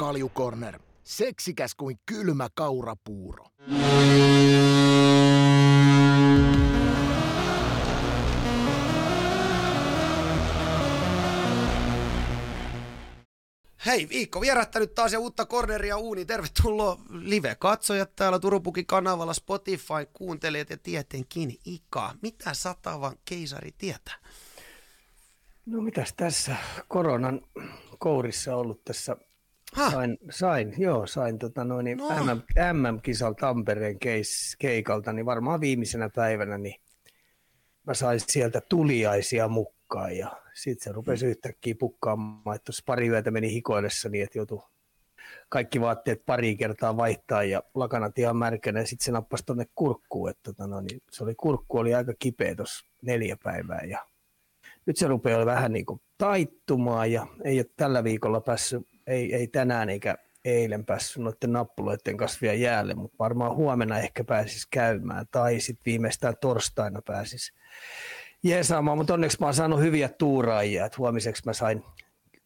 Kaljukorner. Seksikäs kuin kylmä kaurapuuro. Hei, viikko vierättänyt taas ja uutta Corneria uuni. Tervetuloa live-katsojat täällä Turupukin kanavalla, Spotify, kuuntelijat ja tietenkin Ika. Mitä satavan keisari tietää? No mitäs tässä koronan kourissa ollut tässä Ha? Sain, sain, joo, sain tota noin, No. no. MM, MM-kisal Tampereen keis, keikalta, niin varmaan viimeisenä päivänä niin mä sain sieltä tuliaisia mukaan ja sitten se rupesi yhtäkkiä pukkaamaan, että tuossa pari yötä meni hikoillessa niin, että joutui kaikki vaatteet pari kertaa vaihtaa ja lakanat ihan märkänä ja sitten se nappasi tuonne kurkkuun, että tota no, niin se oli, kurkku oli aika kipeä tuossa neljä päivää ja nyt se rupeaa vähän niin kuin taittumaan ja ei ole tällä viikolla päässyt, ei, ei tänään eikä eilen päässyt noiden nappuloiden kanssa vielä jäälle, mutta varmaan huomenna ehkä pääsis käymään. Tai sitten viimeistään torstaina pääsis jeesaamaan, mutta onneksi mä oon saanut hyviä tuuraajia, että huomiseksi mä sain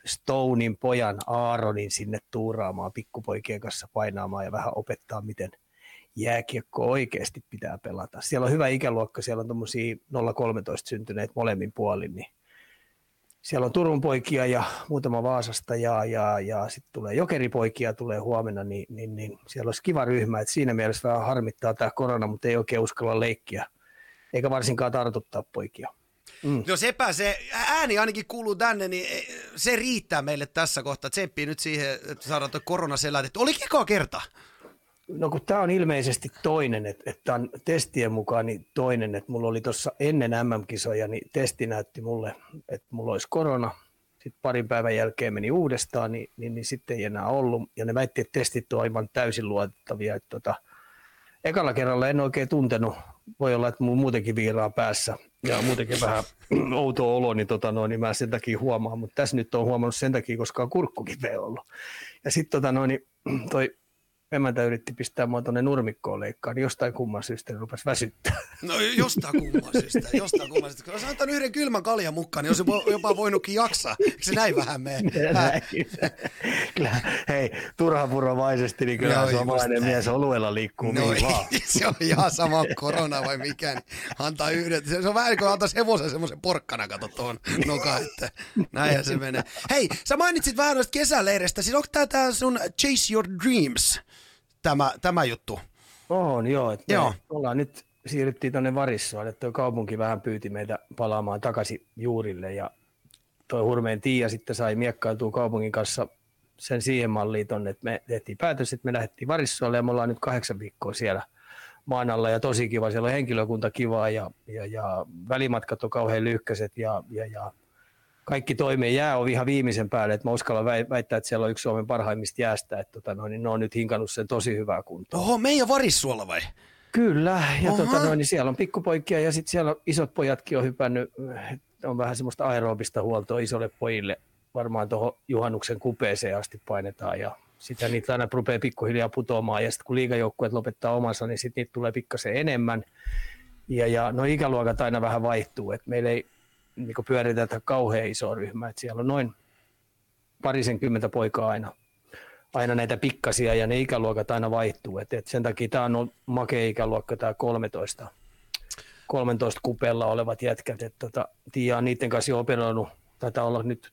Stonein pojan Aaronin sinne tuuraamaan pikkupoikien kanssa painaamaan ja vähän opettaa, miten jääkiekko oikeasti pitää pelata. Siellä on hyvä ikäluokka, siellä on tuommoisia 0-13 syntyneet molemmin puolin, niin siellä on Turun poikia ja muutama Vaasasta ja, ja, ja sitten tulee Jokeripoikia tulee huomenna, niin, niin, niin siellä olisi kiva ryhmä, että siinä mielessä vähän harmittaa tämä korona, mutta ei oikein uskalla leikkiä, eikä varsinkaan tartuttaa poikia. Mm. No sepä se, ääni ainakin kuuluu tänne, niin eh, se riittää meille tässä kohtaa. Tsemppii nyt siihen, että saadaan tuo korona selätetty. Oli eka kerta. No kun tämä on ilmeisesti toinen, että, että on testien mukaan niin toinen, että mulla oli tuossa ennen MM-kisoja, niin testi näytti mulle, että mulla olisi korona. Sitten parin päivän jälkeen meni uudestaan, niin, niin, niin sitten ei enää ollut. Ja ne väitti, että testit on aivan täysin luotettavia. Että tota, ekalla kerralla en oikein tuntenut, voi olla, että mulla muutenkin viiraa päässä ja muutenkin vähän outo olo, niin, tota, no, niin mä sen takia huomaan. Mutta tässä nyt on huomannut sen takia, koska on kurkkukipeä ollut. Ja sitten tota, no, niin, toi emäntä yritti pistää mua tuonne nurmikkoon leikkaan, niin jostain kumman syystä ne rupesi väsyttää. No jostain kumman syystä, jostain kumman syystä. Kun olisi antanut yhden kylmän kaljan mukaan, niin olisi jopa, voinutkin jaksaa. Eikö se näin vähän mene? Kyllä, hei, turhapurovaisesti, niin kyllä Joo, suomalainen mies oluella liikkuu No niin vaan. se on ihan sama korona vai mikä, niin antaa yhden. Se on vähän niin kuin antaisi hevosen semmoisen porkkana, kato tuohon nokaan, että näinhän se menee. Hei, sä mainitsit vähän noista kesäleireistä, siis onko tämä sun Chase Your Dreams, tämä, tämä juttu? On, joo. Että Joo. Me ollaan nyt siirryttiin tuonne Varissuaan, että tuo kaupunki vähän pyyti meitä palaamaan takaisin juurille ja toi Hurmeen Tiia sitten sai miekkailtua kaupungin kanssa sen siihen malliin tonne, että me tehtiin päätös, että me lähdettiin Varissualle ja me ollaan nyt kahdeksan viikkoa siellä maan alla ja tosi kiva, siellä on henkilökunta kivaa ja, ja, ja välimatkat on kauhean lyhkäiset ja, ja, ja kaikki toimii. Jää on ihan viimeisen päälle, että mä uskallan väi- väittää, että siellä on yksi Suomen parhaimmista jäästä, että tota, no, niin ne on nyt hinkannut sen tosi hyvää kuntoon. Oho, meidän varissuolla vai? Kyllä, ja Oha. tota, noin, niin siellä on pikkupoikia ja sitten siellä on isot pojatkin on hypännyt, on vähän semmoista aerobista huoltoa isolle pojille, varmaan tuohon juhannuksen kupeeseen asti painetaan ja sitä niitä aina rupeaa pikkuhiljaa putoamaan ja sitten kun liigajoukkueet lopettaa omansa, niin sitten niitä tulee pikkasen enemmän ja, ja no ikäluokat aina vähän vaihtuu, että meillä ei niin pyöritetä kauhean iso ryhmä, että siellä on noin parisenkymmentä poikaa aina aina näitä pikkasia ja ne ikäluokat aina vaihtuu. Et, et sen takia tämä on makea ikäluokka, tämä 13, 13 kupeella olevat jätkät. Et tota, Tiia on niiden kanssa jo operoinut, taitaa olla nyt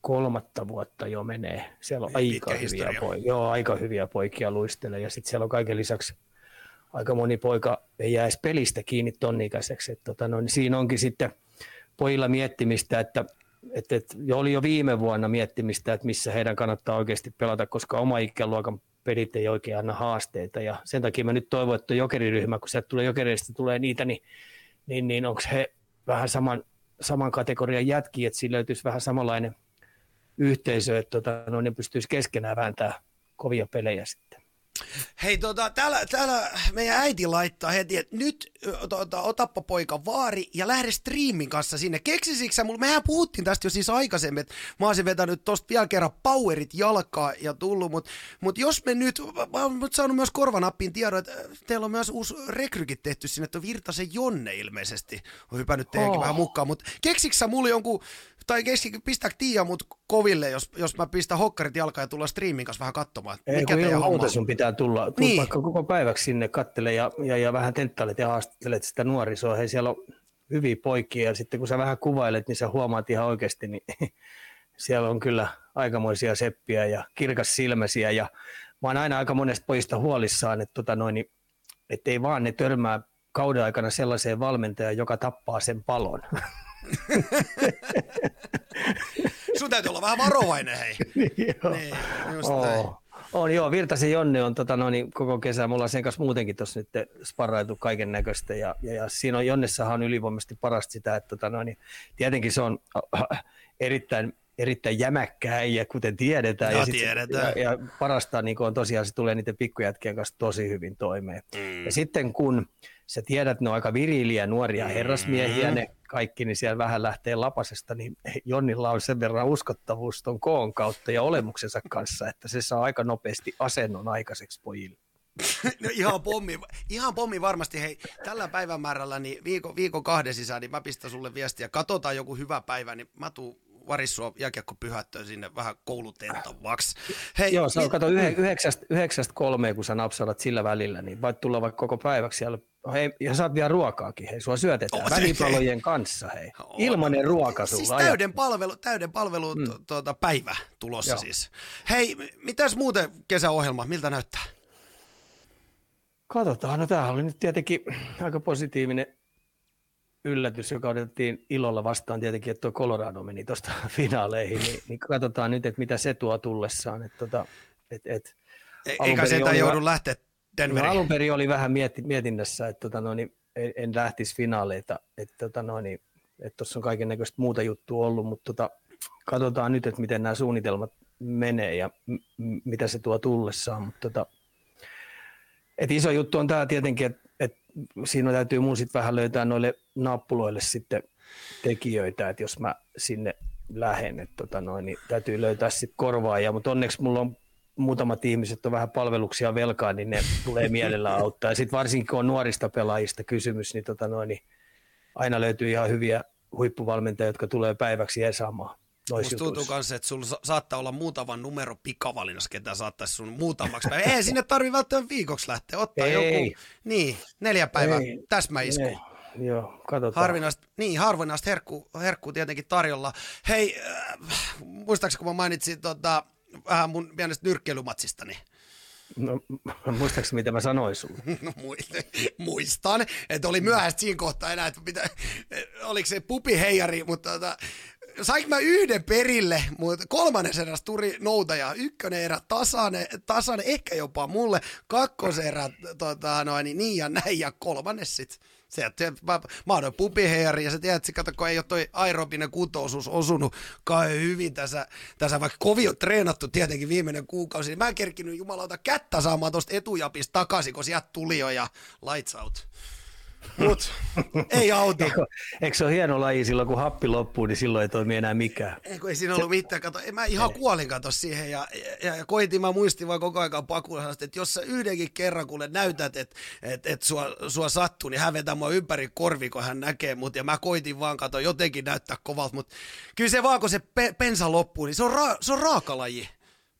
kolmatta vuotta jo menee. Siellä on Pitkä aika hyviä, historia. poikia, joo, aika hyviä poikia luistelee ja sitten siellä on kaiken lisäksi aika moni poika ei jää edes pelistä kiinni ton ikäiseksi. Et tota, no, niin siinä onkin sitten pojilla miettimistä, että et, et, jo oli jo viime vuonna miettimistä, että missä heidän kannattaa oikeasti pelata, koska oma ikäluokan pelit ei oikein anna haasteita. Ja sen takia mä nyt toivon, että jokeriryhmä, kun sieltä tulee jokereista tulee niitä, niin, niin, niin onko he vähän saman, saman kategorian jätkiä, että siinä löytyisi vähän samanlainen yhteisö, että tota, no, ne pystyisi keskenään vääntämään kovia pelejä sitten. Hei, tota, täällä, täällä meidän äiti laittaa heti, että nyt tota, otappa poika vaari ja lähde striimin kanssa sinne. Keksisikö sä mulle, mehän puhuttiin tästä jo siis aikaisemmin, että mä olisin vetänyt tosta vielä kerran powerit jalkaa ja tullut, mutta mut jos me nyt, mä oon saanut myös korvanappiin tiedon, että teillä on myös uusi rekrykin tehty sinne, että Virtasen Jonne ilmeisesti on hypännyt teidänkin Oh. vähän mukaan, mutta keksitkö mulle jonkun tai keski, pistää Tiia mut koville, jos, jos mä pistän hokkarit jalkaan ja tulla striimin kanssa vähän katsomaan. Ei, Mikä kun teidän homma sun pitää tulla, tulla Niin. vaikka koko päiväksi sinne kattele ja, ja, ja vähän tenttailet ja haastattelet sitä nuorisoa. Hei, siellä on hyviä poikia ja sitten kun sä vähän kuvailet, niin sä huomaat ihan oikeasti, niin siellä on kyllä aikamoisia seppiä ja kirkas silmäsiä ja mä oon aina aika monesta pojista huolissaan, että tota noin, niin, ei vaan ne törmää kauden aikana sellaiseen valmentajaan, joka tappaa sen palon. Sun täytyy olla vähän varovainen, hei. Joo. Niin, just näin. Oo. On joo, Virtasen Jonne on tota, no, niin, koko kesä, mulla on sen kanssa muutenkin tuossa nyt sparrailtu kaiken näköistä ja, ja, ja, siinä on Jonnessahan on ylivoimaisesti parasta sitä, että tota, no, niin, tietenkin se on äh, erittäin, erittäin jämäkkää ja kuten tiedetään. Joo, ja, sit se- tiedetään. ja, ja parasta niin on tosiaan se tulee niiden pikkujätkien kanssa tosi hyvin toimeen. Mm. Ja sitten kun sä tiedät, että ne on aika viriliä nuoria Mm. herrasmiehiä ne kaikki, niin siellä vähän lähtee lapasesta, niin Jonnilla on sen verran uskottavuus ton koon kautta ja olemuksensa kanssa, että se saa aika nopeasti asennon aikaiseksi pojille. No ihan pommi, ihan pommi varmasti. Hei, tällä päivämäärällä niin viikon, viikon kahden sisään, niin mä pistän sulle viestiä. Katsotaan joku hyvä päivä, niin mä tuun varissua jääkiekko pyhättöön sinne vähän koulutentavaksi. Hei, Joo, on, mit- kato, yhe, yhdeksästä, yhdeksästä kolmeen, kun sä napsaudat sillä välillä, niin voit tulla vaikka koko päiväksi siellä. Hei, ja saat vielä ruokaakin, hei, sua syötetään Oo, välipalojen kanssa, hei. Oo, Ilmanen no, ruoka Siis sulla. täyden palvelu, täyden palvelu mm. tuota, päivä tulossa Joo. siis. Hei, mitäs muuten kesäohjelma, miltä näyttää? Katsotaan, no tämähän oli nyt tietenkin aika positiivinen yllätys, joka otettiin ilolla vastaan tietenkin, että tuo Colorado meni tuosta finaaleihin, niin, niin katsotaan nyt, että mitä se tuo tullessaan. Että tota, et, et, E- Eikä sieltä joudu va- lähteä no, alun perin oli vähän mietinnässä, että tota, no, niin, en, en lähtisi finaaleita, että tota, no, niin, että tuossa on kaiken näköistä muuta juttua ollut, mutta tota, katsotaan nyt, että miten nämä suunnitelmat menee ja m- mitä se tuo tullessaan, mutta tota, et iso juttu on tämä tietenkin, että et siinä täytyy mun sitten vähän löytää noille nappuloille sitten tekijöitä, että jos mä sinne lähden, että tota noin, niin täytyy löytää sitten korvaajia, mutta onneksi mulla on muutamat ihmiset on vähän palveluksia velkaa, niin ne tulee mielellään auttaa. Ja sitten varsinkin kun on nuorista pelaajista kysymys, niin, tota noin, niin aina löytyy ihan hyviä huippuvalmentajia, jotka tulee päiväksi jeesaamaan noissa Musta tuntuu kanssa, että sulla sa- saattaa olla muutama numero pikavalinnassa, ketä saattaisi sun muutamaksi päivä. Ei sinne tarvi välttämättä viikoksi lähteä. Ottaa Ei. joku, niin, neljä päivää Ei. täsmäisku. Ei, Joo, katsotaan. Harvinaista, niin, harvinaista herkku, herkkuu tietenkin tarjolla. Hei, äh, muistaakseni kun mä mainitsin tota, vähän mun pienestä nyrkkeilymatsistani, No, muistaaks mitä mä sanoin sulle? No muist- muistan, että oli myöhäistä siinä kohtaa enää, että pitä, oliko se pupiheijari, mutta tota, sainko mä yhden perille, mutta kolmannen eräs tuli noutaja, ykkönen erä tasainen, tasainen, ehkä jopa mulle, kakkosen erä tota, noin, niin, niin ja näin, ja kolmannes sit. Se, että mä, mä oon pupiheijari ja sä tiedät, että kato, kun ei ole toi aerobinen kuntousuus osunut kai hyvin tässä, tässä vaikka kovin on treenattu tietenkin viimeinen kuukausi, niin mä en kerkinyt jumalauta kättä saamaan tuosta etujapista takaisin, kun sieltä tuli jo ja lights out. Mut ei auta. Eikö, eikö se ole hieno laji silloin, kun happi loppuu, niin silloin ei toimi enää mikään. Ei, kun ei siinä ollut mitään, kato, mä ihan kuolin kato siihen. Ja, ja, ja koitin, mä muistin vaan koko ajan pakulla, että jos sä yhdenkin kerran kuule näytät, että et, et sua, sua sattuu, niin hän vetää mua ympäri korvi, kun hän näkee mut. Ja mä koitin vaan kato jotenkin näyttää kovalta, mutta kyllä se vaan kun se pe, pensa loppuu, niin se on, ra, se on raakalaji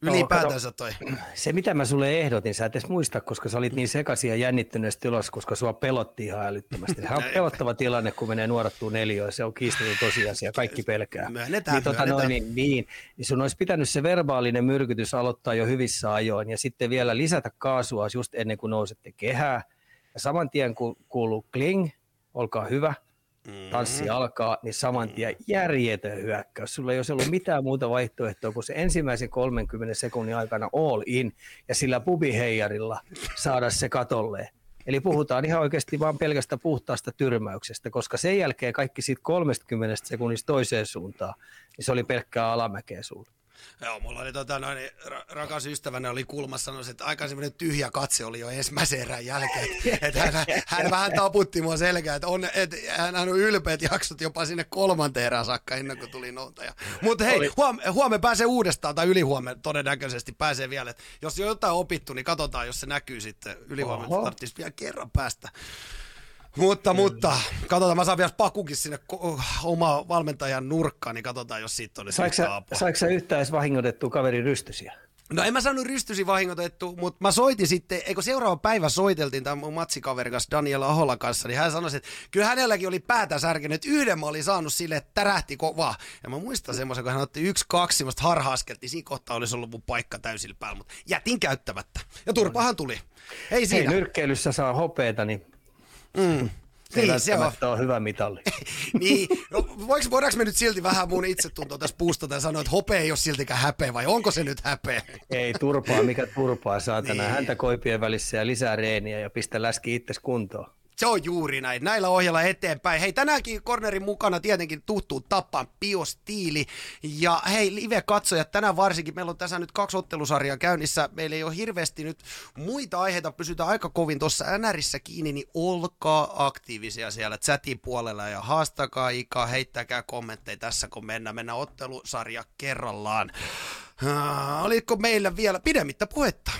ylipäätänsä toi. Se, mitä mä sulle ehdotin, sä et edes muista, koska sä olit niin sekaisin ja jännittyneessä tilassa, koska sua pelotti ihan älyttömästi. Se on pelottava tilanne, kun menee nuorattua neljöön, se on kiistetty tosiasia, kaikki pelkää. Myönnetään, niin, tota, noin, niin, niin, niin sun olisi pitänyt se verbaalinen myrkytys aloittaa jo hyvissä ajoin ja sitten vielä lisätä kaasua just ennen kuin nousette kehää. Ja saman tien kun kuuluu kling, olkaa hyvä, tanssi Mm-hmm. alkaa, niin saman tien järjetön hyökkäys. Sulla ei olisi ollut mitään muuta vaihtoehtoa kuin se ensimmäisen 30 sekunnin aikana all in ja sillä pubiheijarilla saada se katolle. Eli puhutaan ihan oikeasti vain pelkästä puhtaasta tyrmäyksestä, koska sen jälkeen kaikki siitä 30 sekunnista toiseen suuntaan, niin se oli pelkkää alamäkeä sulle. Joo, mulla oli tota, noin, ra- rakas ystäväni oli kulmassa sanoi, että aika semmoinen tyhjä katse oli jo ensimmäisen erän jälkeen. Että, hän, hän, vähän taputti mua selkää, että, on, että hän on ylpeät jaksot jopa sinne kolmanteen erään saakka ennen kuin tuli noutaja. Mutta hei, huom, huomenna pääsee uudestaan tai ylihuomenna todennäköisesti pääsee vielä. Et jos on jotain opittu, niin katsotaan, jos se näkyy sitten ylihuomenna. Tarvitsisi vielä kerran päästä. Mutta, mutta, katsotaan, mä saan vielä pakukin sinne oma valmentajan nurkkaan, niin katsotaan, jos siitä olisi saiko sä, saiko sä yhtään edes vahingotettua kaverin rystysiä? No en mä saanut rystysi vahingotettu, mutta mä soitin sitten, eikö seuraava päivä soiteltiin tämän mun matsikaverin kanssa Daniela Ahola kanssa, niin hän sanoi, että kyllä hänelläkin oli päätä särkenyt, että yhden mä olin saanut sille, että tärähti kovaa. Ja mä muistan semmoisen, kun hän otti yksi, kaksi semmoista harhaaskelti, siinä kohtaa olisi ollut mun paikka täysillä päällä, mutta jätin käyttämättä. Ja turpahan tuli. Ei siinä. Hei, nyrkkeilyssä saa hopeeta, niin mm. Se niin, se on. on hyvä mitalli. niin, no, voiko, voidaanko me nyt silti vähän mun itsetuntoa tässä puustata ja sanoa, että hopea ei ole siltikään häpeä vai onko se nyt häpeä? ei turpaa, mikä turpaa saatana. Niin. Häntä koipien välissä ja lisää reeniä ja pistä läski itses kuntoon. Se on juuri näin. Näillä ohjalla eteenpäin. Hei, tänäänkin Cornerin mukana tietenkin tuttuu tappaan biostiili. Ja hei, live-katsojat, tänään varsinkin, meillä on tässä nyt kaksi ottelusarjaa käynnissä. Meillä ei ole hirveästi nyt muita aiheita, pysytään aika kovin tuossa NRissä kiinni, niin olkaa aktiivisia siellä chatin puolella ja haastakaa Ika, heittäkää kommentteja tässä, kun mennään, mennään ottelusarja kerrallaan. Uh, oliko meillä vielä pidemmittä puhetta?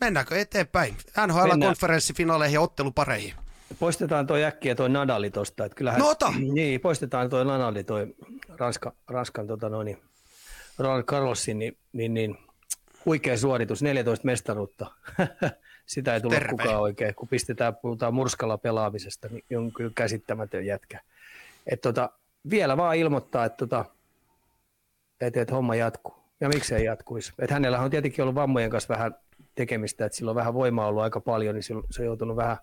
Mennäänkö eteenpäin? NHL-konferenssifinaaleihin ja ottelupareihin. Poistetaan tuo äkkiä tuo Nadali tuosta. Kyllähän, no ota. Niin, poistetaan tuo Nadali, tuo Ranska, Ranskan tota noin, Ronald Carlosin, niin, niin, niin, huikea suoritus, 14 mestaruutta. Sitä ei tule Terve. kukaan oikein, kun pistetään, puhutaan murskalla pelaamisesta, niin on kyllä käsittämätön jätkä. Et tota, vielä vaan ilmoittaa, että tota, et, et homma jatkuu. Ja miksei jatkuisi. Et hänellä on tietenkin ollut vammojen kanssa vähän tekemistä, että sillä on vähän voimaa ollut aika paljon, niin se on joutunut vähän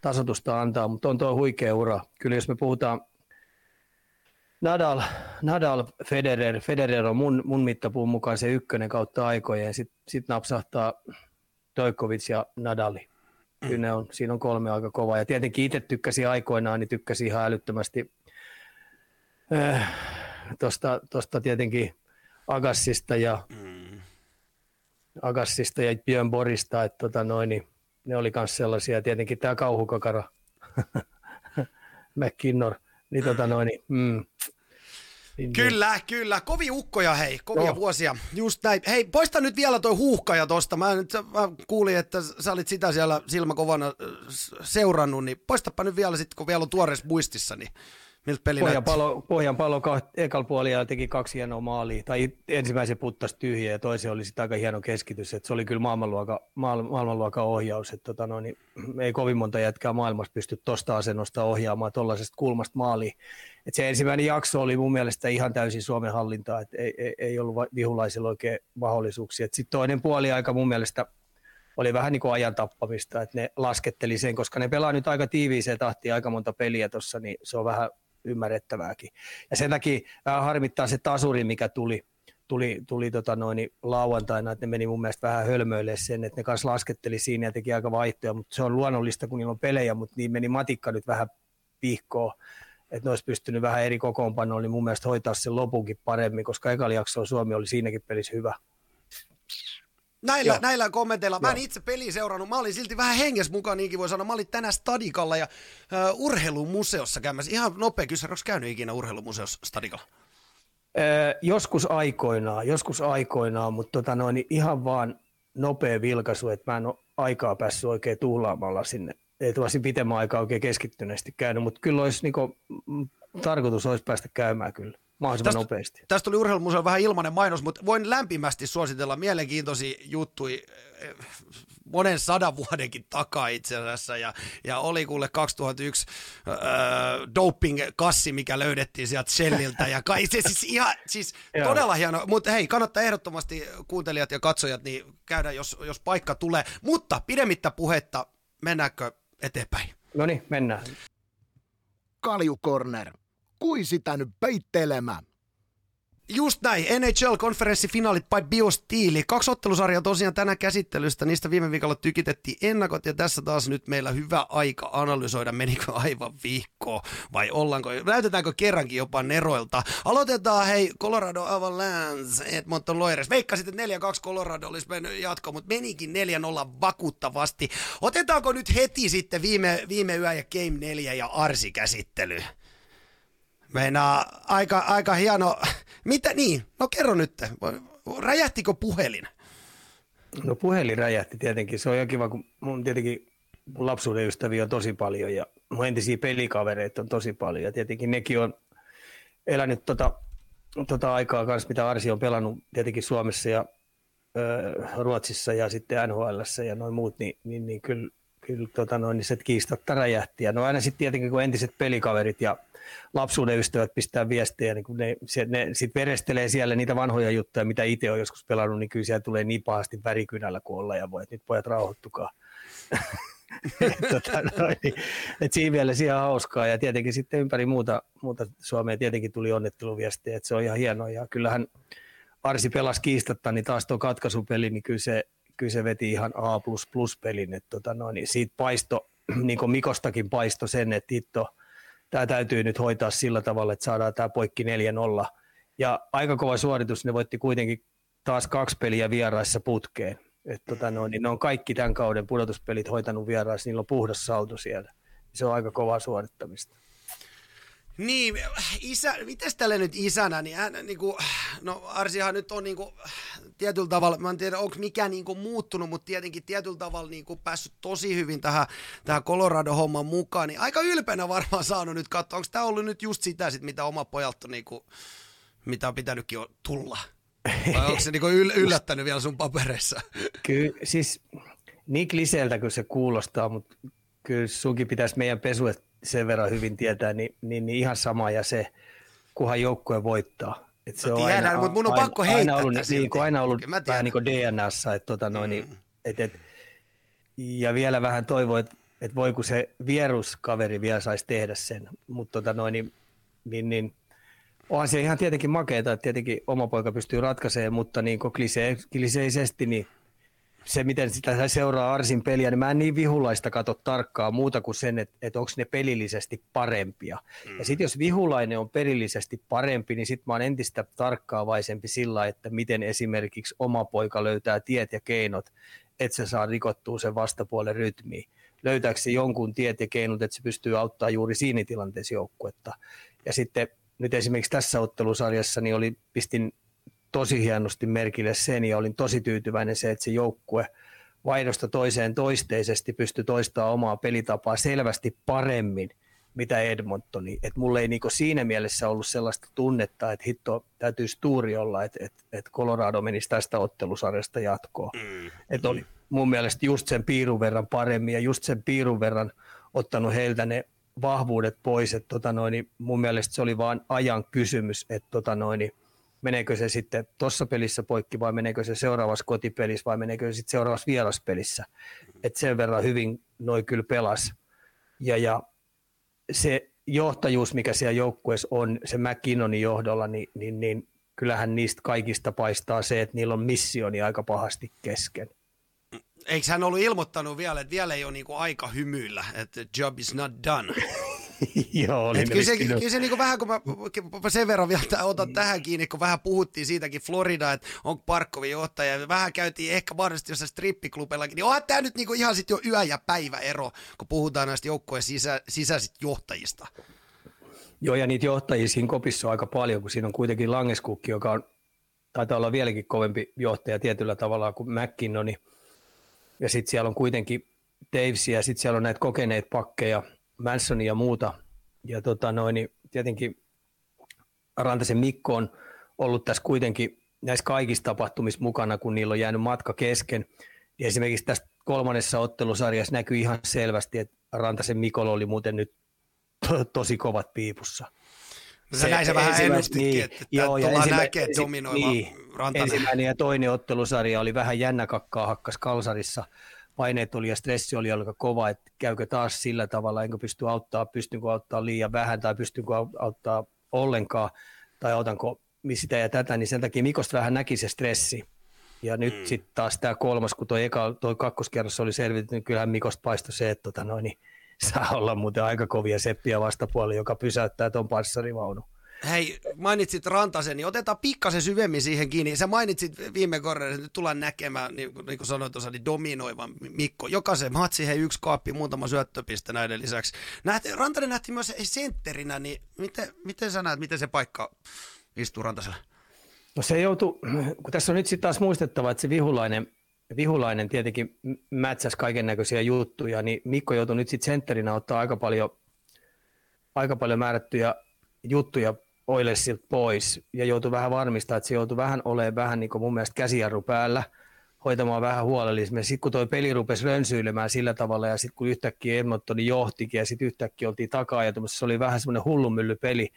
tasotusta antaa, mutta on tuo huikea ura. Kyllä jos me puhutaan Nadal, Nadal Federer, Federer on mun, mun mittapuun mukaan se ykkönen kautta aikojen, sitten sit napsahtaa Dojkovic ja Nadali. Kyllä ne on, siinä on kolme aika kovaa. Ja tietenkin itse tykkäsin aikoinaan, niin tykkäsin ihan älyttömästi äh, tuosta tietenkin Agassista ja mm Agassista ja Björn Borista, että tota noin, niin ne oli myös sellaisia, tietenkin tämä kauhukakara, McKinnor, niin tota noin, niin, mm, niin, kyllä, niin. kyllä. Kovi ukkoja, hei. Kovia no. vuosia. Just näin. Hei, poista nyt vielä toi huuhkaja tosta. Mä, nyt, mä kuulin, että sä olit sitä siellä silmäkovana seurannut, niin poistapa nyt vielä sitten, kun vielä on tuoreessa muistissa, niin Miltä peli Pohjanpalo, Pohjanpalo kaht, ekalla puolella teki kaksi hienoa maalia, tai ensimmäisen puttasi tyhjä ja toisen oli sitten aika hieno keskitys, että se oli kyllä maailmanluokan, maailmanluokan ohjaus, että tota noin, niin ei kovin monta jätkää maailmassa pysty tuosta asennosta ohjaamaan tuollaisesta kulmasta maaliin. Et se ensimmäinen jakso oli mun mielestä ihan täysin Suomen hallintaa, että ei, ei, ei ollut vihulaisilla oikein mahdollisuuksia. Sitten toinen puoli aika mun mielestä oli vähän niin kuin ajan tappamista, että ne lasketteli sen, koska ne pelaa nyt aika tiiviiseen tahtiin aika monta peliä tuossa, niin se on vähän ymmärrettävääkin. Ja sen takia vähän harmittaa se tasuri, mikä tuli, tuli, tuli tota noin, lauantaina, että ne meni mun mielestä vähän hölmöille sen, että ne kanssa lasketteli siinä ja teki aika vaihtoja, mutta se on luonnollista, kun niillä on pelejä, mutta niin meni matikka nyt vähän pihkoon, että ne olisi pystynyt vähän eri kokoonpanoon, niin mun mielestä hoitaa sen lopunkin paremmin, koska ekalla Suomi oli siinäkin pelissä hyvä. Näillä, näillä kommenteilla. Mä en itse peli seurannut. Mä olin silti vähän henges mukaan, niinkin voi sanoa. Mä olin tänään Stadikalla ja uh, urheilumuseossa käymässä. Ihan nopea kysymys, onko käynyt ikinä urheilumuseossa Stadikalla? Öö, joskus aikoinaan, joskus aikoinaan, mutta tota noin, ihan vaan nopea vilkaisu, että mä en ole aikaa päässyt oikein tuhlaamalla sinne. Ei tuossa pitemmän aikaa oikein keskittyneesti käynyt, mutta kyllä olisi niinku, tarkoitus olisi päästä käymään kyllä mahdollisimman tästä, nopeasti. Tästä tuli urheilumuseon vähän ilmainen mainos, mutta voin lämpimästi suositella mielenkiintoisia juttuja eh, monen sadan vuodenkin takaa itse asiassa, ja, ja oli kuule 2001 äh, doping-kassi, mikä löydettiin sieltä Shelliltä, ja kai, se siis ihan, siis todella hieno, mutta hei, kannattaa ehdottomasti kuuntelijat ja katsojat niin käydä, jos, jos paikka tulee, mutta pidemmittä puhetta, mennäänkö eteenpäin? No niin, mennään. Kalju Corner kui sitä nyt peittelemään. Just näin, NHL-konferenssifinaalit by Biostiili. Kaksi ottelusarjaa tosiaan tänä käsittelystä, niistä viime viikolla tykitettiin ennakot ja tässä taas nyt meillä hyvä aika analysoida, menikö aivan viikkoa vai ollaanko, näytetäänkö kerrankin jopa neroilta. Aloitetaan hei Colorado Avalanche, Edmonton Loires. Veikkasit, että 4-2 Colorado olisi mennyt jatko, mutta menikin 4-0 vakuuttavasti. Otetaanko nyt heti sitten viime, viime yö ja Game 4 ja Arsi käsittely? Meinaa aika, aika hieno. Mitä niin? No kerro nyt. Räjähtikö puhelin? No puhelin räjähti tietenkin. Se on jo kiva, kun mun tietenkin mun lapsuuden ystäviä on tosi paljon ja mun entisiä pelikavereita on tosi paljon. Ja tietenkin nekin on elänyt tota, tota aikaa kanssa, mitä Arsi on pelannut tietenkin Suomessa ja ö, Ruotsissa ja sitten NHL ja noin muut, niin, niin, niin kyllä, kyllä tota noin, niin se kiistatta räjähti. Ja no aina sitten tietenkin, kun entiset pelikaverit ja lapsuuden ystävät pistää viestejä, niin kun ne, se, ne sitten verestelee siellä niitä vanhoja juttuja, mitä itse on joskus pelannut, niin kyllä siellä tulee niin pahasti värikynällä kuin olla ja voi, että nyt pojat rauhoittukaa. tota, noin, niin, et siinä mielessä ihan hauskaa. Ja tietenkin sitten ympäri muuta, muuta Suomea tietenkin tuli onnetteluviestejä, että se on ihan hienoa. Ja kyllähän Arsi pelasi kiistatta, niin taas tuo katkaisupeli, niin kyllä se, kyllä se veti ihan A++ pelin, että tota, no, niin siitä paisto, niin kuin Mikostakin paisto sen, että hitto, tämä täytyy nyt hoitaa sillä tavalla, että saadaan tämä poikki 4-0. Ja aika kova suoritus, ne voitti kuitenkin taas kaksi peliä vieraissa putkeen. Et tota no, niin ne on kaikki tämän kauden pudotuspelit hoitanut vieraissa, niillä on puhdas saldo siellä. Se on aika kovaa suorittamista. Niin, isä, mitäs tälle nyt isänä, niin hän niin kuin, no Arsihan nyt on niin kuin, tietyllä tavalla, mä en tiedä onko mikään niin kuin, muuttunut, mutta tietenkin tietyllä tavalla niin kuin, päässyt tosi hyvin tähän, tähän Colorado-homman mukaan, niin aika ylpeänä varmaan saanut nyt katsoa, onko tämä ollut nyt just sitä, sit, mitä oma pojalta niin kuin, mitä on pitänytkin jo tulla? Vai onko se niin kuin, yl- yllättänyt vielä sun papereissa? Kyllä, siis niin kliseeltä kuin se kuulostaa, mutta kyllä sunkin pitäisi meidän pesuet sen verran hyvin tietää, niin, niin, niin ihan sama ja se, kunhan joukkue voittaa. Et se no, on tiedän, aina, mutta mun on aina, pakko heittää aina ollut, niin, kuin aina ollut vähän niin kuin DNAssa, että tota noin, niin, mm. et, et, ja vielä vähän toivoa, että et voi kun se vieruskaveri vielä saisi tehdä sen, mutta tota noin, niin, niin, niin onhan se ihan tietenkin makeeta, että tietenkin oma poika pystyy ratkaisemaan, mutta niin kliseisesti niin se, miten sitä seuraa Arsin peliä, niin mä en niin vihulaista katso tarkkaa muuta kuin sen, että, että onko ne pelillisesti parempia. Mm. Ja sitten jos vihulainen on pelillisesti parempi, niin sitten mä oon entistä tarkkaavaisempi sillä, että miten esimerkiksi oma poika löytää tiet ja keinot, että se saa rikottua sen vastapuolen rytmiin. Löytääkö se jonkun tiet ja keinot, että se pystyy auttaa juuri siinä tilanteessa joukkuetta. Ja sitten nyt esimerkiksi tässä ottelusarjassa niin oli, pistin tosi hienosti merkille sen ja olin tosi tyytyväinen se, että se joukkue vaihdosta toiseen toisteisesti pystyi toistamaan omaa pelitapaa selvästi paremmin mitä Edmontoni. Et mulla ei niinku siinä mielessä ollut sellaista tunnetta, että hitto täytyisi tuuri olla, että et, et Colorado menisi tästä ottelusarjasta jatkoon. Mm. Et oli mun mielestä just sen piirun verran paremmin ja just sen piirun verran ottanut heiltä ne vahvuudet pois. Et tota noin, mun mielestä se oli vain ajan kysymys, että tota noin, meneekö se sitten tuossa pelissä poikki vai meneekö se seuraavassa kotipelissä vai meneekö se sitten seuraavassa vieraspelissä. Että sen verran hyvin noi kyllä pelas. Ja, ja se johtajuus, mikä siellä joukkueessa on, se McKinnonin johdolla, niin, niin, niin kyllähän niistä kaikista paistaa se, että niillä on missioni aika pahasti kesken. Eikö hän ollut ilmoittanut vielä, että vielä ei ole niinku aika hymyillä, että job is not done? Joo, oli kyllä se, kyllä se niin vähän, kun mä, mä sen verran vielä otan tähän kiinni, kun vähän puhuttiin siitäkin Florida, että on Parkkovin johtaja, ja vähän käytiin ehkä mahdollisesti jossain strippiklubellakin, niin onhan tämä nyt niin ihan sitten jo yö- ja päiväero, kun puhutaan näistä joukkojen sisä, sisäisistä johtajista. Joo, ja niitä johtajia siinä kopissa on aika paljon, kun siinä on kuitenkin Langeskukki, joka on, taitaa olla vieläkin kovempi johtaja tietyllä tavalla kuin McKinnoni. Ja sitten siellä on kuitenkin Davesia, ja sitten siellä on näitä kokeneet pakkeja, Mansonia ja muuta. Ja tota noin, niin tietenkin Rantasen Mikko on ollut tässä kuitenkin näissä kaikissa tapahtumissa mukana, kun niillä on jäänyt matka kesken. Ja esimerkiksi tässä kolmannessa ottelusarjassa näkyy ihan selvästi, että Rantasen Mikolla oli muuten nyt to- tosi kovat piipussa. No se, näin se vähän ennustikin, niin, että joo, ja tullaan näkemään dominoiva niin, Rantanen. Ensimmäinen ja toinen ottelusarja oli vähän jännäkakkaa hakkas kalsarissa – paineet oli ja stressi oli aika kova, että käykö taas sillä tavalla, enkö pysty auttaa, pystynkö auttaa liian vähän tai pystynkö auttaa ollenkaan tai autanko sitä ja tätä, niin sen takia Mikosta vähän näki se stressi. Ja nyt mm. sitten taas tämä kolmas, kun tuo, eka, toi kakkoskerros oli selvitetty, niin kyllähän Mikosta paistoi se, että tota noin, niin saa olla muuten aika kovia seppiä vastapuoli, joka pysäyttää tuon panssarivaunun. Hei, mainitsit Rantasen, niin otetaan pikkasen syvemmin siihen kiinni. Sä mainitsit viime korreissa, että nyt tullaan näkemään, niin, niin kuin sanoit tuossa, niin dominoivan Mikko. Jokaisen matsi, hei yksi kaappi, muutama syöttöpiste näiden lisäksi. Nähti, Rantanen nähti myös sentterinä, niin miten, miten sä näet, miten se paikka istuu Rantasella? No se joutuu, kun tässä on nyt sitten taas muistettava, että se vihulainen Vihulainen tietenkin mätsäsi kaiken näköisiä juttuja, niin Mikko joutui nyt sitten sentterinä ottaa aika paljon, aika paljon määrättyjä juttuja Oilesilta pois ja joutui vähän varmistaa, että se joutui vähän olemaan vähän niin kuin mun mielestä käsijarru päällä, hoitamaan vähän huolellisemmin. Sitten kun tuo peli rupesi rönsyilemään sillä tavalla ja sitten kun yhtäkkiä Edmontoni johtikin ja sitten yhtäkkiä oltiin takaa ja se oli vähän semmoinen hullunmyllypeli,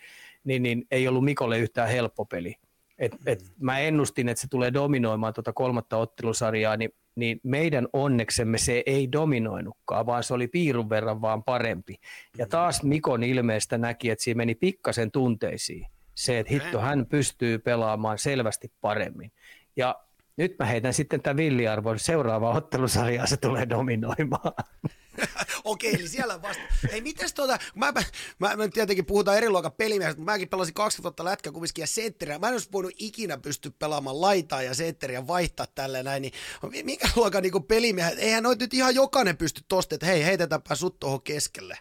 niin, niin ei ollut Mikolle yhtään helppo peli. Et, et mä ennustin, että se tulee dominoimaan tuota kolmatta ottelusarjaa, niin, niin meidän onneksemme se ei dominoinutkaan, vaan se oli piirun verran vaan parempi. Ja taas Mikon ilmeestä näki, että siinä meni pikkasen tunteisiin se, että hitto, hän pystyy pelaamaan selvästi paremmin. Ja nyt mä heitän sitten tämän villiarvon. Seuraava ottelusarjaa se tulee dominoimaan. Okei, eli siellä vasta. Hei, mites tota, mä, mä, mä, mä tietenkin puhutaan eri luokan pelimiehestä, mutta mäkin pelasin 20 vuotta kumminkin ja sentteriä. Mä en olisi voinut ikinä pysty pelaamaan laitaa ja sentteriä vaihtaa tällä näin, niin mikä luokan niin pelimiehet, eihän noit nyt ihan jokainen pysty tosta, että hei, heitetäänpä sut tuohon keskelle.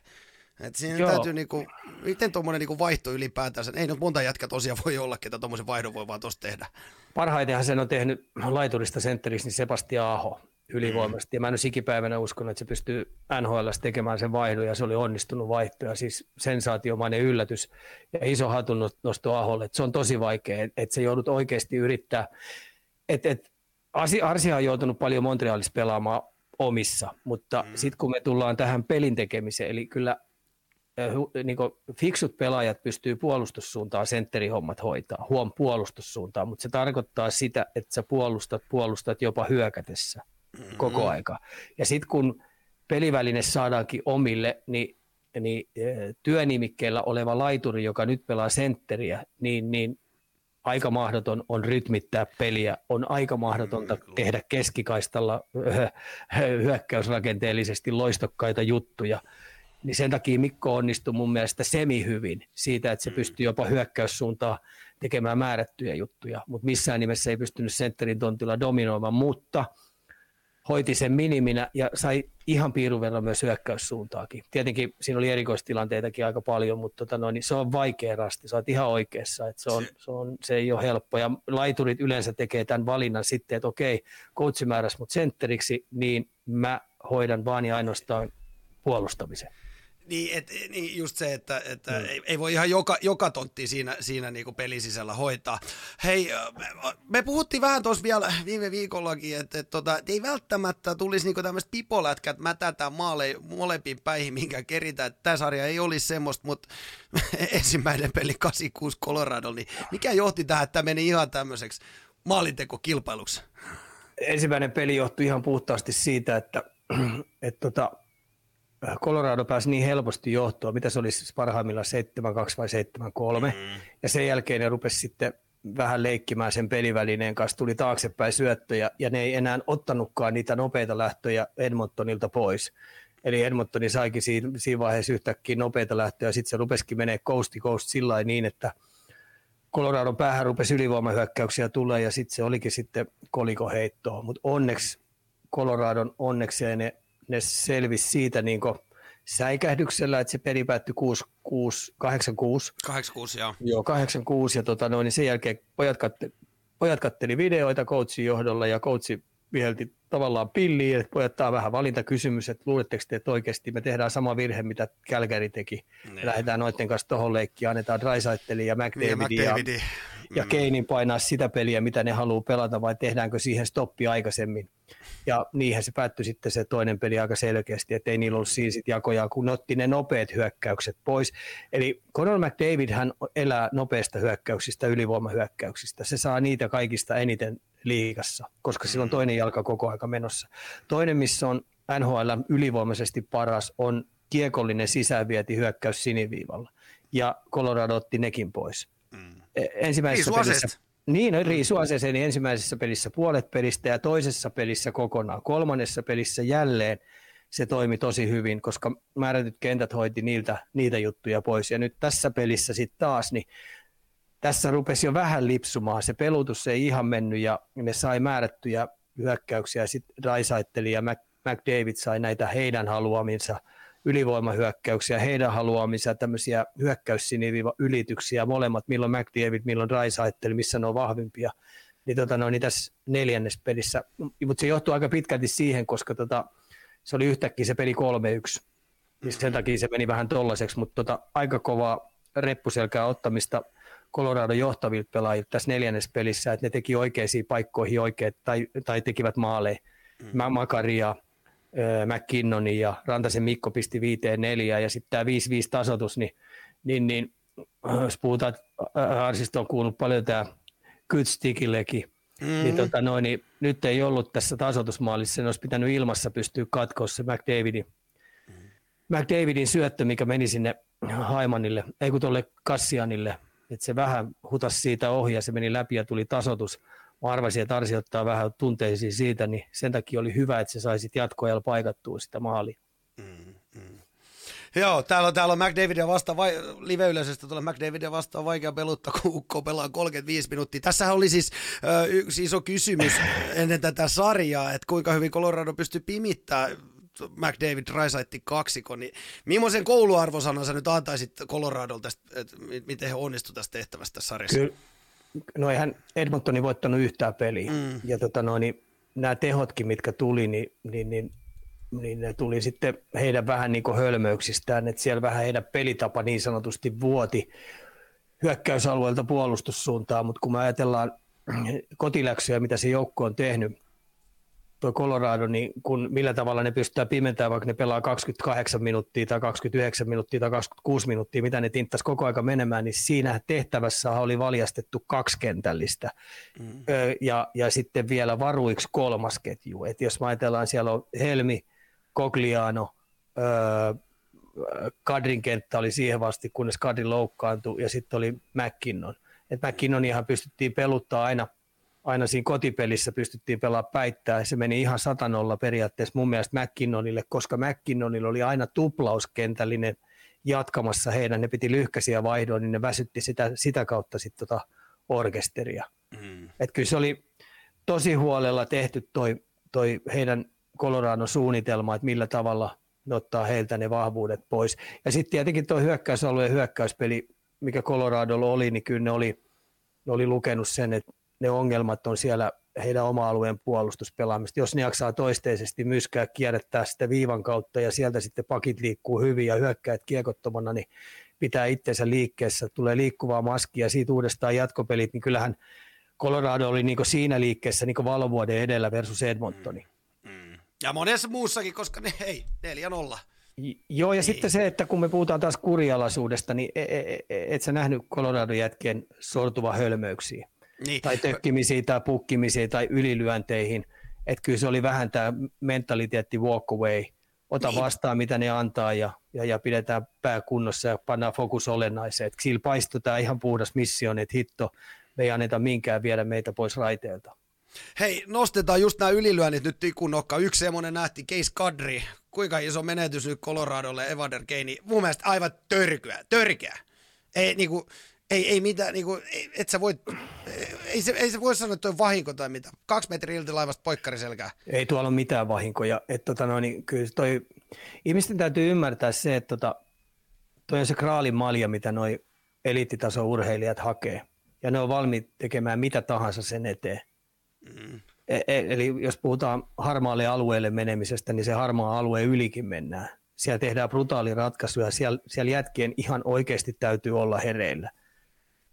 Et siinä Joo. täytyy niinku, miten tuommoinen niinku vaihto ylipäätänsä, ei nyt monta jätkä tosiaan voi olla, ketä tuommoisen vaihdon voi vaan tuosta tehdä. Parhaitenhan sen on tehnyt laiturista sentteriksi niin Sebastian Aho ylivoimasti. Mm. Ja mä en ole ikipäivänä uskonut, että se pystyy NHL tekemään sen vaihdon, ja se oli onnistunut vaihto, ja siis sensaatiomainen yllätys, ja iso hatun nosto Aholle, että se on tosi vaikea, että se joudut oikeasti yrittää, että et, Arsia on joutunut paljon Montrealissa pelaamaan omissa, mutta mm. sitten kun me tullaan tähän pelin tekemiseen, eli kyllä niin fiksut pelaajat pystyy puolustussuuntaan sentterihommat hoitaa, huom puolustussuuntaan, mutta se tarkoittaa sitä, että sä puolustat, puolustat jopa hyökätessä mm-hmm. koko aika. Ja sitten kun peliväline saadaankin omille, niin, niin työnimikkeellä oleva laituri, joka nyt pelaa sentteriä, niin, niin aika mahdoton on rytmittää peliä, on aika mahdotonta mm, tehdä keskikaistalla hyökkäysrakenteellisesti loistokkaita juttuja niin sen takia Mikko onnistui mun mielestä semi hyvin siitä, että se mm. pystyi jopa hyökkäyssuuntaan tekemään määrättyjä juttuja, mutta missään nimessä ei pystynyt sentterin tontilla dominoimaan, mutta hoiti sen miniminä ja sai ihan piirun verran myös hyökkäyssuuntaakin. Tietenkin siinä oli erikoistilanteitakin aika paljon, mutta tota noin, niin se on vaikea rasti, sä oot ihan oikeassa, että se, on, se, on, se ei ole helppo. Ja laiturit yleensä tekee tämän valinnan sitten, että okei, coachi määräsi mut sentteriksi, niin mä hoidan vaan ja ainoastaan puolustamisen. Niin, et, niin just se, että, että mm. ei, ei voi ihan joka, joka tontti siinä, siinä niinku pelin sisällä hoitaa. Hei, me, me puhuttiin vähän tuossa vielä viime viikollakin, että, että, tota, ei välttämättä tulisi niinku tämmöistä pipolätkät mätätään maale, molempiin päihin, minkä keritään. Tämä sarja ei olisi semmoista, mutta ensimmäinen peli 86 Colorado, niin mikä johti tähän, että tämä meni ihan tämmöiseksi maalintekokilpailuksi? Ensimmäinen peli johtui ihan puhtaasti siitä, että, että tota, Colorado pääsi niin helposti johtoon, mitä se olisi siis parhaimmillaan 7-2 vai 7-3, mm. ja sen jälkeen ne rupesi sitten vähän leikkimään sen pelivälineen kanssa, tuli taaksepäin syöttöjä, ja ne ei enää ottanutkaan niitä nopeita lähtöjä Edmontonilta pois. Eli Edmontoni saikin siinä, siinä vaiheessa yhtäkkiä nopeita lähtöjä, ja sitten se rupesikin menee coast to coast sillä niin, että Coloradon päähän rupesi ylivoimahyökkäyksiä tulee, ja sitten se olikin sitten kolikoheittoa, mutta onneksi Coloradon onnekseen ne ne selvisi siitä niin säikähdyksellä, että se peli päättyi 6, 6, 86. 86, joo. Joo, 86 ja tota, no, niin sen jälkeen pojat, katte, pojat katteli videoita coachin johdolla ja coachi vihelti tavallaan pilliin, että pojat tämä on vähän valintakysymys, että luuletteko te, että oikeasti me tehdään sama virhe, mitä Kälkäri teki. Ne. Lähdetään noiden kanssa tuohon leikkiin, annetaan Drysaitlin ja McDavidin ja, ja, ja mm. Keinin painaa sitä peliä, mitä ne haluaa pelata, vai tehdäänkö siihen stoppi aikaisemmin. Ja niinhän se päättyi sitten se toinen peli aika selkeästi, että ei niillä ollut siinä sit jakoja, kun otti ne nopeat hyökkäykset pois. Eli Conor McDavid hän elää nopeista hyökkäyksistä, ylivoimahyökkäyksistä. Se saa niitä kaikista eniten liigassa, koska sillä on toinen jalka koko aika menossa. Toinen, missä on NHL ylivoimaisesti paras, on kiekollinen sisäänvieti hyökkäys siniviivalla. Ja Colorado otti nekin pois. E, ensimmäisessä pelissä, niin, no, riisuaseeseen niin ensimmäisessä pelissä puolet pelistä ja toisessa pelissä kokonaan. Kolmannessa pelissä jälleen se toimi tosi hyvin, koska määrätyt kentät hoiti niiltä, niitä juttuja pois. Ja nyt tässä pelissä sitten taas, niin tässä rupesi jo vähän lipsumaan. Se pelutus ei ihan mennyt ja ne sai määrättyjä hyökkäyksiä. Sitten Raisaitteli ja McDavid sai näitä heidän haluaminsa – ylivoimahyökkäyksiä, heidän haluamisia tämmöisiä hyökkäyssiniviva ylityksiä, molemmat, milloin McDavid, milloin Drysaitel, missä ne on vahvimpia. niin, tota, no, niin tässä neljännes pelissä. Mutta se johtuu aika pitkälti siihen, koska tota, se oli yhtäkkiä se peli 3-1. Niin sen takia se meni vähän tollaiseksi, mutta tota, aika kovaa reppuselkää ottamista Colorado johtavilta pelaajilta tässä neljännes pelissä, että ne teki oikeisiin paikkoihin oikeat, tai, tai tekivät maaleja. Mm. Makaria, McKinnonin ja Rantasen Mikko pisti viiteen neljään ja sitten tämä 5-5 tasotus, niin, niin, niin jos puhutaan, että Arsista on kuullut paljon tämä Kytstikillekin, mm-hmm. niin, tota noin, niin nyt ei ollut tässä tasotusmaalissa, sen olisi pitänyt ilmassa pystyä katkoa se McDavidin, mm-hmm. McDavidin syöttö, mikä meni sinne Haimanille, ei kun tuolle Kassianille, että se vähän hutas siitä ohi ja se meni läpi ja tuli tasotus. Mä arvasin, että Arsi ottaa vähän tunteisiin siitä, niin sen takia oli hyvä, että se sai sitten jatkoajalla paikattua sitä maalia. Mm, mm. Joo, täällä on, täällä on McDavidia vastaan, vai, live-yleisöstä tulee McDavidia vastaan vaikea peluttaa, kun Ukko pelaa 35 minuuttia. Tässähän oli siis ö, yksi iso kysymys ennen tätä sarjaa, että kuinka hyvin Colorado pystyy pimittämään McDavid Raisaitti kaksiko, niin millaisen kouluarvosanan sä nyt antaisit Coloradolta, että miten he onnistuivat tässä tehtävästä tässä sarjassa? Kyllä, no eihän Edmontoni voittanut yhtään peliä. Mm. Ja tota no, niin nämä tehotkin, mitkä tuli, niin, niin, niin, niin ne tuli sitten heidän vähän niin kuin hölmöyksistään, että siellä vähän heidän pelitapa niin sanotusti vuoti hyökkäysalueelta puolustussuuntaan, mutta kun me ajatellaan kotiläksyjä, mitä se joukko on tehnyt, tuo Colorado, niin kun, millä tavalla ne pystytään pimentämään, vaikka ne pelaa 28 minuuttia tai 29 minuuttia tai 26 minuuttia, mitä ne tinttas koko aika menemään, niin siinä tehtävässä oli valjastettu kaksikentällistä mm. ja, ja sitten vielä varuiksi kolmas ketju. Et jos ajatellaan, siellä on Helmi, Cogliano, öö, Kadrin kenttä oli siihen vasti, kunnes Kadri loukkaantui, ja sitten oli McKinnon. Et McKinnonihan pystyttiin peluttaa aina – aina siinä kotipelissä pystyttiin pelaamaan päittää. Se meni ihan satanolla periaatteessa mun mielestä McKinnonille, koska McKinnonilla oli aina tuplauskentällinen jatkamassa heidän. Ne piti lyhkäisiä vaihdoa, niin ne väsytti sitä, sitä kautta sitten tota orkesteria. Mm. Et kyllä se oli tosi huolella tehty toi, toi heidän Colorado suunnitelma, että millä tavalla ne ottaa heiltä ne vahvuudet pois. Ja sitten tietenkin tuo hyökkäysalueen hyökkäyspeli, mikä Coloradolla oli, niin kyllä ne oli, ne oli lukenut sen, että ne ongelmat on siellä heidän oma-alueen puolustuspelaamista. Jos ne jaksaa toisteisesti myskää kierrättää sitä viivan kautta ja sieltä sitten pakit liikkuu hyvin ja hyökkäät kiekottomana, niin pitää itsensä liikkeessä, tulee liikkuvaa maskia ja siitä uudestaan jatkopelit, niin kyllähän Colorado oli niin siinä liikkeessä niin valovuoden edellä versus Edmontoni. Mm, mm. Ja monessa muussakin, koska ne ei, 4-0. Joo, ja ei. sitten se, että kun me puhutaan taas kurialaisuudesta, niin et, et, et sä nähnyt Colorado-jätkien sortuva hölmöyksiä niin. tai tökkimisiin tai pukkimisiin tai ylilyönteihin. Että kyllä se oli vähän tämä mentaliteetti walk away, ota niin. vastaan mitä ne antaa ja, ja, ja pidetään pää kunnossa ja pannaan fokus olennaiseen. Että sillä paistutaan ihan puhdas missio, että hitto, me ei anneta minkään viedä meitä pois raiteelta. Hei, nostetaan just nämä ylilyönnit nyt tikkunokka. Yksi semmoinen nähti, Case Kadri. Kuinka iso menetys nyt Coloradolle Evander Kane? Mun mielestä aivan törkyä, törkeä. Ei, niinku, ei, ei mitään, niinku, et sä voit, ei se, ei se voi sanoa, että on vahinko tai mitä. Kaksi metriä ilti laivasta poikkariselkää. Ei tuolla ole mitään vahinkoja. Et, tota, no, niin, kyllä toi, ihmisten täytyy ymmärtää se, että tota, toi on se kraalin malja, mitä noi eliittitason urheilijat hakee. Ja ne on valmiit tekemään mitä tahansa sen eteen. Mm. E, e, eli jos puhutaan harmaalle alueelle menemisestä, niin se harmaa alue ylikin mennään. Siellä tehdään brutaali ratkaisuja, siellä, siellä jätkien ihan oikeasti täytyy olla hereillä –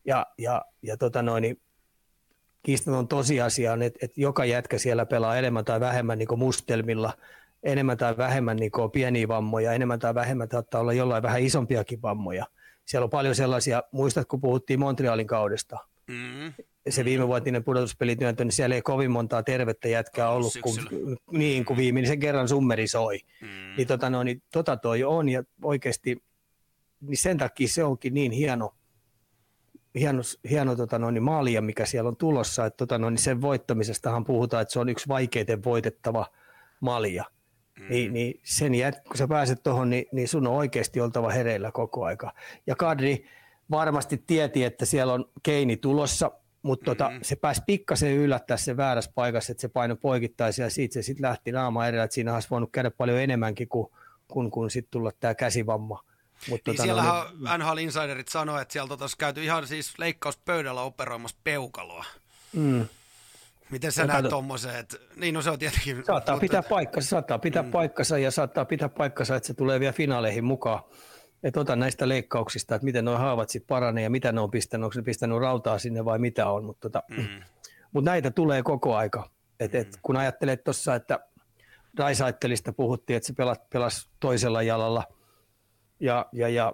ja, ja, ja tota noin, niin kiistaton tosiasia on, että, että joka jätkä siellä pelaa enemmän tai vähemmän niin mustelmilla, enemmän tai vähemmän niin pieniä vammoja, enemmän tai vähemmän saattaa olla jollain vähän isompiakin vammoja. Siellä on paljon sellaisia, muistat kun puhuttiin Montrealin kaudesta, mm-hmm. se viimevuotinen pudotuspelityöntö, niin siellä ei kovin montaa tervettä jätkää ollut, kun, niin kuin viimeisen kerran summeri soi. Mm-hmm. Niin, tota, no, niin tota toi on ja oikeasti niin sen takia se onkin niin hieno, hieno, hieno tota noin, maalia, mikä siellä on tulossa. Että, tota noin, sen voittamisestahan puhutaan, että se on yksi vaikeiten voitettava malja. Mm. Niin, niin sen jät, kun sä pääset tuohon, niin, niin sun on oikeasti oltava hereillä koko aika. Ja Kadri varmasti tieti, että siellä on Keini tulossa, mutta tota, mm-hmm. se pääsi pikkasen yllättää se väärässä paikassa, että se paino poikittaisi ja siitä se sitten lähti naama edellä, että siinä olisi voinut käydä paljon enemmänkin kuin kun, kun sitten tulla tämä käsivamma mutta niin tota, siellähän no, NHL Insiderit sanoi, että sieltä olisi käyty ihan siis leikkauspöydällä operoimassa peukaloa. Mm. Miten sä näet tommosen, että niin no se on tietenkin... Saattaa mutta... pitää paikkansa, saattaa pitää mm. paikkansa ja saattaa pitää paikkansa, että se tulee vielä finaaleihin mukaan. Että ota näistä leikkauksista, että miten nuo haavat sitten paranee ja mitä ne on pistänyt, onko ne pistänyt rautaa sinne vai mitä on. Mutta tota, mm. mut näitä tulee koko aika. Et, et, mm. kun ajattelet tuossa, että Raisaittelista puhuttiin, että se pelas, pelasi toisella jalalla ja, ja, ja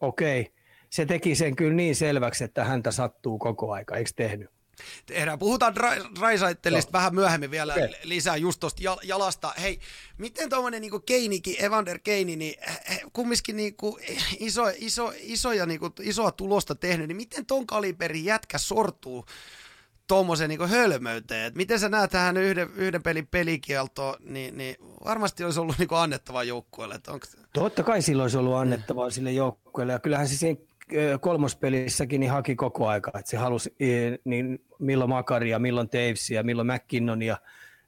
okei, se teki sen kyllä niin selväksi, että häntä sattuu koko aika, eikö tehnyt? Tehdään. Puhutaan ra- Raisaittelista no. vähän myöhemmin vielä okay. lisää just tuosta jalasta. Hei, miten tuommoinen niinku Keinikin, Evander Keini, niin eh, eh, kumminkin niinku iso, iso, isoja, niinku, isoa tulosta tehnyt, niin miten ton kaliberin jätkä sortuu tuommoisen niin hölmöyteen. Et miten sä näet tähän yhden, yhden pelin pelikieltoon, niin, niin varmasti olisi ollut niin annettavaa joukkueelle. Onko... Totta kai silloin olisi ollut annettavaa sille joukkueelle. Ja kyllähän se siinä kolmospelissäkin niin haki koko aika, että se halusi niin milloin Makaria, milloin Tavesia, milloin McKinnonia,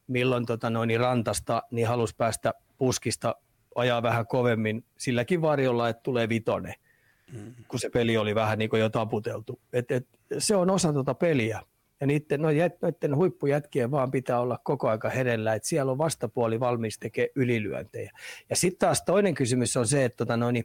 milloin tota noin, niin Rantasta, niin halusi päästä puskista ajaa vähän kovemmin silläkin varjolla, että tulee vitone, mm. kun se peli oli vähän niin kuin jo taputeltu. Et, et, se on osa tuota peliä. Ja niiden, no, noiden huippujätkien vaan pitää olla koko aika herellä, että siellä on vastapuoli valmis tekemään ylilyöntejä. Ja sitten taas toinen kysymys on se, että tota, no, niin,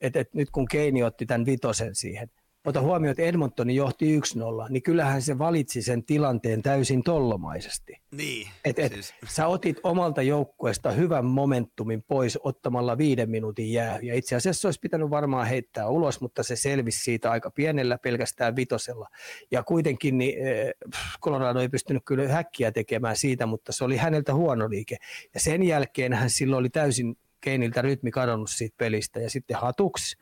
että, että nyt kun Keini otti tämän vitosen siihen, ota huomioon, että Edmontoni johti 1-0, niin kyllähän se valitsi sen tilanteen täysin tollomaisesti. Niin. Et, et, siis. Sä otit omalta joukkueesta hyvän momentumin pois ottamalla viiden minuutin jää. Ja itse asiassa se olisi pitänyt varmaan heittää ulos, mutta se selvisi siitä aika pienellä pelkästään vitosella. Ja kuitenkin niin, eh, Colorado ei pystynyt kyllä häkkiä tekemään siitä, mutta se oli häneltä huono liike. Ja sen jälkeen hän silloin oli täysin Keiniltä rytmi kadonnut siitä pelistä ja sitten hatuksi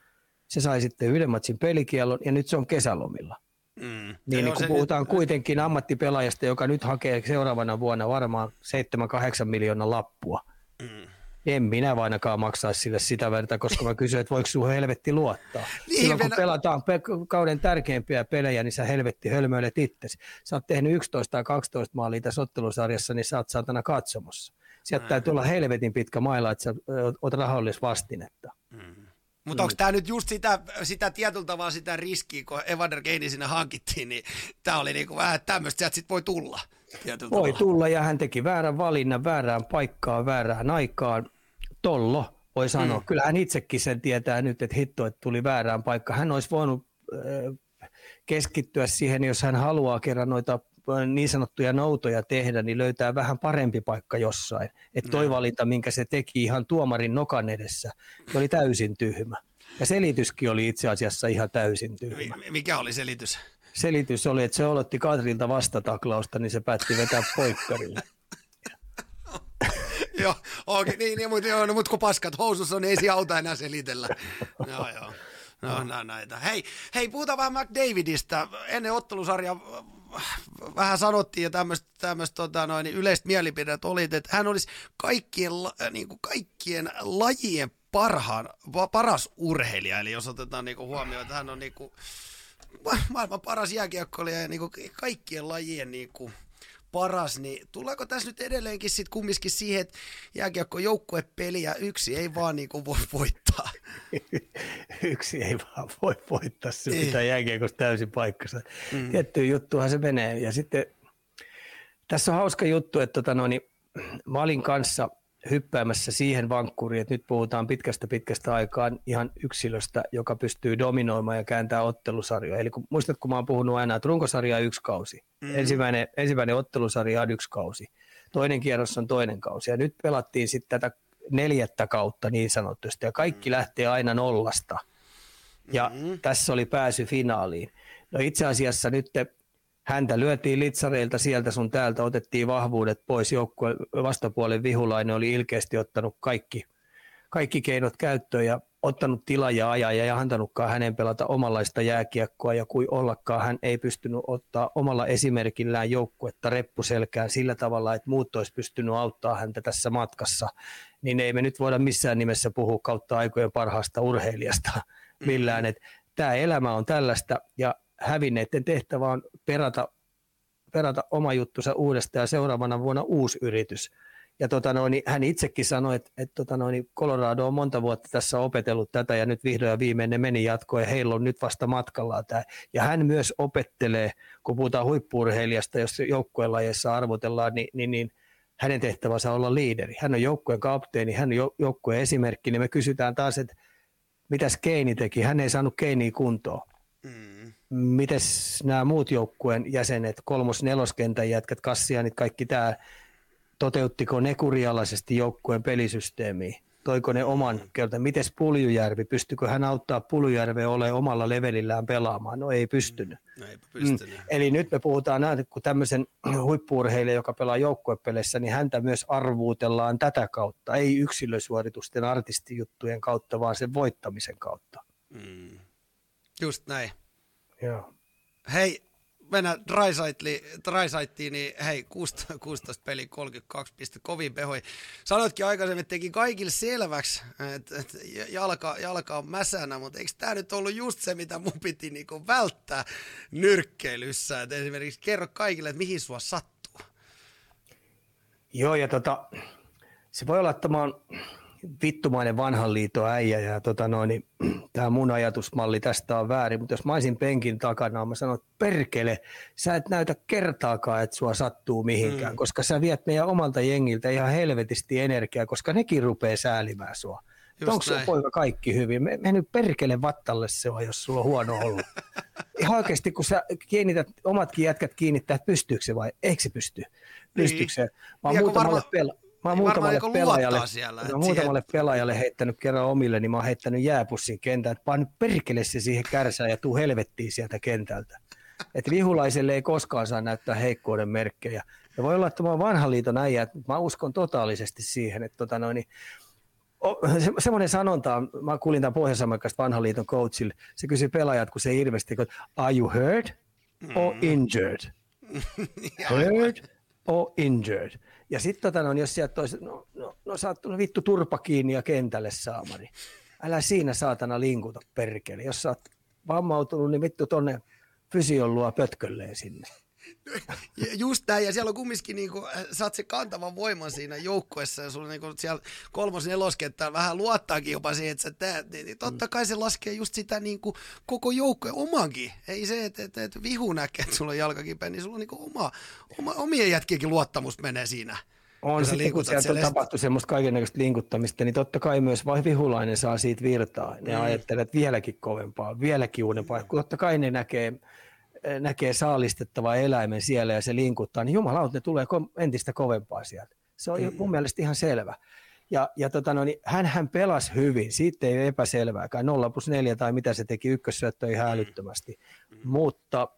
se sai sitten yhden matsin pelikielon ja nyt se on kesälomilla. Mm. Niin, niin kun puhutaan nyt... kuitenkin ammattipelaajasta, joka nyt hakee seuraavana vuonna varmaan 7-8 miljoonaa lappua. Mm. En minä ainakaan maksaisi sille sitä verta, koska mä kysyn, että voiko sinun helvetti luottaa. niin, Silloin kun pelataan pe- kauden tärkeimpiä pelejä, niin sä helvetti hölmöilet itsesi. Sä oot tehnyt 11 tai 12 maalia tässä ottelusarjassa, niin sä oot saatana katsomossa. Sieltä täytyy olla helvetin pitkä maila, että sä oot rahoillis vastinetta. Mm. Mutta onko tämä nyt just sitä, sitä tietyllä tavalla sitä riskiä, kun Evander Keini sinne hankittiin, niin tämä oli niinku vähän tämmöistä, että sit voi tulla. Voi tavalla. tulla ja hän teki väärän valinnan, väärään paikkaan, väärään aikaan. Tollo, voi sanoa. Mm. Kyllä hän itsekin sen tietää nyt, että hitto, että tuli väärään paikkaan. Hän olisi voinut keskittyä siihen, jos hän haluaa kerran noita niin sanottuja noutoja tehdä, niin löytää vähän parempi paikka jossain. Että toi valinta, minkä se teki ihan tuomarin nokan edessä, oli täysin tyhmä. Ja selityskin oli itse asiassa ihan täysin tyhmä. Mikä oli selitys? Selitys oli, että se olotti Katrilta vastataklausta, niin se päätti vetää poikkarille. joo, okay, niin, niin, mutta, joo, no, mutta kun paskat housussa on, niin ei se auta enää selitellä. joo, joo. No, no, näitä. Hei, hei, puhutaan vähän McDavidista. Ennen ottelusarjaa vähän sanottiin ja tämmöistä tota niin yleistä mielipidettä oli, että hän olisi kaikkien, niin kuin kaikkien lajien parhaan, paras urheilija. Eli jos otetaan niin kuin huomioon, että hän on niin kuin, maailman paras jääkiekkoilija ja niin kuin kaikkien lajien niin kuin, paras, niin tuleeko tässä nyt edelleenkin sitten kumminkin siihen, että jääkiekko joukkuepeli ja yksi ei vaan niin kuin voi voittaa? yksi ei vaan voi voittaa, se ei. pitää jääkiekossa täysin paikkansa. Mm. Tiettyä juttuhan se menee. Ja sitten tässä on hauska juttu, että tota, no, niin, mä olin kanssa – hyppäämässä siihen vankkuriin, että nyt puhutaan pitkästä pitkästä aikaa ihan yksilöstä, joka pystyy dominoimaan ja kääntää ottelusarjoja. Eli kun, muistat, kun mä oon puhunut aina, että runkosarja on yksi kausi. Mm-hmm. Ensimmäinen, ensimmäinen ottelusarja on yksi kausi. Toinen kierros on toinen kausi. Ja nyt pelattiin sitten tätä neljättä kautta niin sanotusti. Ja kaikki mm-hmm. lähtee aina nollasta. Ja mm-hmm. tässä oli pääsy finaaliin. No itse asiassa nyt häntä lyötiin litsareilta sieltä sun täältä, otettiin vahvuudet pois. Joukkue vastapuolen vihulainen oli ilkeästi ottanut kaikki, kaikki keinot käyttöön ja ottanut tilaa ja ajaa ja antanutkaan hänen pelata omanlaista jääkiekkoa. Ja kuin ollakaan hän ei pystynyt ottaa omalla esimerkillään joukkuetta reppuselkään sillä tavalla, että muut olisi pystynyt auttaa häntä tässä matkassa, niin ei me nyt voida missään nimessä puhua kautta aikojen parhaasta urheilijasta millään, että tämä elämä on tällaista ja hävinneiden tehtävä on perata, perata oma juttusa uudestaan ja seuraavana vuonna uusi yritys. ja tota noin, hän itsekin sanoi, että, että tota noin, Colorado on monta vuotta tässä opetellut tätä ja nyt vihdoin ja viimein ne meni jatkoon ja heillä on nyt vasta matkallaan tämä. Ja hän myös opettelee, kun puhutaan huippuurheilijasta, jos joukkueen lajeissa arvotellaan, niin, niin, niin hänen tehtävänsä on olla liideri. Hän on joukkueen kapteeni, hän on joukkueen esimerkki, niin me kysytään taas, että mitäs Keini teki? Hän ei saanut Keiniä kuntoon. Mm. Mites nämä muut joukkueen jäsenet, kolmos neloskentän jätkät, Kassianit, kaikki tämä, toteuttiko ne kurialaisesti joukkueen pelisysteemiä? Toiko ne oman kerran? Mites Puljujärvi? Pystykö hän auttaa Puljujärveä ole omalla levelillään pelaamaan? No ei pystynyt. No, pystynyt. Mm. Eli nyt me puhutaan näin, kun tämmöisen huippuurheilijan, joka pelaa joukkuepeleissä, niin häntä myös arvuutellaan tätä kautta. Ei yksilösuoritusten artistijuttujen kautta, vaan sen voittamisen kautta. Mm. Just näin. Joo. Hei, mennään Drysaittiin, niin hei, 16, 16 peli, 32 pistettä, kovin pehoi. Sanoitkin aikaisemmin, että teki kaikille selväksi, että, että jalka, jalka on mäsänä, mutta eikö tämä nyt ollut just se, mitä mun piti niinku välttää nyrkkeilyssä? Et esimerkiksi kerro kaikille, että mihin sua sattuu. Joo, ja tota, se voi olla, että mä oon vittumainen vanhan liiton äijä ja tota noin, niin, tämä mun ajatusmalli tästä on väärin, mutta jos mä olisin penkin takana, mä sanon, että perkele, sä et näytä kertaakaan, että sua sattuu mihinkään, mm. koska sä viet meidän omalta jengiltä ihan helvetisti energiaa, koska nekin rupeaa säälimään sua. Onko se poika kaikki hyvin? Me, me nyt perkele vattalle se on, jos sulla on huono ollut. Ihan oikeasti, kun sä kiinnität, omatkin jätkät kiinnittää, että pystyykö se vai eikö se pysty? Pystyykö se? Mä oon muutamalle varma... pela- Mä oon muutamalle, pelaajalle, siellä, mä muutamalle siihen... pelaajalle heittänyt kerran omille, niin mä oon heittänyt jääpussin kentään, että nyt perkele se siihen kärsään ja tuu helvettiin sieltä kentältä. Että vihulaiselle ei koskaan saa näyttää heikkouden merkkejä. Ja voi olla, että mä oon vanhan liiton äijä, että mä uskon totaalisesti siihen, että tota noin, se, semmoinen sanonta, mä kuulin tämän pohjois vanhan liiton coachille, se kysyi pelaajat, kun se ilmestyi, että are you hurt or mm. injured? hurt or injured? Ja sitten tota, no, jos sieltä olisi, no, no, no sä oot vittu turpa kiinni ja kentälle saamari. Älä siinä saatana linkuta perkele. Jos sä oot vammautunut, niin vittu tonne fysion luo pötkölleen sinne. Just näin, ja siellä on kumminkin, niin kuin, äh, saat se kantavan voiman siinä joukkuessa, ja sulla niin kuin, siellä kolmos neloskenttää vähän luottaakin jopa siihen, että sä teet, niin, niin totta kai se laskee just sitä niin kuin, koko joukkojen omankin. Ei se, että, että, että vihu näkee, että sulla on jalkakipeä, niin sulla on niin kuin oma, oma, omien jätkienkin luottamus menee siinä. On sitten, kun sieltä on tapahtu semmoista kaikenlaista linkuttamista, niin totta kai myös vai vihulainen saa siitä virtaa. Ne mm. ajattelee, että vieläkin kovempaa, vieläkin uudempaa. Kun totta kai ne näkee näkee saalistettava eläimen siellä ja se linkuttaa, niin jumalauta, ne tulee entistä kovempaa sieltä. Se on mm. mun mielestä ihan selvä. Ja, ja tota no, niin hän, hän pelasi hyvin, siitä ei ole epäselvääkään, 0 plus 4 tai mitä se teki, ykkössyöttö ihan mm. älyttömästi. Mm. Mutta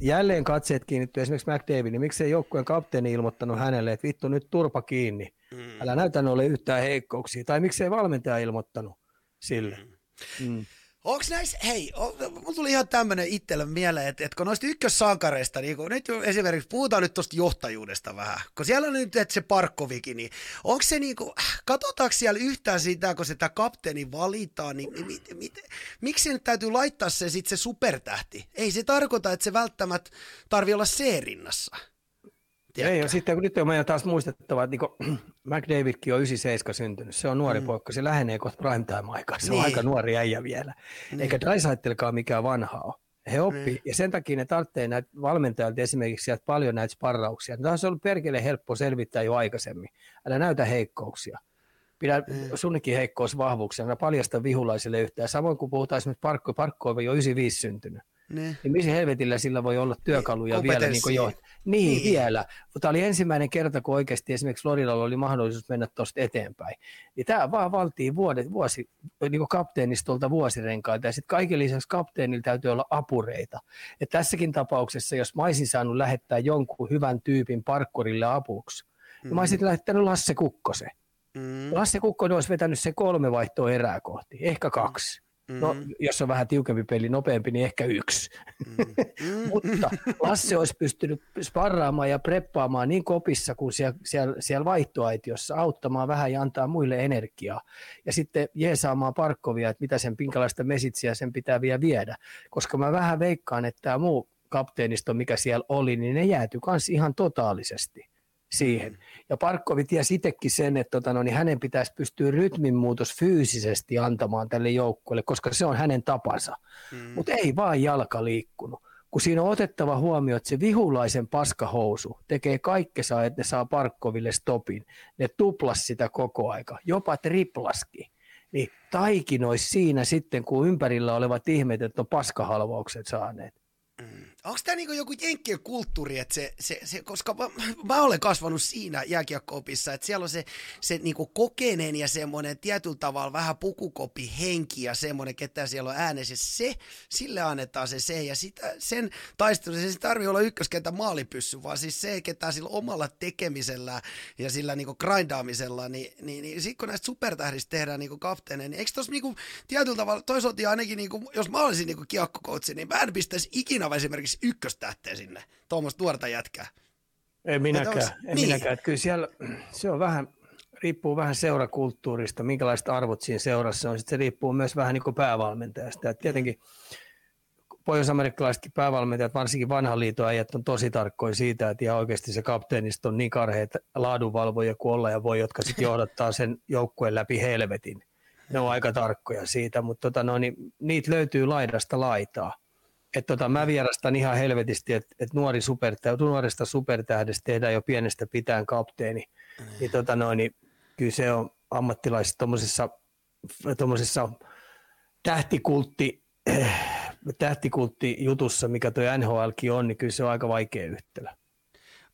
jälleen katseet kiinnittyy esimerkiksi McDavid, niin miksei joukkueen kapteeni ilmoittanut hänelle, että vittu nyt turpa kiinni, mm. älä näytä noille yhtään heikkouksia, tai miksei valmentaja ilmoittanut sille. Mm. Mm. Onko näissä, hei, mulla tuli ihan tämmöinen itselle mieleen, että, että kun noista ykkössankareista, niin kun nyt esimerkiksi puhutaan nyt tuosta johtajuudesta vähän, kun siellä on nyt että se Parkkovikin, niin onko se niin kuin, katsotaanko siellä yhtään sitä, kun sitä kapteeni valitaan, niin, niin mit, mit, miksi nyt täytyy laittaa se sitten se supertähti? Ei se tarkoita, että se välttämättä tarvii olla C-rinnassa. Ei, ja sitten kun nyt on meidän taas muistettava, että niin McDavidkin on 97 syntynyt, se on nuori mm. poikka, se lähenee kohta primetime-aikaa, se niin. on aika nuori äijä vielä. Niin. Eikä Dreisaitelkaan mikään vanha ole. He oppii, niin. ja sen takia ne tarvitsee näitä valmentajalta esimerkiksi sieltä paljon näitä sparrauksia. Tämä on ollut perkele helppo selvittää jo aikaisemmin. Älä näytä heikkouksia. Pidä mm. sunnekin heikkous vahvuuksia, älä paljasta vihulaisille yhtään. Samoin kuin puhutaan esimerkiksi Parkko, Parkko on jo 95 syntynyt. Ne. Niin missä helvetillä sillä voi olla työkaluja niin, vielä niin kuin jo, niin, niin, vielä. Mutta tämä oli ensimmäinen kerta, kun oikeasti esimerkiksi Floridalla oli mahdollisuus mennä tuosta eteenpäin. Niin tämä vaan valtii vuodet, vuosi, niin kuin kapteenistolta vuosirenkaita ja sitten kaiken lisäksi kapteenilla täytyy olla apureita. Et tässäkin tapauksessa, jos mä olisin saanut lähettää jonkun hyvän tyypin parkkorille apuksi, mm. niin mä olisin mm. lähettänyt Lasse Kukkosen. Mm. Lasse Kukkonen olisi vetänyt se kolme vaihtoa erää kohti, ehkä kaksi. No, mm. jos on vähän tiukempi peli, nopeampi, niin ehkä yksi. Mm. Mutta Lasse olisi pystynyt sparraamaan ja preppaamaan niin kopissa kuin siellä, siellä, siellä vaihtoaitiossa, auttamaan vähän ja antaa muille energiaa. Ja sitten jeesaamaan Parkkovia, että mitä sen pinkalaista mesitsiä sen pitää vielä viedä. Koska mä vähän veikkaan, että tämä muu kapteenisto, mikä siellä oli, niin ne jäätyi kans ihan totaalisesti. Siihen. Ja Parkkovi tiesi itsekin sen, että tota, no, niin hänen pitäisi pystyä rytminmuutos fyysisesti antamaan tälle joukkueelle, koska se on hänen tapansa. Mm. Mutta ei vaan jalka liikkunut. Kun siinä on otettava huomioon, että se vihulaisen paskahousu tekee kaikkensa, että ne saa Parkkoville stopin. Ne tuplas sitä koko aika, jopa triplaski. Niin taikin olisi siinä sitten, kun ympärillä olevat ihmeet, että on paskahalvaukset saaneet. Onko tämä niinku joku jenkkien kulttuuri, että se, se, se, koska mä, mä, olen kasvanut siinä jääkiekkoopissa, että siellä on se, se niinku kokeneen ja semmoinen tietyllä tavalla vähän pukukopi henki ja semmoinen, ketä siellä on äänessä, se, sille annetaan se se ja sitä, sen taistelu, se ei tarvitse olla ykköskentä maalipyssy, vaan siis se, ketä sillä omalla tekemisellä ja sillä niinku grindaamisella, niin, niin, niin sitten kun näistä supertähdistä tehdään niinku kapteeneen, niin eikö tuossa niinku tietyllä tavalla, toisaalta ainakin, niinku, jos mä olisin niinku kiekkokoutsi, niin mä en pistäisi ikinä esimerkiksi ykköstähteä sinne, tuommoista tuorta jätkää. Ei minäkään, onks, ei niin. minäkään. Kyllä siellä se on vähän, riippuu vähän seurakulttuurista, minkälaiset arvot siinä seurassa on. Sitten se riippuu myös vähän niin kuin päävalmentajasta. Et tietenkin pohjois-amerikkalaisetkin päävalmentajat, varsinkin vanhan liiton äijät on tosi tarkkoja siitä, että ihan oikeasti se kapteenista on niin karheet laadunvalvoja kuin olla ja voi, jotka sitten johdattaa sen joukkueen läpi helvetin. Ne on aika tarkkoja siitä, mutta tota, no, niin, niitä löytyy laidasta laitaa että tota, mä vierastan ihan helvetisti, että et nuori supertä, nuoresta supertähdestä tehdään jo pienestä pitään kapteeni. Mm. Niin, tota, no, niin kyllä se on ammattilaiset tuommoisessa tähtikultti, tähtikultti jutussa, mikä tuo NHLkin on, niin kyllä se on aika vaikea yhtälö.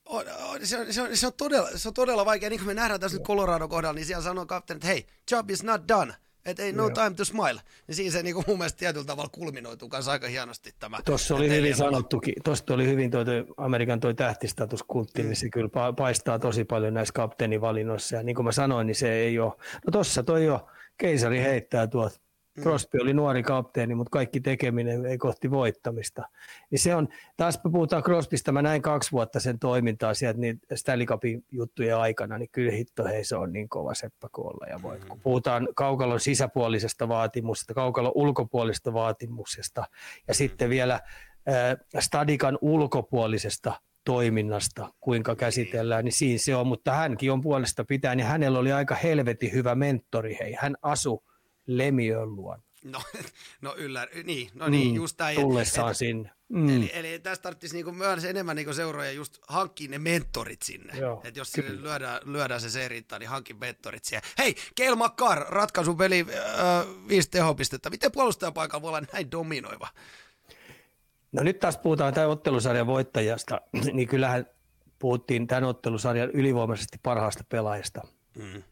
On, on, se, on, se, on, se, on todella, se on todella vaikea. Niin kuin me nähdään tässä nyt Colorado kohdalla, niin siellä sanoo kapteeni, että hei, job is not done. Että ei no time to smile. Niin siinä se niinku mun mielestä tietyllä tavalla kulminoituu kanssa aika hienosti tämä. Tuossa oli hyvin sanottukin. Tuosta oli hyvin toi, toi Amerikan toi tähtistatuskultti, mm. niin se kyllä paistaa tosi paljon näissä kapteenivalinnoissa. Ja niin kuin mä sanoin, niin se ei ole. No tuossa toi jo keisari heittää tuot. Crosby oli nuori kapteeni, mutta kaikki tekeminen ei kohti voittamista. Niin se on, taas puhutaan Crosbysta, mä näin kaksi vuotta sen toimintaa sieltä niin Stanley Cupin juttujen aikana, niin kyllä hitto hei se on niin kova seppä kuin olla ja voit. Kun puhutaan kaukalon sisäpuolisesta vaatimuksesta, kaukalon ulkopuolisesta vaatimuksesta ja sitten vielä äh, Stadikan ulkopuolisesta toiminnasta, kuinka käsitellään, niin siinä se on, mutta hänkin on puolesta pitää, niin hänellä oli aika helvetin hyvä mentori, hei, hän asui Lemiön luon. No, no yllä, niin, no niin, mm, just tämä. Tullessaan et, sinne. Mm. Eli, eli tästä tarvitsisi niinku myös enemmän niinku seuroja just hankkia ne mentorit sinne. Että jos sille lyödään, lyödään se seerinta, niin hankki mentorit siihen. Hei, Keil Makar, ratkaisupeli, äh, viisi tehopistettä. Miten puolustajapaikalla voi olla näin dominoiva? No nyt taas puhutaan tämän ottelusarjan voittajasta, niin kyllähän puhuttiin tämän ottelusarjan ylivoimaisesti parhaasta pelaajasta. Mm.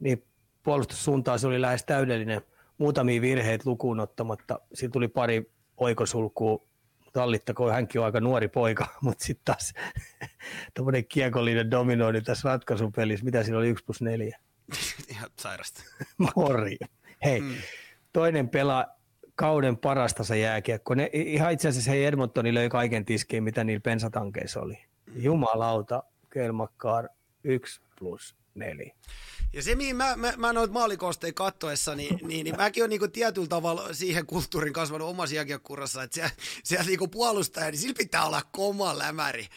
Niin puolustussuuntaan se oli lähes täydellinen. Muutamia virheitä lukuun ottamatta. Siinä tuli pari oikosulkua. Tallittakoon, hänkin on aika nuori poika, mutta sitten taas tämmöinen kiekollinen dominointi tässä ratkaisupelissä. Mitä siinä oli 1 plus 4? Ihan sairasta. Mori. Hei, mm. toinen pelaa kauden parasta se jääkiekko. Ne, ihan itse asiassa hei Edmontoni löi kaiken tiskiin, mitä niillä pensatankeissa oli. Jumalauta, Kelmakkaar 1 plus 4. Ja se, mihin mä, mä, mä noita maalikosteja kattoessa, niin, niin, niin mäkin olen niinku tietyllä tavalla siihen kulttuurin kasvanut omassa jääkiekkurassa, että siellä, siellä niinku puolustaja, niin sillä pitää olla koma lämäri.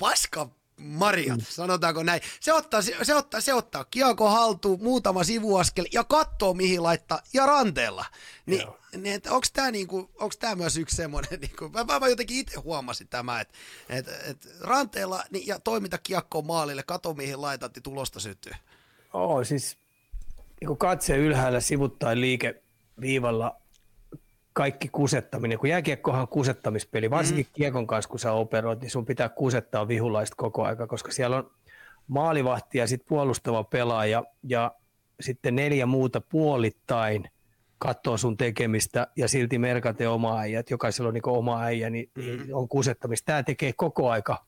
Paska Marjat, mm. sanotaanko näin. Se ottaa, se, se ottaa, se ottaa kiekko haltuun, muutama sivuaskel ja katsoo mihin laittaa ja ranteella. Ni, niin, onko tämä niinku, myös yksi semmoinen, niinku, mä, mä, jotenkin itse huomasin tämä, että et, et ranteella niin, ja toiminta kiekkoon maalille, kato mihin laitat, niin tulosta syttyy. Oo, siis niin katse ylhäällä sivuttain liike viivalla kaikki kusettaminen, kun jääkiekkohan on kusettamispeli, varsinkin mm. kiekon kanssa kun sä operoit, niin sun pitää kusettaa vihulaista koko aika, koska siellä on maalivahti ja sitten puolustava pelaaja ja sitten neljä muuta puolittain katsoo sun tekemistä ja silti merkate oma äijät, jokaisella on niin oma äijä, niin, mm. on kusettamista. Tämä tekee koko aika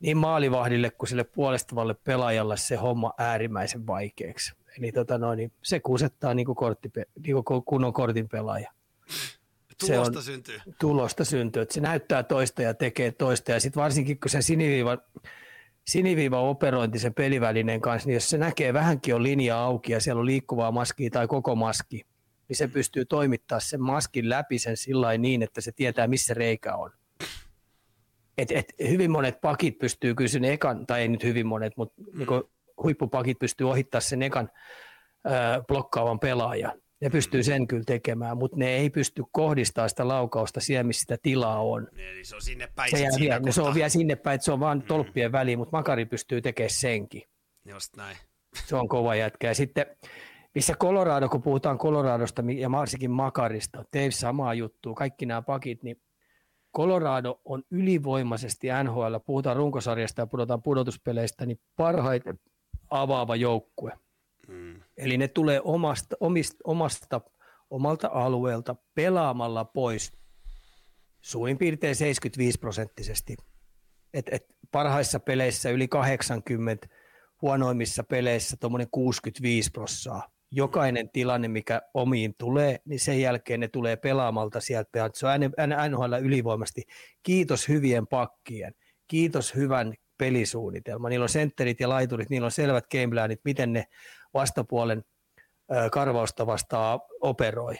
niin maalivahdille kuin sille puolestavalle pelaajalle se homma äärimmäisen vaikeaksi. Eli tota noin, niin se kusettaa niin kuin, kortti, niin kuin kunnon kortin pelaaja. Tulosta se on, syntyy. Tulosta syntyy, että se näyttää toista ja tekee toista. Ja sitten varsinkin, kun se siniviiva, siniviiva operointi sen pelivälineen kanssa, niin jos se näkee vähänkin on linja auki ja siellä on liikkuvaa maskia tai koko maski, niin se pystyy toimittaa sen maskin läpi sen sillä niin, että se tietää, missä reikä on. Et, et hyvin monet pakit pystyy kyllä sen ekan, tai ei nyt hyvin monet, mutta mm. niin huippupakit pystyy ohittaa sen ekan ö, blokkaavan pelaajan. Ne pystyy mm. sen kyllä tekemään, mutta ne ei pysty kohdistamaan sitä laukausta siellä, missä sitä tilaa on. Eli se on sinne päin. Se, jää vielä, se on vielä sinne päin, että se on vain mm. tolppien väliin, mutta Makari pystyy tekemään senkin. Just näin. Se on kova jätkä. Ja sitten missä Colorado, kun puhutaan Coloradosta ja varsinkin Makarista, tein samaa juttua, kaikki nämä pakit, niin Colorado on ylivoimaisesti NHL, puhutaan runkosarjasta ja puhutaan pudotuspeleistä, niin parhaiten avaava joukkue. Mm. Eli ne tulee omasta, omista, omasta, omalta alueelta pelaamalla pois suurin piirtein 75 prosenttisesti. Et, et parhaissa peleissä yli 80, huonoimmissa peleissä tuommoinen 65 prosenttia jokainen tilanne, mikä omiin tulee, niin sen jälkeen ne tulee pelaamalta sieltä. Se on NHL ylivoimasti. Kiitos hyvien pakkien, kiitos hyvän pelisuunnitelman. Niillä on sentterit ja laiturit, niillä on selvät gameplanit, miten ne vastapuolen karvausta vastaa operoi.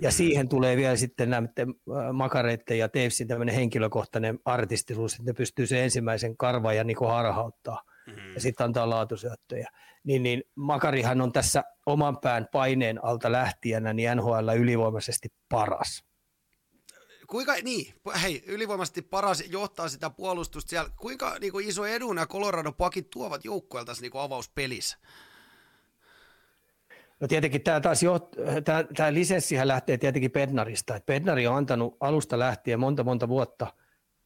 Ja mm. siihen tulee vielä sitten näiden makareiden ja Tavesin tämmöinen henkilökohtainen artistisuus, että ne pystyy sen ensimmäisen karvaajan niin harhauttaa mm. ja sitten antaa laatusyöttöjä. Niin, niin Makarihan on tässä oman pään paineen alta lähtijänä niin NHL ylivoimaisesti paras. Kuinka, niin, hei, ylivoimaisesti paras johtaa sitä puolustusta siellä. Kuinka niin kuin iso edun nämä Colorado pakit tuovat joukkueelta tässä niin kuin avauspelissä? No tietenkin tämä taas jo, tämä, tämä lisenssihän lähtee tietenkin Bednarista. Bednari on antanut alusta lähtien monta monta vuotta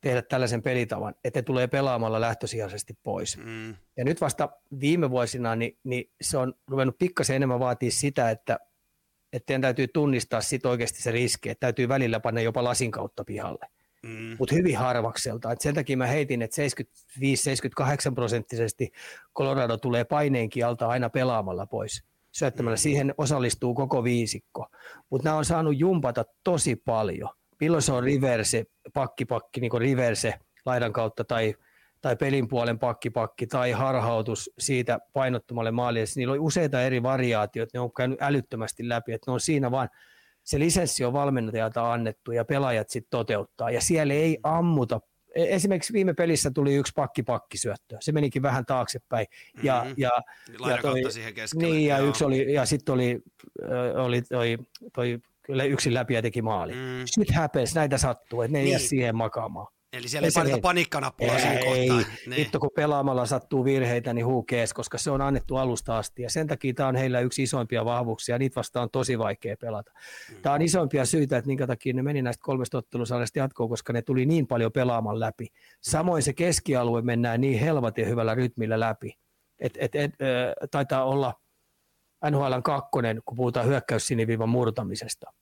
tehdä tällaisen pelitavan, että ne tulee pelaamalla lähtösijaisesti pois. Mm. Ja nyt vasta viime vuosina niin, niin se on ruvennut pikkasen enemmän vaatia sitä, että, että teidän täytyy tunnistaa sit oikeasti se riski, että täytyy välillä panna jopa lasin kautta pihalle. Mm. Mutta hyvin harvakselta. Et sen takia mä heitin, että 75-78 prosenttisesti Colorado tulee paineenkin alta aina pelaamalla pois syöttämällä. Mm. Siihen osallistuu koko viisikko. Mutta nämä on saanut jumpata tosi paljon milloin se on reverse, pakkipakki, niin reverse laidan kautta tai, tai pelin puolen pakkipakki tai harhautus siitä painottomalle maalille. Niillä on useita eri variaatioita, ne on käynyt älyttömästi läpi, että ne on siinä vaan se lisenssi on valmentajalta annettu ja pelaajat sitten toteuttaa ja siellä ei ammuta e, Esimerkiksi viime pelissä tuli yksi pakki-pakkisyöttö. Se menikin vähän taaksepäin. Ja, mm-hmm. ja, ja, toi, siihen keskelle. Niin, ja, yksi oli, ja sitten oli, oli toi, toi kyllä yksin läpi ja teki maali. Mm. Shit happens, näitä sattuu, että ne niin. ei jää siihen makaamaan. Eli siellä ei, ei paneta panikkanappulaa siinä kohtaa. Niin. Vittu kun pelaamalla sattuu virheitä, niin huukees, koska se on annettu alusta asti. Ja sen takia tämä on heillä yksi isoimpia vahvuuksia. Niitä vastaan on tosi vaikea pelata. Mm. Tämä on isoimpia syitä, että minkä takia ne meni näistä kolmesta ottelusarjasta jatkoon, koska ne tuli niin paljon pelaamaan läpi. Samoin se keskialue mennään niin helvatin hyvällä rytmillä läpi. Et, et, et, äh, taitaa olla – NHLn kakkonen, kun puhutaan hyökkäyssiniviivan murtamisesta.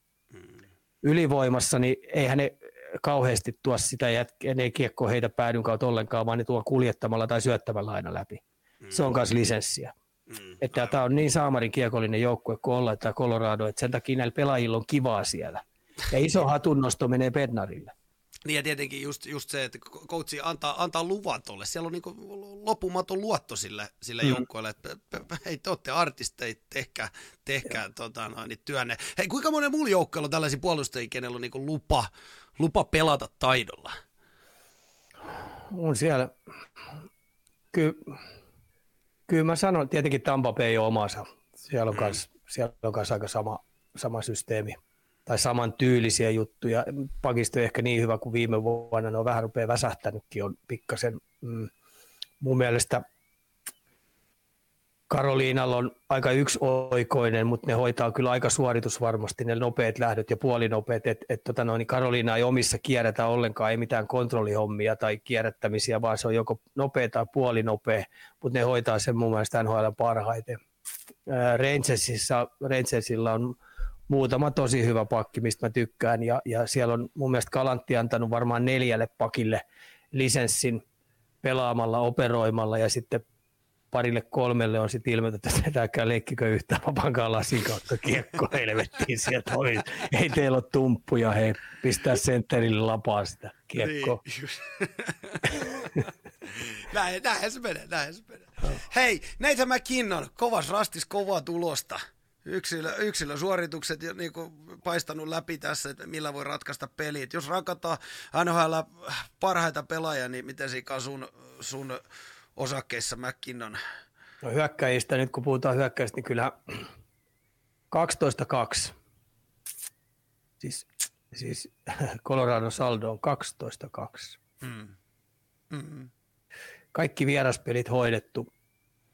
Ylivoimassa, niin eihän ne kauheasti tuo sitä jätkeä, ne kiekko heitä päädyn kautta ollenkaan, vaan ne tuo kuljettamalla tai syöttämällä aina läpi. Se on myös lisenssiä. Mm, että tämä on niin saamarin kiekollinen joukkue kuin olla, että Colorado, että sen takia näillä pelaajilla on kivaa siellä. Ja iso hatunnosto menee Bednarille. Niin ja tietenkin just, just se, että coachi antaa, antaa luvan tuolle. Siellä on niin lopumaton luotto sille, sille mm. joukkoille, että hei te olette artisteja, tehkää, tehkää tota, no, niin työnne. Hei kuinka monen mulla joukkoilla on tällaisia puolustajia, kenellä on niin lupa, lupa pelata taidolla? On siellä, kyllä, kyllä mä sanon, tietenkin Tampa Bay ei ole omansa. Siellä on, mm. kans, siellä on kans aika sama, sama systeemi tai samantyylisiä juttuja. Pakisto ei ehkä niin hyvä kuin viime vuonna, ne on vähän rupeaa väsähtänytkin, on pikkasen mm, mun mielestä Karoliinalla on aika yksioikoinen, mutta ne hoitaa kyllä aika suoritusvarmasti ne nopeat lähdöt ja puolinopeat. Et, et, tota noin, niin Karoliina ei omissa kierrätä ollenkaan, ei mitään kontrollihommia tai kierrättämisiä, vaan se on joko nopea tai puolinopea, mutta ne hoitaa sen mun mielestä NHL parhaiten. Rangersilla on muutama tosi hyvä pakki, mistä mä tykkään. Ja, ja siellä on mun mielestä Kalantti antanut varmaan neljälle pakille lisenssin pelaamalla, operoimalla ja sitten parille kolmelle on sitten ilmoitettu, että tämäkään leikkikö yhtään vapankaan lasin kautta kiekko helvettiin sieltä ohi. Ei teillä ole tumppuja, hei, pistää sentterille lapaa sitä kiekkoa. Niin, näin, näin se menee, näin se menee. Hei, Nathan McKinnon, kovas rastis, kovaa tulosta yksilö, yksilösuoritukset ja niin kuin paistanut läpi tässä, että millä voi ratkaista pelit. Jos rakataan NHL parhaita pelaajia, niin miten siinä sun, sun osakkeissa McKinnon? No hyökkäjistä, nyt kun puhutaan hyökkäjistä, niin kyllä 12-2. Siis, siis Colorado saldo on 12-2. Mm. Mm-hmm. Kaikki vieraspelit hoidettu.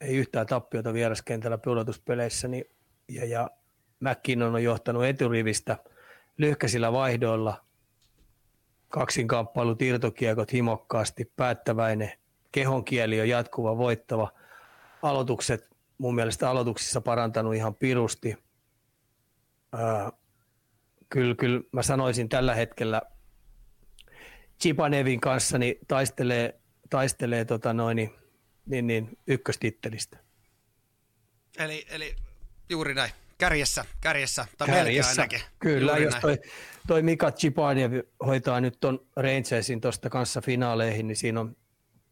Ei yhtään tappiota vieraskentällä pudotuspeleissä. Niin, ja, ja McKinnon on johtanut eturivistä lyhkäisillä vaihdoilla. Kaksinkamppailut, irtokiekot himokkaasti, päättäväinen. Kehonkieli on jatkuva, voittava. Aloitukset, mun mielestä aloituksissa parantanut ihan pirusti. Ää, kyllä, kyllä mä sanoisin tällä hetkellä Chipanevin kanssa niin taistelee, taistelee tota noin, niin, niin, niin, ykköstittelistä. Eli, eli juuri näin. Kärjessä, kärjessä, tai kärjessä. ainakin. Kyllä, juuri jos toi, toi Mika Chipanev hoitaa nyt ton Rangersin tuosta kanssa finaaleihin, niin siinä, on,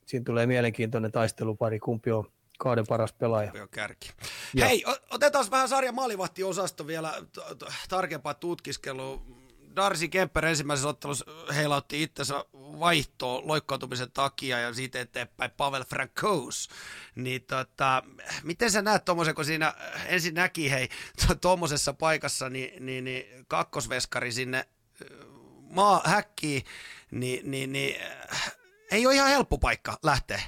siinä tulee mielenkiintoinen taistelupari, kumpi on kauden paras pelaaja. Kumpi on kärki. Ja. Hei, otetaan vähän sarja maalivahtiosasto vielä tarkempaa tutkiskelua Darcy Kemper ensimmäisessä ottelussa heilautti itsensä vaihtoon loikkautumisen takia ja siitä eteenpäin Pavel Frankous. Niin tota, miten sä näet tuommoisen, kun siinä ensin näki hei tuommoisessa paikassa niin, niin, niin kakkosveskari sinne maa häkkiin, niin, niin, niin ei ole ihan helppo paikka lähteä.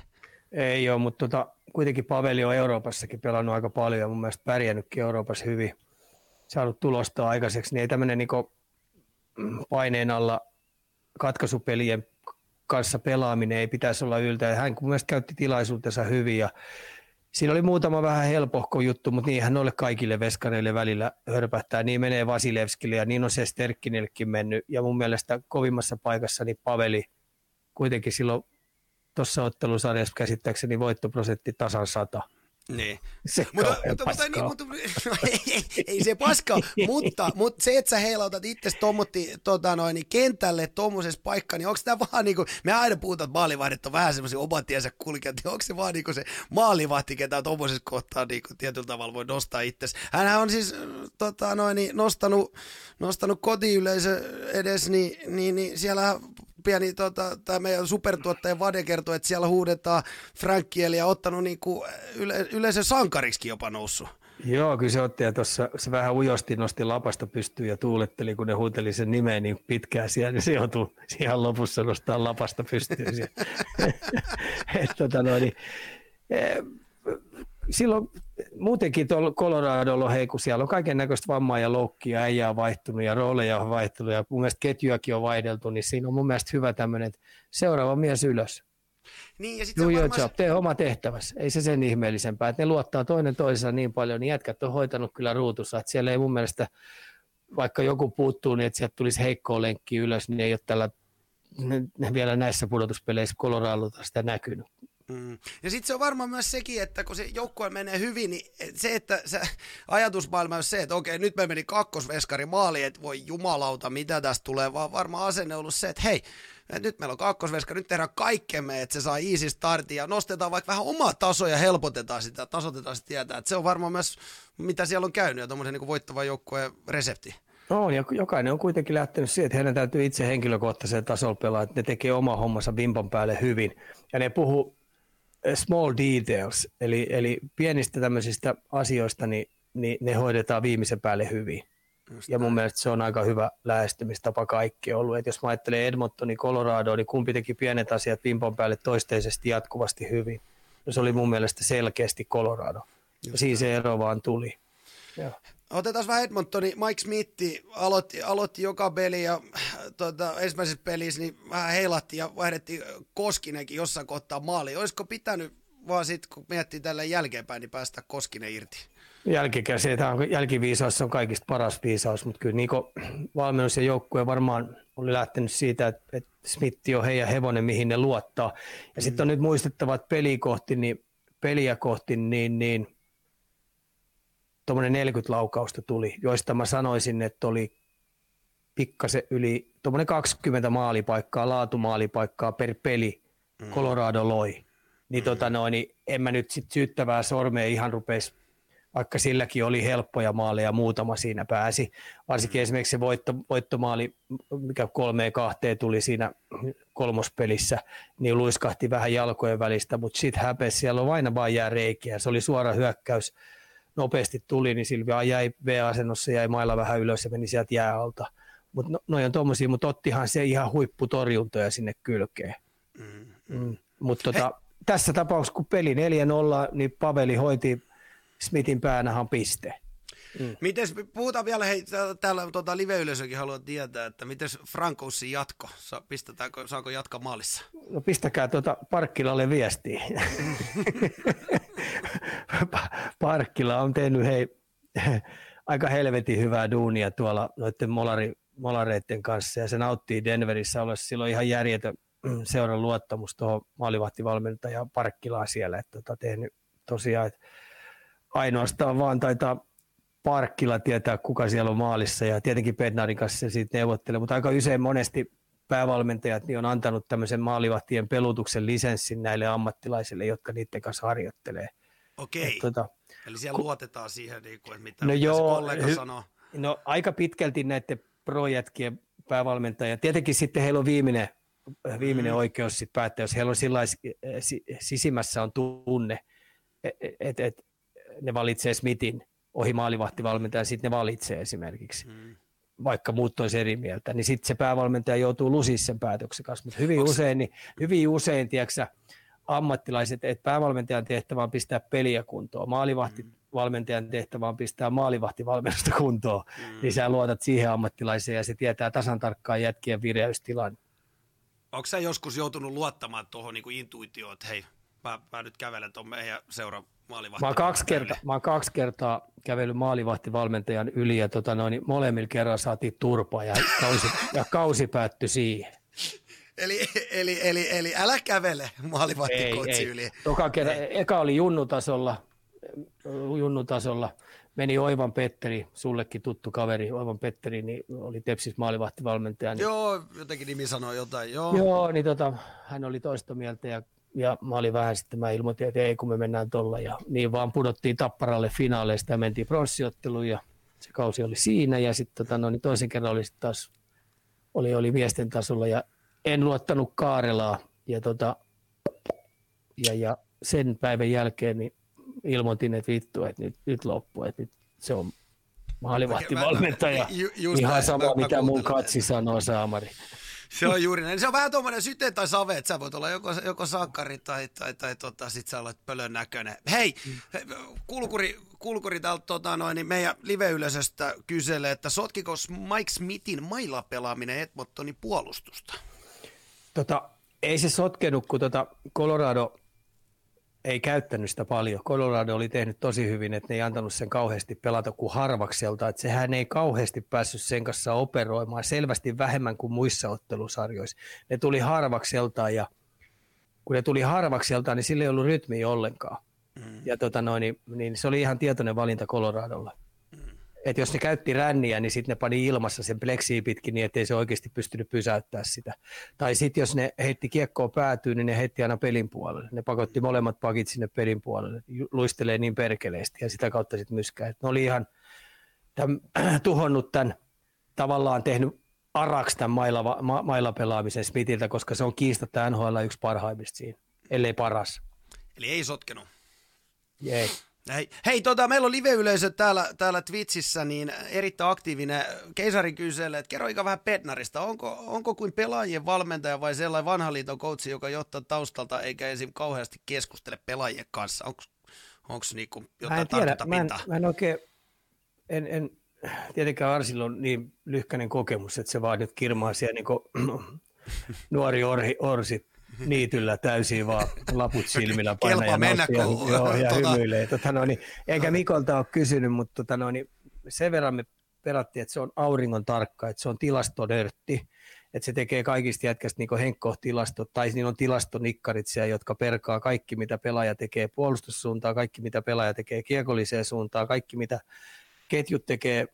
Ei ole, mutta tota, kuitenkin Paveli on Euroopassakin pelannut aika paljon ja mun mielestä pärjännytkin Euroopassa hyvin saanut tulosta aikaiseksi, niin ei tämmöinen niinku paineen alla katkaisupelien kanssa pelaaminen ei pitäisi olla yltä. Hän mun mielestä käytti tilaisuutensa hyvin ja siinä oli muutama vähän helpohko juttu, mutta niinhän noille kaikille veskareille välillä hörpähtää. Niin menee Vasilevskille ja niin on se Sterkkinillekin mennyt. Ja mun mielestä kovimmassa paikassa niin Paveli kuitenkin silloin tuossa ottelusarjassa käsittääkseni voittoprosentti tasan sata. Niin. Se mutta, mutta, mutta, niin, mutta ei, ei, se paska, mutta, mutta se, että sä heilautat itse tommotti, tota noin, niin kentälle tuommoisessa paikka, niin onko tämä vaan niin kuin, me aina puhutaan, että maalivahdit on vähän semmoisia oman tiensä kulkijat, niin onko se vaan niin kuin se maalivahti, ketä tuommoisessa kohtaa niin kuin tietyllä tavalla voi nostaa itse. Hänhän on siis tota noin, niin nostanut, nostanut kotiyleisö edes, niin, niin, niin siellä pieni tota, tämä meidän supertuottaja Vade kertoo, että siellä huudetaan ja ottanut niinku yle, yleisön sankariksi jopa noussut. Joo, kyllä se otti ja tuossa se vähän ujosti nosti lapasta pystyyn ja tuuletteli, kun ne huuteli sen nimeen niin pitkään siellä, niin se joutui ihan lopussa nostaa lapasta pystyyn. Et, tota noin, niin, eh, silloin muutenkin tuolla Coloradolla, hei, kun siellä on kaiken näköistä vammaa ja loukkia, äijää on vaihtunut ja rooleja on vaihtunut ja mun mielestä ketjuakin on vaihdeltu, niin siinä on mun mielestä hyvä tämmöinen, että seuraava mies ylös. Niin, ja Do your job, tee oma tehtävässä. Ei se sen ihmeellisempää, että ne luottaa toinen toisensa niin paljon, niin jätkät on hoitanut kyllä ruutussa, että siellä ei mun mielestä, vaikka joku puuttuu, niin että sieltä tulisi heikkoa lenkki ylös, niin ei ole tällä ne, ne vielä näissä pudotuspeleissä Coloradolta sitä näkynyt. Mm. Ja sitten se on varmaan myös sekin, että kun se joukkue menee hyvin, niin se, että se ajatusmaailma on se, että okei, nyt me meni kakkosveskari maali, että voi jumalauta, mitä tästä tulee, vaan varmaan asenne on ollut se, että hei, että nyt meillä on kakkosveskari, nyt tehdään kaikkemme, että se saa easy startin ja nostetaan vaikka vähän omaa tasoa ja helpotetaan sitä, tasotetaan sitä tietää. Että se on varmaan myös, mitä siellä on käynyt ja tuommoisen niin voittavan joukkueen resepti. On, ja jokainen on kuitenkin lähtenyt siihen, että heidän täytyy itse henkilökohtaiseen tasolla pelaa, että ne tekee oma hommansa vimpan päälle hyvin. Ja ne puhuu small details, eli, eli pienistä tämmöisistä asioista, niin, niin ne hoidetaan viimeisen päälle hyvin. Just ja mun mielestä se on aika hyvä lähestymistapa kaikki ollut. Et jos mä ajattelen Edmontonin, Colorado, niin kumpi teki pienet asiat pimpon päälle toisteisesti jatkuvasti hyvin. No se oli mun mielestä selkeästi Colorado. Ja siinä se ero vaan tuli. Ja. Otetaan vähän Edmontoni. Mike Smith aloitti, aloitti joka peli ja tuota, ensimmäisessä pelissä niin vähän heilatti ja vaihdettiin Koskinenkin jossain kohtaa maali. Olisiko pitänyt vaan sitten, kun miettii tällä jälkeenpäin, niin päästä Koskinen irti? Jälkikäsi, on, jälkiviisaus on kaikista paras viisaus, mutta kyllä niin valmennus ja joukkue varmaan oli lähtenyt siitä, että, että Smith on heidän hevonen, mihin ne luottaa. Ja sitten on mm. nyt muistettava, että peliä kohti, niin, peliä kohti, niin, niin tuommoinen 40 laukausta tuli, joista mä sanoisin, että oli pikkasen yli tuommoinen 20 maalipaikkaa, laatumaalipaikkaa per peli Colorado loi. Niin, tota noin, niin en mä nyt sit syyttävää sormea ihan rupeisi vaikka silläkin oli helppoja maaleja, muutama siinä pääsi. Varsinkin mm. esimerkiksi se voitto, voittomaali, mikä kolmeen kahteen tuli siinä kolmospelissä, niin luiskahti vähän jalkojen välistä, mutta sitten häpesi, siellä on aina vain jää reikiä. Se oli suora hyökkäys, nopeasti tuli, niin Silvia jäi V-asennossa, jäi mailla vähän ylös ja meni sieltä jääalta. Mutta no, noin on tuommoisia, mutta ottihan se ihan huipputorjuntoja sinne kylkeen. Mm. Mm. Mutta tota, tässä tapauksessa, kun peli 4-0, niin Paveli hoiti Smithin päänähän piste. Mm. Mites, puhutaan vielä, hei, täällä tuota, live-yleisökin haluaa tietää, että miten Frankoussin jatko, Sa, pistetäänkö, saako jatkaa maalissa? No pistäkää tuota Parkkilalle viestiä. Parkkila on tehnyt hei, aika helvetin hyvää duunia tuolla noiden molari, molareiden kanssa ja se nauttii Denverissä olla silloin ihan järjetön seuran luottamus tuohon maalivahtivalmentaja Parkkilaan siellä, että tota, tehnyt tosiaan, että ainoastaan vaan taitaa Parkkila tietää, kuka siellä on maalissa ja tietenkin Bednarin kanssa se siitä neuvottelee, mutta aika usein monesti päävalmentajat niin on antanut tämmöisen maalivahtien pelutuksen lisenssin näille ammattilaisille, jotka niiden kanssa harjoittelee. Okei, tota, eli siellä ku... luotetaan siihen, niin kuin, mitä, no mitä joo, se kollega hy... sanoo. No aika pitkälti näiden projätkien päävalmentajia. Tietenkin sitten heillä on viimeinen, viimeinen mm. oikeus sitten päättää, jos heillä on sillä sisimmässä on tunne, että et, et, ne valitsee Smithin ohi maalivahtivalmentaja, sitten ne valitsee esimerkiksi. Mm. vaikka muut olisi eri mieltä, niin sitten se päävalmentaja joutuu lusis sen päätöksen kanssa. Mutta hyvin Onks... usein, niin, hyvin usein tiedätkö, ammattilaiset, että päävalmentajan tehtävä on pistää peliä kuntoon, maalivahtivalmentajan mm. tehtävä on pistää maalivahtivalmennusta kuntoon, mm. niin sä luotat siihen ammattilaiseen ja se tietää tasan tarkkaan jätkien vireystilan. Onko sä joskus joutunut luottamaan tuohon niin intuitioon, että hei, mä, mä nyt kävelen tuon meidän seura maalivahti. Mä oon kaksi, kertaa, mä oon kaksi kertaa kävellyt maalivahtivalmentajan yli ja tota noin, niin molemmilla kerran saatiin turpaa ja kausi, ja kausi päättyi siihen. Eli, eli, eli, eli älä kävele maalivahtikoutsi yli. Toka kerran, eka oli junnutasolla, junnutasolla, meni Oivan Petteri, sullekin tuttu kaveri, Oivan Petteri, niin oli Tepsis maalivahtivalmentaja. Niin, joo, jotenkin nimi sanoi jotain, joo. Joo, niin tota, hän oli toista mieltä ja ja mä olin vähän sitten, mä ilmoitin, että ei kun me mennään tuolla ja niin vaan pudottiin Tapparalle finaaleista ja mentiin pronssiotteluun ja se kausi oli siinä. Ja sitten tota, no, niin toisen kerran oli taas, oli, oli miesten tasolla ja en luottanut Kaarelaa ja, tota, ja, ja sen päivän jälkeen niin ilmoitin, että vittu, että nyt, nyt loppu, että nyt se on maalivahtivalmentaja. Ihan sama, mä, mitä mä mun katsi sanoo, Saamari. Se on juuri näin. Se on vähän tuommoinen syte tai save, että sä voit olla joko, joko sankari tai, tai, tai tota, sit sä olet pölön näköinen. Hei, kulkuri, kulkuri täältä tota, noin, niin meidän live-yleisöstä kyselee, että sotkiko Mike Smithin mailapelaaminen Edmontonin puolustusta? Tota, ei se sotkenut, kun tota Colorado ei käyttänyt sitä paljon. Colorado oli tehnyt tosi hyvin, että ne ei antanut sen kauheasti pelata kuin harvakselta. Että sehän ei kauheasti päässyt sen kanssa operoimaan, selvästi vähemmän kuin muissa ottelusarjoissa. Ne tuli harvakselta ja kun ne tuli harvakselta, niin sillä ei ollut rytmiä ollenkaan. Mm. Ja tota noin, niin, niin se oli ihan tietoinen valinta Coloradolla että jos ne käytti ränniä, niin sitten ne pani ilmassa sen pleksiä pitkin niin, ettei se oikeasti pystynyt pysäyttämään sitä. Tai sitten jos ne heitti kiekkoa päätyyn, niin ne heitti aina pelin puolelle. Ne pakotti molemmat pakit sinne pelin puolelle. Luistelee niin perkeleesti ja sitä kautta sitten myskää. Et ne oli ihan tämän, tuhonnut tämän, tavallaan tehnyt araksi tämän mailla, ma, mailla pelaamisen Smithiltä, koska se on kiistatta NHL yksi parhaimmista siinä, ellei paras. Eli ei sotkenut. Ei. Hei, hei tota, meillä on live-yleisö täällä, täällä Twitchissä, niin erittäin aktiivinen. Keisari kyselee, että kerro vähän Petnarista. Onko, onko kuin pelaajien valmentaja vai sellainen vanha liiton coachi, joka johtaa taustalta eikä esim. kauheasti keskustele pelaajien kanssa? Onko onko niinku jotain mä en tiedä, mä en, mä en oikein, en, en, tietenkään Arsilla on niin lyhkäinen kokemus, että se vaan nyt kirmaa siellä niin nuori orhi, orsi niityllä täysin vaan laput silmillä painaa ja, mennä, ja, joo, ja tota... hymyilee. Tota, no, niin, eikä Mikolta ole kysynyt, mutta tota, no, niin, sen verran me perattiin, että se on auringon tarkka, että se on tilastodörtti, että se tekee kaikista jätkästä niin henkkohtilastot, tai niillä on tilastonikkarit siellä, jotka perkaa kaikki, mitä pelaaja tekee puolustussuuntaan, kaikki, mitä pelaaja tekee kiekolliseen suuntaan, kaikki, mitä ketjut tekee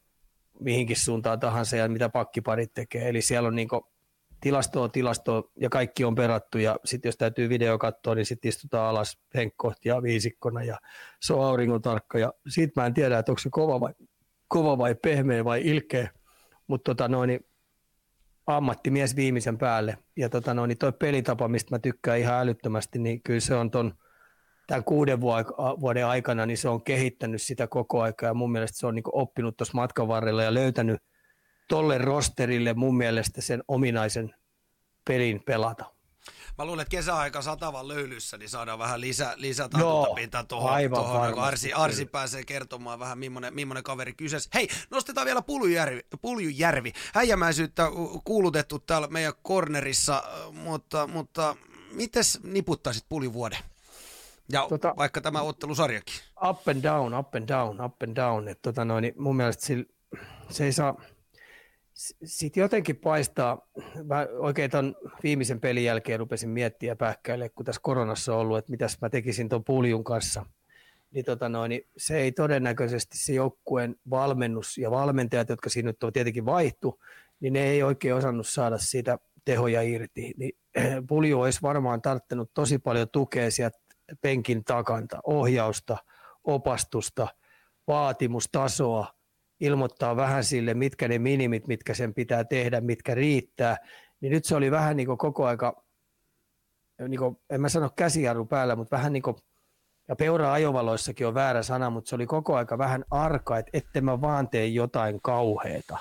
mihinkin suuntaan tahansa ja mitä pakkiparit tekee. Eli siellä on niin tilastoa tilastoa ja kaikki on perattu ja sitten jos täytyy video katsoa, niin sitten istutaan alas henkkohtia viisikkona ja se on auringon tarkka ja siitä mä en tiedä, että onko se kova vai, kova vai pehmeä vai ilkeä, mutta tota noin, niin ammattimies viimeisen päälle ja tota noin, niin toi pelitapa, mistä mä tykkään ihan älyttömästi, niin kyllä se on ton tämän kuuden vuoden aikana, niin se on kehittänyt sitä koko aikaa ja mun mielestä se on niin oppinut tuossa matkan varrella ja löytänyt tolle rosterille mun mielestä sen ominaisen pelin pelata. Mä luulen, että kesäaika satavan löylyssä, niin saadaan vähän lisä, lisätartuntapintaa tuohon, aivan tuohon kun Arsi, Arsi pääsee kertomaan vähän, millainen, millainen kaveri kyseessä. Hei, nostetaan vielä Puljujärvi. Puljujärvi. Häijämäisyyttä kuulutettu täällä meidän cornerissa, mutta, mutta mites niputtaisit Puljuvuoden? Ja tota, vaikka tämä ottelusarjakin. Up and down, up and down, up and down. Et tota noin, mun mielestä sillä, se ei saa, sitten jotenkin paistaa, mä oikein ton viimeisen pelin jälkeen rupesin miettiä pähkäille, kun tässä koronassa on ollut, että mitäs mä tekisin ton puljun kanssa. Niin, tota noin, niin se ei todennäköisesti se joukkueen valmennus ja valmentajat, jotka siinä nyt on tietenkin vaihtu, niin ne ei oikein osannut saada siitä tehoja irti. Niin pulju olisi varmaan tarttunut tosi paljon tukea sieltä penkin takanta, ohjausta, opastusta, vaatimustasoa, ilmoittaa vähän sille, mitkä ne minimit, mitkä sen pitää tehdä, mitkä riittää, niin nyt se oli vähän niin kuin koko aika, niin kuin, en mä sano käsijarru päällä, mutta vähän niin kuin, ja peura ajovaloissakin on väärä sana, mutta se oli koko aika vähän arka, että ette mä vaan tee jotain kauheeta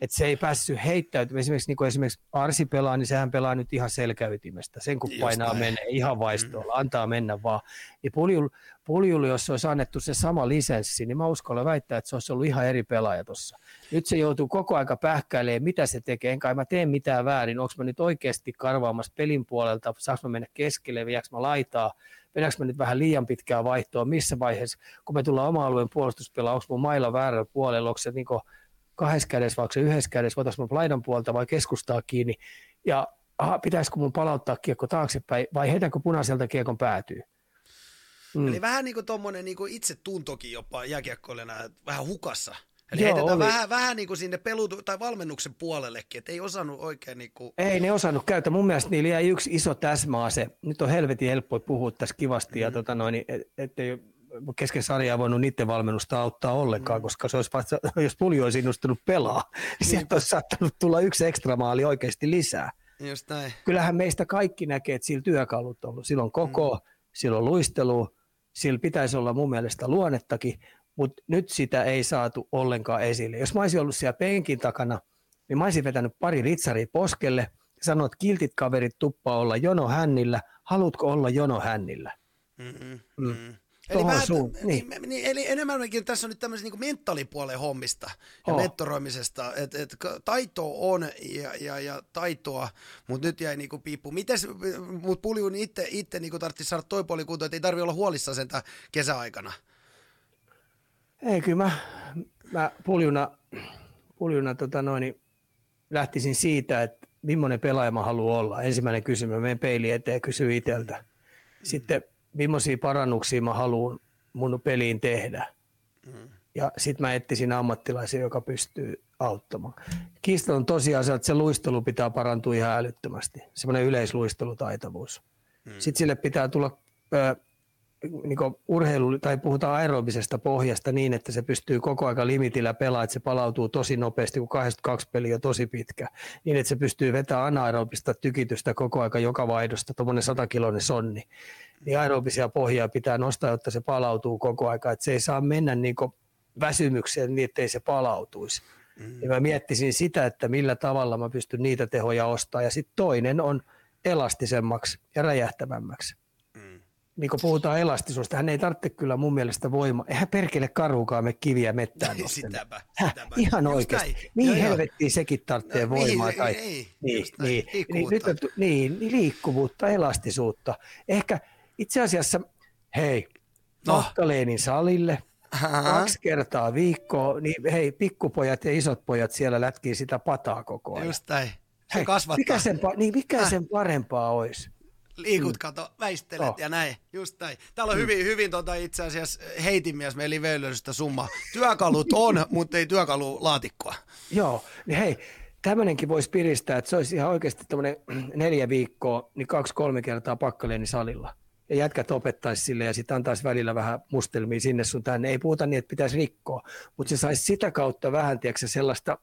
että se ei päässyt heittäytymään. Esimerkiksi, niin kuin esimerkiksi Arsi pelaa, niin sehän pelaa nyt ihan selkäytimestä. Sen kun painaa menee ihan vaistolla, mm. antaa mennä vaan. Niin Puljul, Puljul, jos se olisi annettu se sama lisenssi, niin mä uskallan väittää, että se olisi ollut ihan eri pelaaja tuossa. Nyt se joutuu koko aika pähkäilemään, mitä se tekee. Enkä mä teen mitään väärin. Onko mä nyt oikeasti karvaamassa pelin puolelta? Saanko mä mennä keskelle, viedäänkö mä laitaa? Vedänkö mä nyt vähän liian pitkää vaihtoa? Missä vaiheessa, kun me tullaan oma alueen puolustuspelaa, onko mun mailla väärällä puolella? Onko se niin kuin kahdessa kädessä, vaikka se yhdessä kädessä, voitaisiin mun laidan puolta vai keskustaa kiinni, ja aha, pitäisikö mun palauttaa kiekko taaksepäin, vai heitänkö punaiselta kiekon päätyy. Mm. Eli vähän niin kuin tuommoinen niin itse tuntokin jopa jääkiekkoilijana vähän hukassa. Eli Joo, heitetään oli. vähän, vähän niin kuin sinne pelutu- tai valmennuksen puolellekin, että ei osannut oikein niin kuin... Ei ne osannut käyttää. Mun mielestä niillä jäi yksi iso täsmäase. Nyt on helvetin helppo puhua tässä kivasti, mm. ja tota noin, et, ettei kesken sarjaa voinut niiden valmennusta auttaa ollenkaan, mm. koska se olisi, jos pulju olisi innostunut pelaa, niin sieltä olisi saattanut tulla yksi ekstra maali oikeasti lisää. Just näin. Kyllähän meistä kaikki näkee, että sillä työkalut on ollut. Sillä on koko, mm. sillä on luistelu, sillä pitäisi olla mun mielestä luonnettakin, mutta nyt sitä ei saatu ollenkaan esille. Jos mä olisin ollut siellä penkin takana, niin mä olisin vetänyt pari ritsaria poskelle ja sanonut, että kiltit kaverit tuppaa olla jono hännillä, haluatko olla jono hännillä? Mm-hmm. Mm. Eli, vähän, suun, niin. Niin, niin, eli enemmänkin tässä on nyt tämmöisen niin mentaalipuolen hommista ja oh. mentoroimisesta, että et, taito on ja, ja, ja taitoa, mutta nyt jäi niin piippu. Mites, mutta puljun itse, itse niin tarvitsisi saada toi puoli kuntoon, että ei tarvitse olla huolissaan sen kesäaikana. Ei, kyllä mä, mä puljuna, puljuna tota noin, lähtisin siitä, että millainen pelaaja mä haluan olla. Ensimmäinen kysymys, mä menen peiliin eteen ja kysyn itseltä. Sitten millaisia parannuksia mä haluan mun peliin tehdä. Mm. Ja sitten mä etsisin ammattilaisia, joka pystyy auttamaan. Kiista on tosiaan että se luistelu pitää parantua ihan älyttömästi. Semmoinen yleisluistelutaitavuus. Mm. Sitten sille pitää tulla ö, niin urheilu, tai puhutaan aerobisesta pohjasta niin, että se pystyy koko ajan limitillä pelaamaan, että se palautuu tosi nopeasti, kun 22 peliä on tosi pitkä, niin että se pystyy vetämään anaerobista tykitystä koko aika joka vaihdosta, tuommoinen 100 kiloinen sonni niin aerobisia pohjaa pitää nostaa, jotta se palautuu koko aika. Että se ei saa mennä niin väsymykseen niin, ettei se palautuisi. Mm. Ja mä miettisin sitä, että millä tavalla mä pystyn niitä tehoja ostamaan. Ja sitten toinen on elastisemmaksi ja räjähtävämmäksi. Niin kun puhutaan elastisuudesta, hän ei tarvitse kyllä mun mielestä voimaa. Eihän perkele karukaan me kiviä mettään sitäpä, sitäpä. Ihan oikeasti. Mihin helvettiin sekin tarvitsee no, voimaa? Mihin, tai, ei, niin, niin, niin, nyt on, niin, liikkuvuutta, elastisuutta. Ehkä itse asiassa, hei, no. Nahkaleenin salille Aha. kaksi kertaa viikkoa, niin hei, pikkupojat ja isot pojat siellä lätkii sitä pataa koko ajan. Just näin. Se hei, kasvattaa. Mikä sen, niin mikä sen parempaa olisi? Liikut, mm. kato, väistelet oh. ja näin, just näin. Täällä on mm. hyvin, hyvin tota, itse asiassa heitimies meidän liveydellisestä summa. Työkalut on, mutta ei työkalulaatikkoa. Joo, niin hei, tämmöinenkin voisi piristää, että se olisi ihan oikeasti tämmöinen neljä viikkoa, niin kaksi-kolme kertaa pakkaleeni salilla. Ja jätkät opettaisi sille ja sitten antaisi välillä vähän mustelmia sinne sun tänne. Ei puhuta niin, että pitäisi rikkoa, mutta se saisi sitä kautta vähän, tiedätkö, sellaista,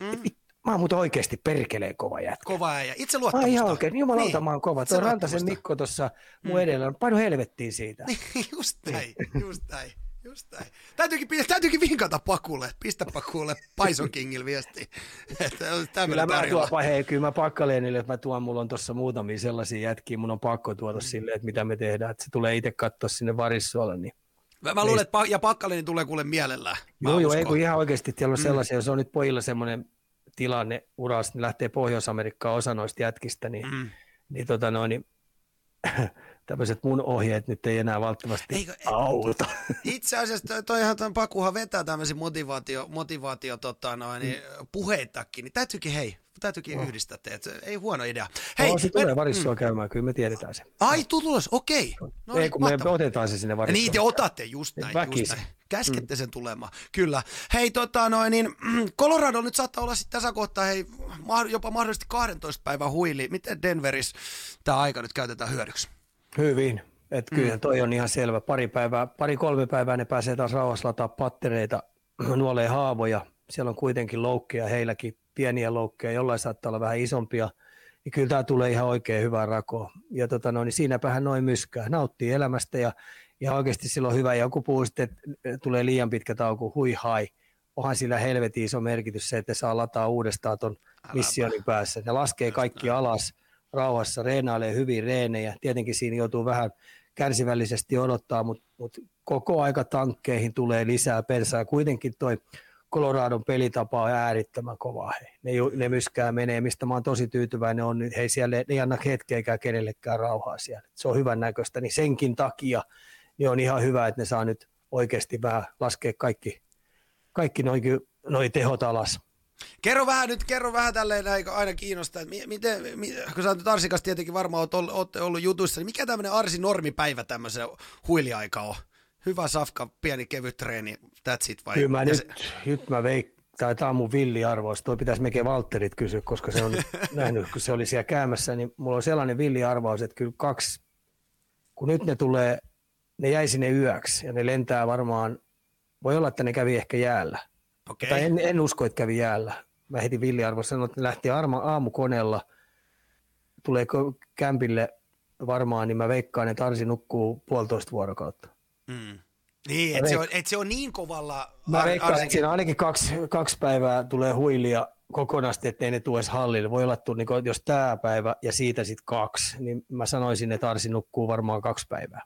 mm. Mä oon muuten oikeasti perkeleen kova jätkä. Kova ja itse Mä oon ihan oikein, jumalauta niin. mä oon kova. Tuo Rantasen Mikko tuossa mun mm. edellä on painu helvettiin siitä. Niin, just näin, just näin. Just näin. Täytyykin, täytyykin vinkata Pakulle, pistä Pakulle Paison Kingille viesti. Että kyllä mä tuon, hei, kyllä mä pakkaleenille, että mä tuon, mulla on tuossa muutamia sellaisia jätkiä, mun on pakko tuoda mm. silleen, että mitä me tehdään, että se tulee itse katsoa sinne varissuolle, niin Mä, mä luulen, että pa- ja pakkaleeni tulee kuule mielellään. Mä joo, joo, ei kun ihan oikeasti, siellä on mm. sellaisia, jos on nyt pojilla semmoinen tilanne uras, niin lähtee Pohjois-Amerikkaan osa noista jätkistä, niin, mm. niin, tota noin, niin tämmöiset mun ohjeet nyt ei enää välttämättä Eikö, auta. Itse asiassa toihan toi Pakuhan vetää tämmöisiä motivaatio, motivaatio tota noin, niin mm. puheitakin, niin täytyykin hei, täytyykin no. yhdistää teet. Ei huono idea. Hei, no, se me... tulee varissua mm. käymään, kyllä me tiedetään se. Ai, tulos, okei. No, Ei, niin, kun mahtavaa. me otetaan se sinne varissua. Niin, te otatte, just näin. Just näin. Käskette mm. sen tulemaan, kyllä. Hei, tota noin, niin Colorado nyt saattaa olla sitten tässä kohtaa, hei, jopa mahdollisesti 12 päivän huili. Miten Denveris tämä aika nyt käytetään hyödyksi? Hyvin. Että kyllä mm. toi on ihan selvä. Pari, päivää, pari kolme päivää ne pääsee taas rauhassa lataa pattereita, nuolee haavoja. Siellä on kuitenkin loukkeja, heilläkin pieniä loukkeja, jollain saattaa olla vähän isompia. Niin kyllä tämä tulee ihan oikein hyvää rako. Ja tota, no, niin siinäpähän noin myskää. Nauttii elämästä ja, ja oikeasti silloin hyvä. Joku puhuu sitten, että tulee liian pitkä tauko, hui hai. Onhan sillä helvetin iso merkitys se, että saa lataa uudestaan tuon missionin päässä. Ne laskee kaikki alas rauhassa, reenailee hyvin reenejä. Tietenkin siinä joutuu vähän kärsivällisesti odottaa, mutta, mutta koko aika tankkeihin tulee lisää persaa. Kuitenkin toi Coloradon pelitapa on äärittömän kova. Ne, ne myskää menee, mistä mä oon tosi tyytyväinen on, hei siellä ei anna hetkeäkään kenellekään rauhaa siellä. Se on hyvän näköistä, niin senkin takia niin on ihan hyvä, että ne saa nyt oikeasti vähän laskea kaikki, kaikki noin noi tehot alas. Kerro vähän nyt, kerro vähän tälleen aina kiinnostaa, että miten, kun sä nyt Arsikas tietenkin varmaan oot ollut, oot ollut jutuissa, niin mikä tämmöinen Arsi normipäivä tämmöisen huiliaika on? Hyvä safka, pieni kevyt treeni, that's it vai? Kyllä mä nyt, se... nyt mä veik, tai tämä on mun villiarvaus, toi pitäisi mekin Valtterit kysyä, koska se on nähnyt, kun se oli siellä käymässä, niin mulla on sellainen villiarvaus, että kyllä kaksi, kun nyt ne tulee, ne jäi sinne yöksi ja ne lentää varmaan, voi olla, että ne kävi ehkä jäällä Okay. Tai en, en usko, että kävi jäällä. Mä heti villiarvo sanoin, että lähti arma, aamukoneella, tulee kämpille varmaan, niin mä veikkaan, että Arsi nukkuu puolitoista vuorokautta. Mm. Niin, että se, on, et se on niin kovalla... Mä ar- veikkaan, että siinä ainakin kaksi, kaksi päivää tulee huilia kokonasti, ettei ne tule edes hallille. Voi olla, niin jos tämä päivä ja siitä sitten kaksi, niin mä sanoisin, että Arsi nukkuu varmaan kaksi päivää.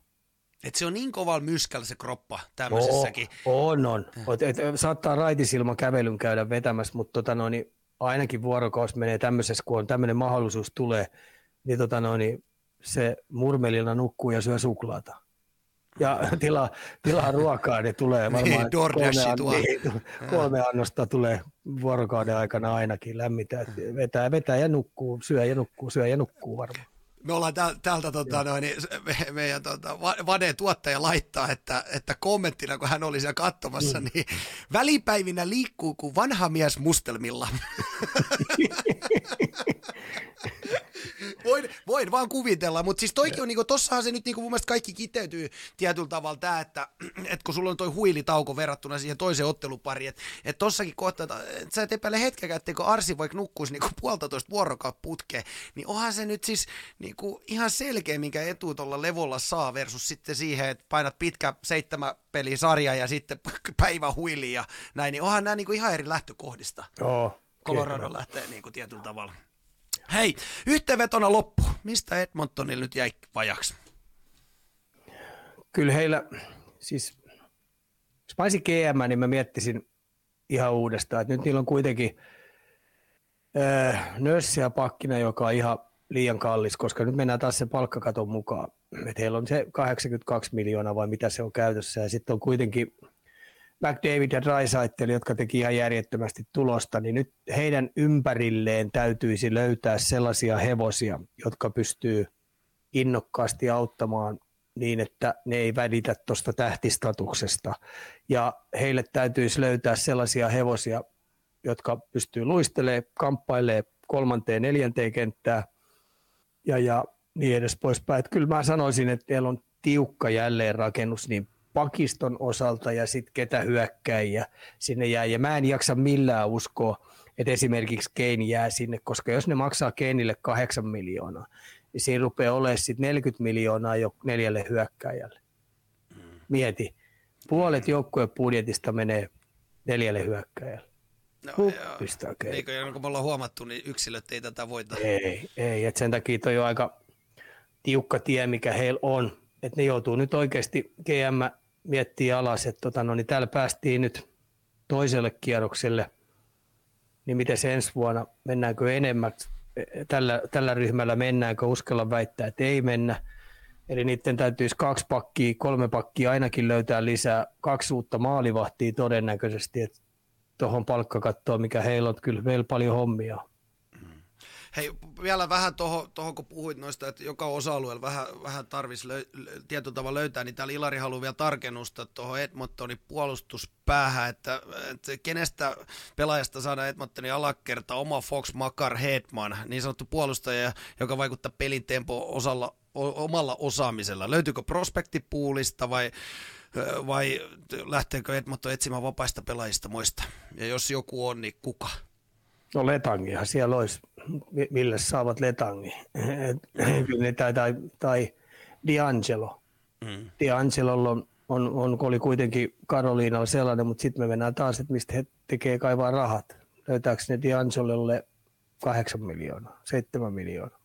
Et se on niin kovalla myskällä se kroppa tämmöisessäkin. On, on. Et, et, saattaa raitisilman kävelyn käydä vetämässä, mutta tota noin, niin ainakin vuorokausi menee tämmöisessä, kun on tämmöinen mahdollisuus tulee, niin, tota noin, niin se murmelina nukkuu ja syö suklaata. Ja tilaa, tilaa ruokaa, ne tulee niin, varmaan kolme, niin, kolme annosta tulee vuorokauden aikana ainakin lämmitä. Vetää, vetää ja nukkuu, syö ja nukkuu, syö ja nukkuu varmaan me ollaan täl, täältä tota, noin, niin me, meidän tota, Vade tuottaja laittaa, että, että kommenttina, kun hän oli siellä katsomassa, mm. niin välipäivinä liikkuu kuin vanha mies mustelmilla. voin, voin vaan kuvitella, mutta siis toikin on, niinku, tossahan se nyt niinku, mun mielestä kaikki kiteytyy tietyllä tavalla tämä, että et kun sulla on toi huilitauko verrattuna siihen toiseen ottelupariin, että et tossakin kohtaa, että et sä et epäile hetkeäkään, että kun Arsi vaikka nukkuisi niinku puolitoista vuorokautta putkeen, niin onhan se nyt siis niinku, ihan selkeä, minkä etu tuolla levolla saa versus sitten siihen, että painat pitkä seitsemän pelisarja ja sitten päivä huili ja näin, niin onhan nämä niinku ihan eri lähtökohdista. Joo. Colorado lähtee niinku tietyllä tavalla. Hei, yhteenvetona loppu. Mistä Edmontonilla nyt jäi vajaksi? Kyllä heillä, siis jos mä olisin GM, niin mä miettisin ihan uudestaan, että nyt niillä on kuitenkin ja pakkina, joka on ihan liian kallis, koska nyt mennään taas sen palkkakaton mukaan. Että heillä on se 82 miljoonaa vai mitä se on käytössä ja sitten on kuitenkin McDavid ja Drysaitel, jotka teki ihan järjettömästi tulosta, niin nyt heidän ympärilleen täytyisi löytää sellaisia hevosia, jotka pystyy innokkaasti auttamaan niin, että ne ei välitä tuosta tähtistatuksesta. Ja heille täytyisi löytää sellaisia hevosia, jotka pystyy luistelemaan, kamppailemaan kolmanteen, neljänteen kenttään ja, ja niin edes poispäin. Että kyllä mä sanoisin, että teillä on tiukka jälleen rakennus niin pakiston osalta ja sitten ketä hyökkäjiä sinne jää. Ja mä en jaksa millään uskoa, että esimerkiksi Kane jää sinne, koska jos ne maksaa Keinille 8 miljoonaa, niin siinä rupeaa olemaan sitten 40 miljoonaa jo neljälle hyökkäjälle. Mieti, puolet joukkueen budjetista menee neljälle hyökkäjälle. No, Huppista ja, niin kuin me ollaan huomattu, niin yksilöt ei tätä voita. Ei, ei. Et sen takia toi on aika tiukka tie, mikä heillä on. Et ne joutuu nyt oikeasti GM miettii alas, että tota, no, niin täällä päästiin nyt toiselle kierrokselle, niin miten se ensi vuonna, mennäänkö enemmän, tällä, tällä ryhmällä mennäänkö, uskalla väittää, että ei mennä. Eli niiden täytyisi kaksi pakkia, kolme pakkia ainakin löytää lisää, kaksi uutta maalivahtia todennäköisesti, että tuohon palkkakattoon, mikä heillä on kyllä vielä paljon hommia. Hei, vielä vähän tuohon, toho, kun puhuit noista, että joka osa-alueella vähän, vähän tarvitsisi löy, tietyllä tavalla löytää, niin täällä Ilari haluaa vielä tarkennusta tuohon Edmontonin puolustuspäähän, että, että kenestä pelaajasta saadaan Edmontonin alakerta oma Fox Makar Hedman, niin sanottu puolustaja, joka vaikuttaa pelin tempo osalla, omalla osaamisella. Löytyykö prospektipuulista vai vai lähteekö Edmonton etsimään vapaista pelaajista muista? Ja jos joku on, niin kuka? No Letangihan siellä olisi, millä saavat Letangi. tai, tai, tai D'Angelo. Mm. D'Angelolla on, on, on, oli kuitenkin Karoliinalla sellainen, mutta sitten me mennään taas, että mistä he tekee kaivaa rahat. Löytääkö ne D'Angelolle 8 miljoonaa, 7 miljoonaa.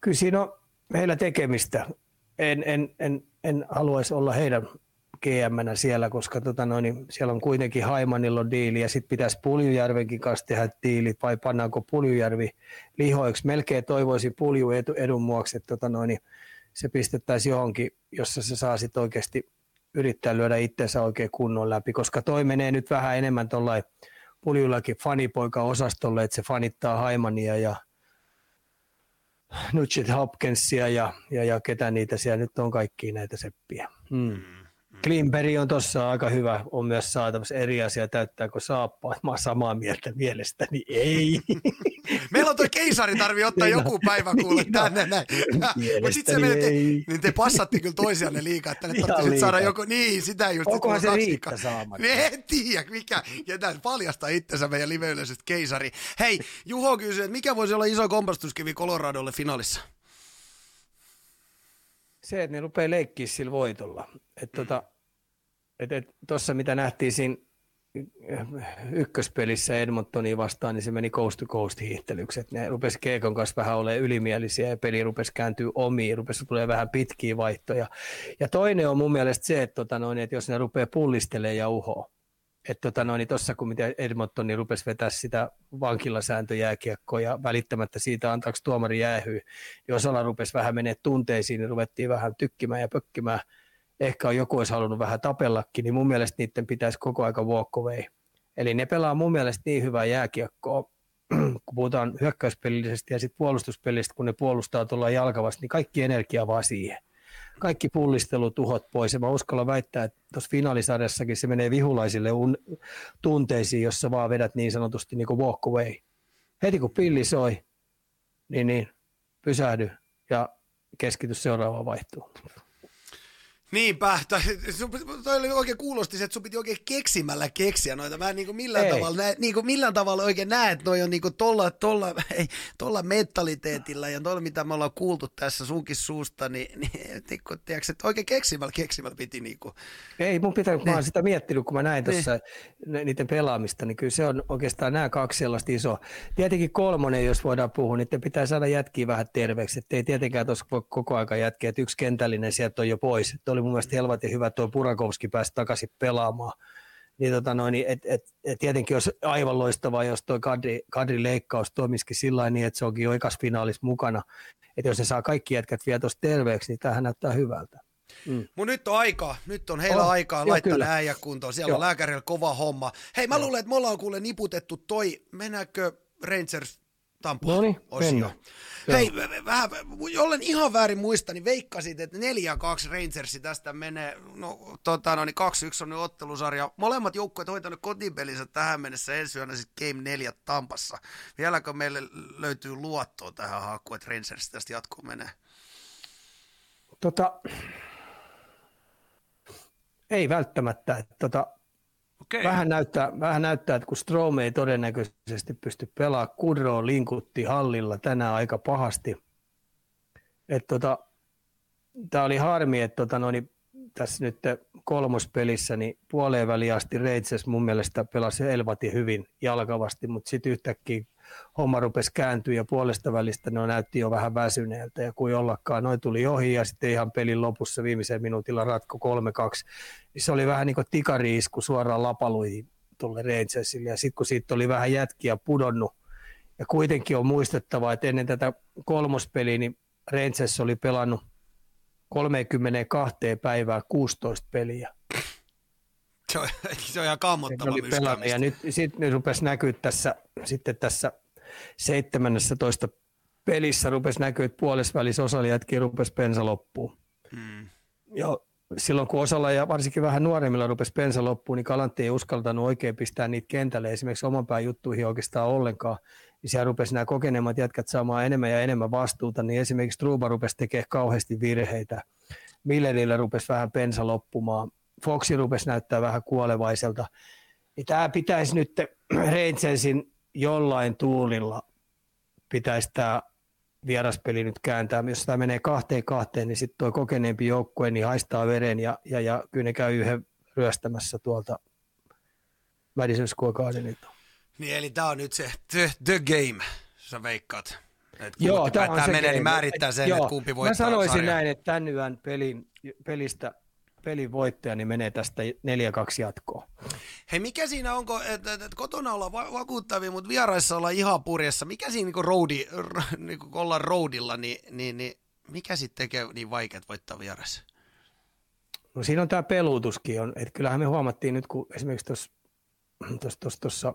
Kyllä siinä on heillä tekemistä. En, en, en, en haluaisi olla heidän gm siellä, koska tota noin, niin siellä on kuitenkin Haimanilla on diili ja sitten pitäisi Puljujärvenkin kanssa tehdä diilit vai pannaanko Puljujärvi lihoiksi. Melkein toivoisin Pulju edun muoksi, että tota noin, niin se pistettäisiin johonkin, jossa se saa sitten oikeasti yrittää lyödä itsensä oikein kunnon läpi, koska toi menee nyt vähän enemmän tuollain Puljullakin fanipoika-osastolle, että se fanittaa Haimania ja Nugent Hopkinsia ja, ja, ja ketä niitä siellä nyt on kaikki näitä seppiä. Hmm. Klimberg on tuossa aika hyvä, on myös saatavassa eri asia, täyttääkö saappaat. Mä oon samaa mieltä mielestäni, ei. Meillä on tuo keisari tarvii ottaa Meillä... joku päivä kuulla niin tänne näin. Mutta sitten te, niin te passatti kyllä toisianne liikaa, että tänne tarvitsisi saada joku, niin sitä just. Onkohan se riittä saamatta? En tiedä, mikä, jätän paljasta itsensä meidän live keisari. Hei, Juho kysyy, että mikä voisi olla iso kompastuskivi Coloradolle finaalissa? Se, että ne rupeaa leikkiä sillä voitolla. Että tota, Tuossa mitä nähtiin siinä ykköspelissä Edmontonia vastaan, niin se meni coast to coast hiihtelyksi. Ne rupesi Keekon kanssa vähän olemaan ylimielisiä ja peli rupesi kääntyä omiin, rupesi tulee vähän pitkiä vaihtoja. Ja toinen on mun mielestä se, että, tota noin, että jos ne rupeaa pullistelemaan ja uhoa, että tota noin, tuossa kun mitä Edmonton niin rupesi vetää sitä vankilasääntöjääkiekkoa ja välittämättä siitä antaako tuomari jäähyy, niin osalla rupesi vähän menee tunteisiin, niin ruvettiin vähän tykkimään ja pökkimään – ehkä on joku olisi halunnut vähän tapellakin, niin mun mielestä niiden pitäisi koko aika walk away. Eli ne pelaa mun mielestä niin hyvää jääkiekkoa, kun puhutaan hyökkäyspelillisesti ja sitten puolustuspelistä, kun ne puolustaa tuolla jalkavasti, niin kaikki energia vaan siihen. Kaikki pullistelutuhot pois. Ja mä uskallan väittää, että tuossa finaalisarjassakin se menee vihulaisille un- tunteisiin, jossa vaan vedät niin sanotusti niin kuin walk away. Heti kun pilli soi, niin, niin pysähdy ja keskitys seuraavaan vaihtoon. Niinpä, toi, toi oli oikein kuulosti se, että sun piti oikein keksimällä keksiä noita. Mä en niin kuin millään, tavalla näe, niin kuin millään tavalla oikein näe, että noi on niin kuin tolla, tolla, ei, tolla mentaliteetilla ja tolla, mitä me ollaan kuultu tässä sunkin suusta, niin, niin, niin tiedätkö, että oikein keksimällä keksimällä piti niin kuin. Ei, mun pitää, kun mä oon sitä miettinyt, kun mä näin tuossa niin. niiden pelaamista, niin kyllä se on oikeastaan nämä kaksi sellaista isoa. Tietenkin kolmonen, jos voidaan puhua, niin pitää saada jätkiä vähän terveeksi, että ei tietenkään tuossa voi koko aika jätkiä, että yksi kentällinen sieltä on jo pois. Että oli oli mun mielestä helvetin hyvä, tuo Purakovski pääsi takaisin pelaamaan. Niin, tota noin, et, et, et tietenkin olisi aivan loistavaa, jos tuo kadri, kadri leikkaus toimisikin sillä niin, että se onkin jo ekas finaalissa mukana. Että jos se saa kaikki jätkät vielä tuosta terveeksi, niin tämähän näyttää hyvältä. Mm. Mun nyt on aikaa, nyt on heillä oh, aikaa laittaa ne äijä kuntoon. Siellä joo. on lääkärillä kova homma. Hei, mä luulen, että me ollaan kuule niputettu toi, mennäänkö Rangers Noniin, osio. Hei, vähän, jollen ihan väärin muista, niin veikkasit, että 4-2 Rangersi tästä menee. No, tota, no niin 2-1 on nyt ottelusarja. Molemmat joukkueet hoitanut kotipelinsä tähän mennessä ensi yönä sitten Game 4 Tampassa. Vieläkö meille löytyy luottoa tähän hakuun, että Rangers tästä jatkoon menee? Tota, ei välttämättä. Tota, Okei. vähän, näyttää, vähän näyttää, että kun Strome ei todennäköisesti pysty pelaamaan, Kudro linkutti hallilla tänään aika pahasti. Tota, Tämä oli harmi, että tota, no, niin tässä nyt kolmospelissä niin puoleen väliin asti Reitses mun mielestä pelasi Elvati hyvin jalkavasti, mutta sitten yhtäkkiä homma rupesi kääntyä ja puolesta välistä ne näytti jo vähän väsyneeltä ja kuin ollakaan, noin tuli ohi ja sitten ihan pelin lopussa viimeisen minuutilla ratko 3-2, niin se oli vähän niin kuin tikariisku suoraan lapaluihin tuolle Rangersille ja sitten kun siitä oli vähän jätkiä pudonnut ja kuitenkin on muistettava, että ennen tätä kolmospeliä niin Rangers oli pelannut 32 päivää 16 peliä. Se on, se on ihan kammottava ja nyt sitten rupesi näkyä tässä, sitten tässä 17 pelissä rupesi näkyä, että puolessa osalla jätkiä rupesi pensa loppuun. Mm. Ja silloin kun osalla ja varsinkin vähän nuoremmilla rupesi pensa loppuun, niin Kalantti ei uskaltanut oikein pistää niitä kentälle esimerkiksi oman pään juttuihin oikeastaan ollenkaan. Niin siellä rupesi nämä kokeneemmat jätkät saamaan enemmän ja enemmän vastuuta, niin esimerkiksi Truba rupesi tekemään kauheasti virheitä. Millerillä rupesi vähän pensa loppumaan. Foxi rupesi näyttää vähän kuolevaiselta. Niin tämä pitäisi nyt Rangersin jollain tuulilla pitäisi tämä vieraspeli nyt kääntää. Jos tämä menee kahteen kahteen, niin sitten tuo kokeneempi joukkue niin haistaa veren ja, ja, ja kyllä ne käy yhden ryöstämässä tuolta Madison Square Gardenilta. Niin, eli tämä on nyt se the, the game, sä veikkaat. Et Joo, tämä menee, niin määrittää sen, Joo, että kumpi voittaa Mä sanoisin sarjan. näin, että tämän yön pelin, pelistä, pelin voittaja niin menee tästä 4-2 jatkoon. Hei, mikä siinä onko, että et, et kotona ollaan va- vakuuttavia, mutta vieraissa ollaan ihan purjessa. Mikä siinä niinku roadi, r, kun ollaan roadilla, niin, niin, niin mikä sitten tekee niin vaikeat voittaa vieraissa? No siinä on tämä peluutuskin. On, että kyllähän me huomattiin nyt, kun esimerkiksi tuossa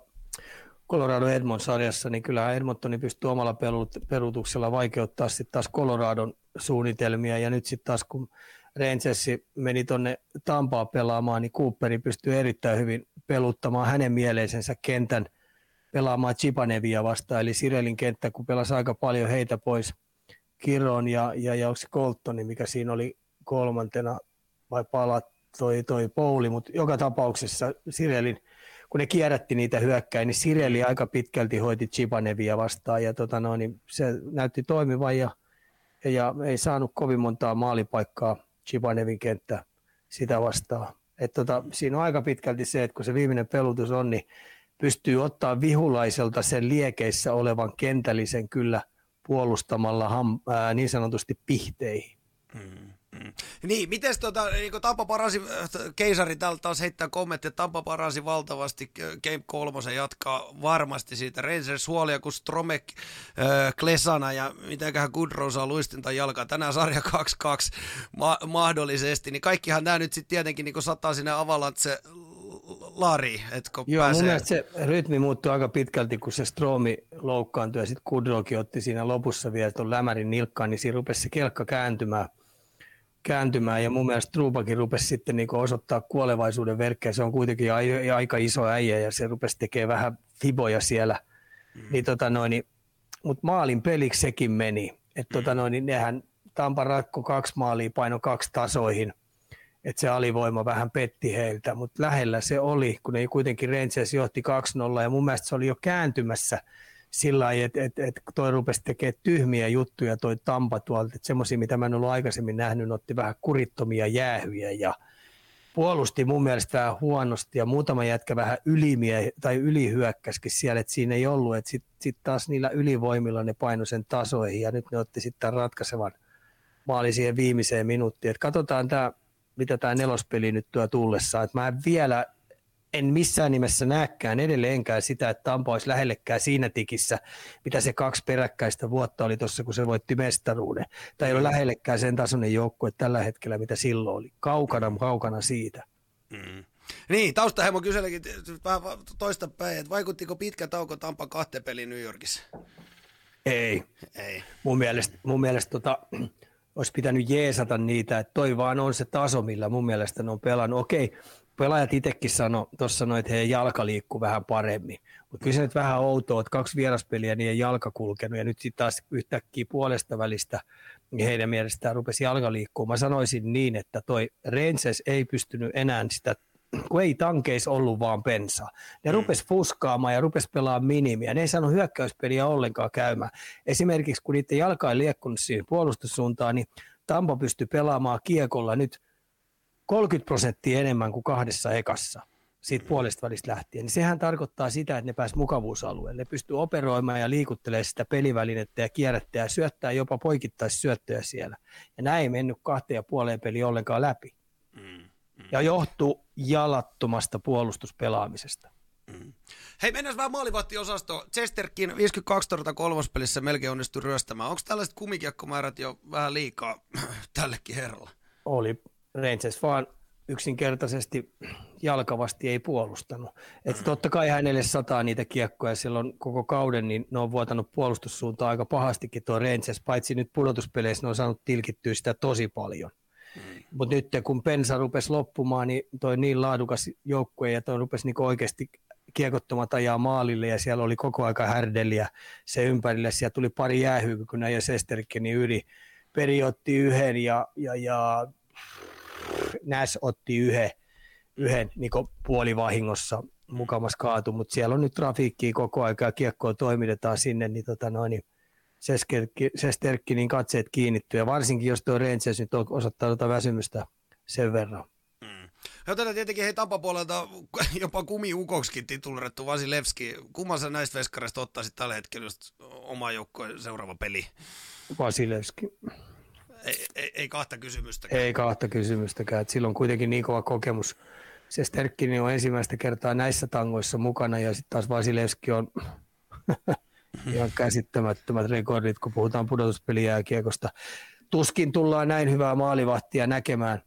Colorado Edmond sarjassa, niin kyllähän Edmontoni pystyy omalla pelutuksella vaikeuttaa sitten taas Coloradon suunnitelmia. Ja nyt sitten taas kun Rangersi meni tuonne Tampaa pelaamaan, niin Cooperi pystyy erittäin hyvin peluttamaan hänen mieleisensä kentän pelaamaan Chipanevia vastaan. Eli Sirelin kenttä, kun pelasi aika paljon heitä pois Kiron ja, ja, ja onko Coltoni, mikä siinä oli kolmantena vai palat toi, toi Pouli, mutta joka tapauksessa Sirelin, kun ne kierrätti niitä hyökkäin, niin Sireli aika pitkälti hoiti Chipanevia vastaan ja tota no, niin se näytti toimivan ja, ja, ja, ei saanut kovin montaa maalipaikkaa Chipanevin kenttä sitä vastaan. Et tota, siinä on aika pitkälti se, että kun se viimeinen pelutus on, niin pystyy ottaa vihulaiselta sen liekeissä olevan kentällisen kyllä puolustamalla ham, ää, niin sanotusti pihteihin. Mm, mm. Niin, miten tota, niin Tampa parasi, äh, keisari täältä taas heittää kommentti, että Tampa parasi valtavasti äh, Game 3 jatkaa varmasti siitä Rangers huolia, kun Stromek, äh, Klesana ja mitenköhän Goodrow saa luistinta jalkaa. Tänään sarja 2-2 ma- mahdollisesti, niin kaikkihan nämä nyt sitten tietenkin niin sataa sinne Avalanche laariin, että kun Joo, pääsee... mun mielestä se rytmi muuttui aika pitkälti, kun se Stromi loukkaantui ja sitten Kudrokin otti siinä lopussa vielä tuon lämärin nilkkaan, niin siinä rupesi se kelkka kääntymään, kääntymään ja mun mielestä Trubakin rupesi sitten niin osoittaa kuolevaisuuden verkkejä. Se on kuitenkin ai- aika iso äijä ja se rupesi tekemään vähän fiboja siellä. Mm. Niin, tota noin, niin, mutta maalin peliksi sekin meni. Että tota noin, niin nehän Tampa ratko kaksi maalia, paino kaksi tasoihin – että se alivoima vähän petti heiltä, mutta lähellä se oli, kun ei kuitenkin Rangers johti 2-0 ja mun mielestä se oli jo kääntymässä sillä lailla, että et, et toi rupesi tekemään tyhmiä juttuja toi Tampa tuolta, että semmoisia, mitä mä en ollut aikaisemmin nähnyt, otti vähän kurittomia jäähyjä ja puolusti mun mielestä huonosti ja muutama jätkä vähän ylimiä tai ylihyökkäskin siellä, että siinä ei ollut, että sitten sit taas niillä ylivoimilla ne paino sen tasoihin ja nyt ne otti sitten ratkaisevan maali siihen viimeiseen minuuttiin. Et katsotaan tämä mitä tämä nelospeli nyt tuo tullessaan. Et mä en vielä en missään nimessä näkään edelleenkään sitä, että Tampa olisi lähellekään siinä tikissä, mitä se kaksi peräkkäistä vuotta oli tuossa, kun se voitti mestaruuden. Tai ei ole lähellekään sen tasoinen joukkue tällä hetkellä, mitä silloin oli. Kaukana, kaukana siitä. Mm. Niin, taustahemo kyselikin vähän toista päin, että vaikuttiko pitkä tauko Tampa kahteen peliin New Yorkissa? Ei. Ei. Mun mielestä, mun mielestä tota, olisi pitänyt jeesata niitä, että toi vaan on se taso, millä mun mielestä ne on pelannut. Okei, pelaajat itsekin sanoi, tuossa sanoi, että heidän jalka liikkuu vähän paremmin. Mutta kyllä se nyt vähän outoa, että kaksi vieraspeliä niiden jalka kulkenut ja nyt sitten taas yhtäkkiä puolesta välistä niin heidän mielestään rupesi jalka liikkumaan. Mä sanoisin niin, että toi Rangers ei pystynyt enää sitä kun ei tankeis ollut vaan pensaa. Ne mm. rupes fuskaamaan ja rupes pelaamaan minimiä. Ne ei saanut hyökkäyspeliä ollenkaan käymään. Esimerkiksi kun niiden jalka ei liekkunut siihen puolustussuuntaan, niin Tampa pystyi pelaamaan kiekolla nyt 30 prosenttia enemmän kuin kahdessa ekassa siitä mm. puolesta välistä lähtien, niin sehän tarkoittaa sitä, että ne pääs mukavuusalueelle. Ne pystyy operoimaan ja liikuttelemaan sitä pelivälinettä ja kierrättää ja syöttää jopa poikittaisi syöttöjä siellä. Ja näin ei mennyt kahteen ja puoleen peli ollenkaan läpi. Mm, mm. Ja johtuu jalattomasta puolustuspelaamisesta. Mm. Hei, mennään vähän maalivahtiosasto. Chesterkin 52 torta kolmospelissä melkein onnistui ryöstämään. Onko tällaiset kumikiekkomäärät jo vähän liikaa tällekin herralla? Oli Rangers vaan yksinkertaisesti jalkavasti ei puolustanut. Että totta kai hänelle sataa niitä kiekkoja silloin koko kauden, niin ne on vuotanut puolustussuuntaan aika pahastikin tuo Rangers, paitsi nyt pudotuspeleissä ne on saanut tilkittyä sitä tosi paljon. Mutta nyt kun Pensa rupesi loppumaan, niin toi niin laadukas joukkue ja toi rupesi niinku oikeasti kiekottomat ajaa maalille ja siellä oli koko aika härdeliä se ympärille. Siellä tuli pari jäähyykynä ja Sesterkini yli. Peri otti yhden ja, ja, ja Näs otti yhden, yhden niin puolivahingossa mukamas kaatu, mutta siellä on nyt trafiikkiä koko aika ja kiekkoa toimitetaan sinne, niin, tota noin, niin Sesterkki, niin katseet kiinnittyy, ja varsinkin jos tuo Rangers nyt osoittaa tuota väsymystä sen verran. Mm. Otetaan tietenkin hei tapapuolelta jopa kumiukoksikin titulerettu Vasilevski. Kumman sä näistä veskareista ottaisit tällä hetkellä just oma joukkojen seuraava peli? Vasilevski. Ei, ei, ei kahta kysymystäkään. Ei kahta kysymystäkään. Et sillä on kuitenkin niin kova kokemus. Se Sterkkini on ensimmäistä kertaa näissä tangoissa mukana ja sitten taas Vasilevski on ihan käsittämättömät rekordit, kun puhutaan pudotuspelijääkiekosta. Tuskin tullaan näin hyvää maalivahtia näkemään,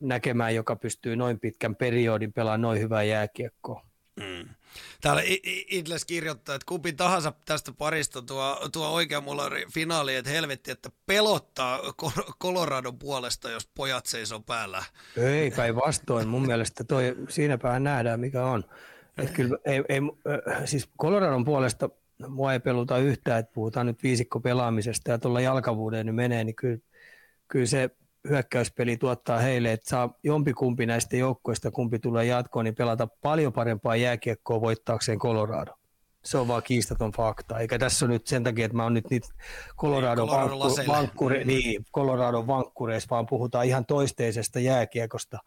näkemään, joka pystyy noin pitkän periodin pelaamaan noin hyvää jääkiekkoa. Mm. Täällä Idles kirjoittaa, että kumpi tahansa tästä parista tuo, tuo oikea mulla finaali, että helvetti, että pelottaa Coloradon puolesta, jos pojat seisoo päällä. Ei, päinvastoin. Mun mielestä toi, siinäpä nähdään, mikä on. Et kyllä, ei, ei, siis Coloradon puolesta mua ei peluta yhtään, että puhutaan nyt viisikko pelaamisesta ja tuolla jalkavuuden niin menee, niin kyllä, kyllä se hyökkäyspeli tuottaa heille, että saa jompikumpi näistä joukkoista, kumpi tulee jatkoon, niin pelata paljon parempaa jääkiekkoa voittaakseen Colorado. Se on vaan kiistaton fakta. Eikä tässä ole nyt sen takia, että mä oon nyt niitä Colorado, vankku, vankkure, niin, Colorado vankkureissa, vaan puhutaan ihan toisteisesta jääkiekosta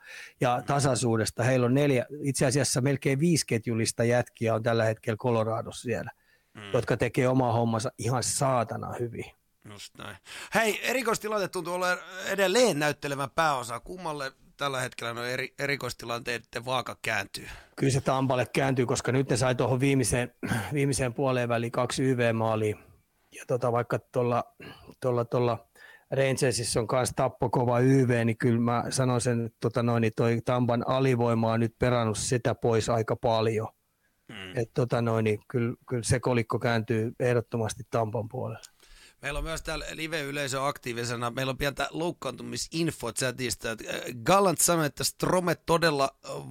ja tasaisuudesta. Heillä on neljä, itse asiassa melkein viisi ketjulista jätkiä on tällä hetkellä Coloradossa siellä, mm. jotka tekee omaa hommansa ihan saatana hyvin. Just näin. Hei, erikoistilanteet tuntuu olla edelleen näyttelemään pääosa. Kummalle tällä hetkellä nuo eri, erikoistilanteiden vaaka kääntyy? Kyllä se Tampalle kääntyy, koska nyt ne sai tuohon viimeiseen, viimeiseen puoleen väliin kaksi YV-maalia. Ja tota, vaikka tuolla, tuolla, tuolla Rangersissa on myös tappokova YV, niin kyllä mä sanon sen, että tota noin, niin toi Tampan alivoima on nyt perannut sitä pois aika paljon. Mm. Et tota noin, niin kyllä, kyllä se kolikko kääntyy ehdottomasti Tampan puolelle. Meillä on myös täällä live-yleisö aktiivisena. Meillä on pientä loukkaantumisinfo chatista. Äh, Gallant sanoi, että Strome todella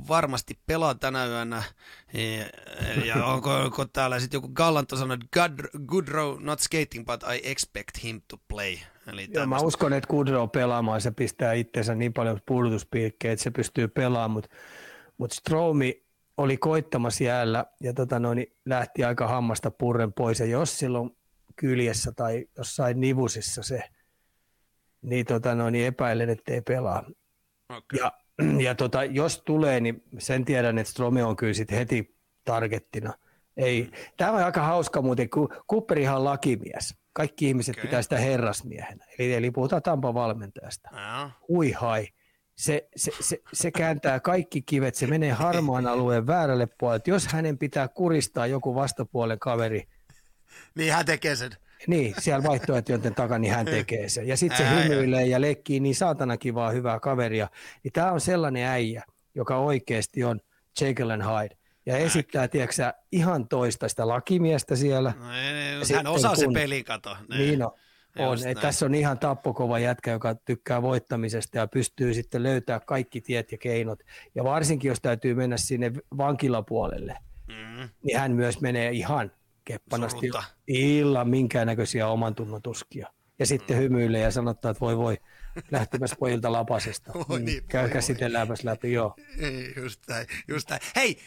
varmasti pelaa tänä yönä. Ja onko, onko täällä sitten joku Gallant on sanonut, Goodrow not skating, but I expect him to play. Eli Joo, mä uskon, että Goodrow pelaamaan, se pistää itsensä niin paljon pudotuspiikkejä, että se pystyy pelaamaan, mutta mut Stromi oli koittamassa jäällä ja tota noin, lähti aika hammasta purren pois. Ja jos silloin kyljessä tai jossain nivusissa se, niin, tota, no, niin epäilen, että ei pelaa. Okay. Ja, ja tota, jos tulee, niin sen tiedän, että Strome on kyllä sit heti targettina. Ei. Tämä on aika hauska muuten, kun Cooperihan on lakimies. Kaikki ihmiset okay. pitää sitä herrasmiehenä. Eli, eli puhutaan Tampa valmentajasta. No. Hui hai. Se, se, se, se, kääntää kaikki kivet, se menee harmaan alueen väärälle puolelle. Jos hänen pitää kuristaa joku vastapuolen kaveri, niin hän tekee sen. Niin, siellä vaihtoehtojen takana niin hän tekee sen. Ja sitten se hymyilee ja leikkii niin saatana kivaa hyvää kaveria. Niin tämä on sellainen äijä, joka oikeasti on Jekyll and Hyde. ja esittää, tiedätkö ihan toista sitä lakimiestä siellä. No, ei, ei, Ja hän osaa se kun- peli, kato. Niin on. on. Et tässä on ihan tappokova jätkä, joka tykkää voittamisesta ja pystyy sitten löytää kaikki tiet ja keinot. Ja varsinkin, jos täytyy mennä sinne vankilapuolelle, Mm. niin hän myös menee ihan keppanasti Surutta. illan minkäännäköisiä oman tunnon tuskia. Ja sitten hymyilee ja sanottaa, että voi voi, lähtemäs pojilta lapasesta. Voi niin, Käy voi käsitelläänpäs läpi, joo. Ei, just näin, just näin. Hei,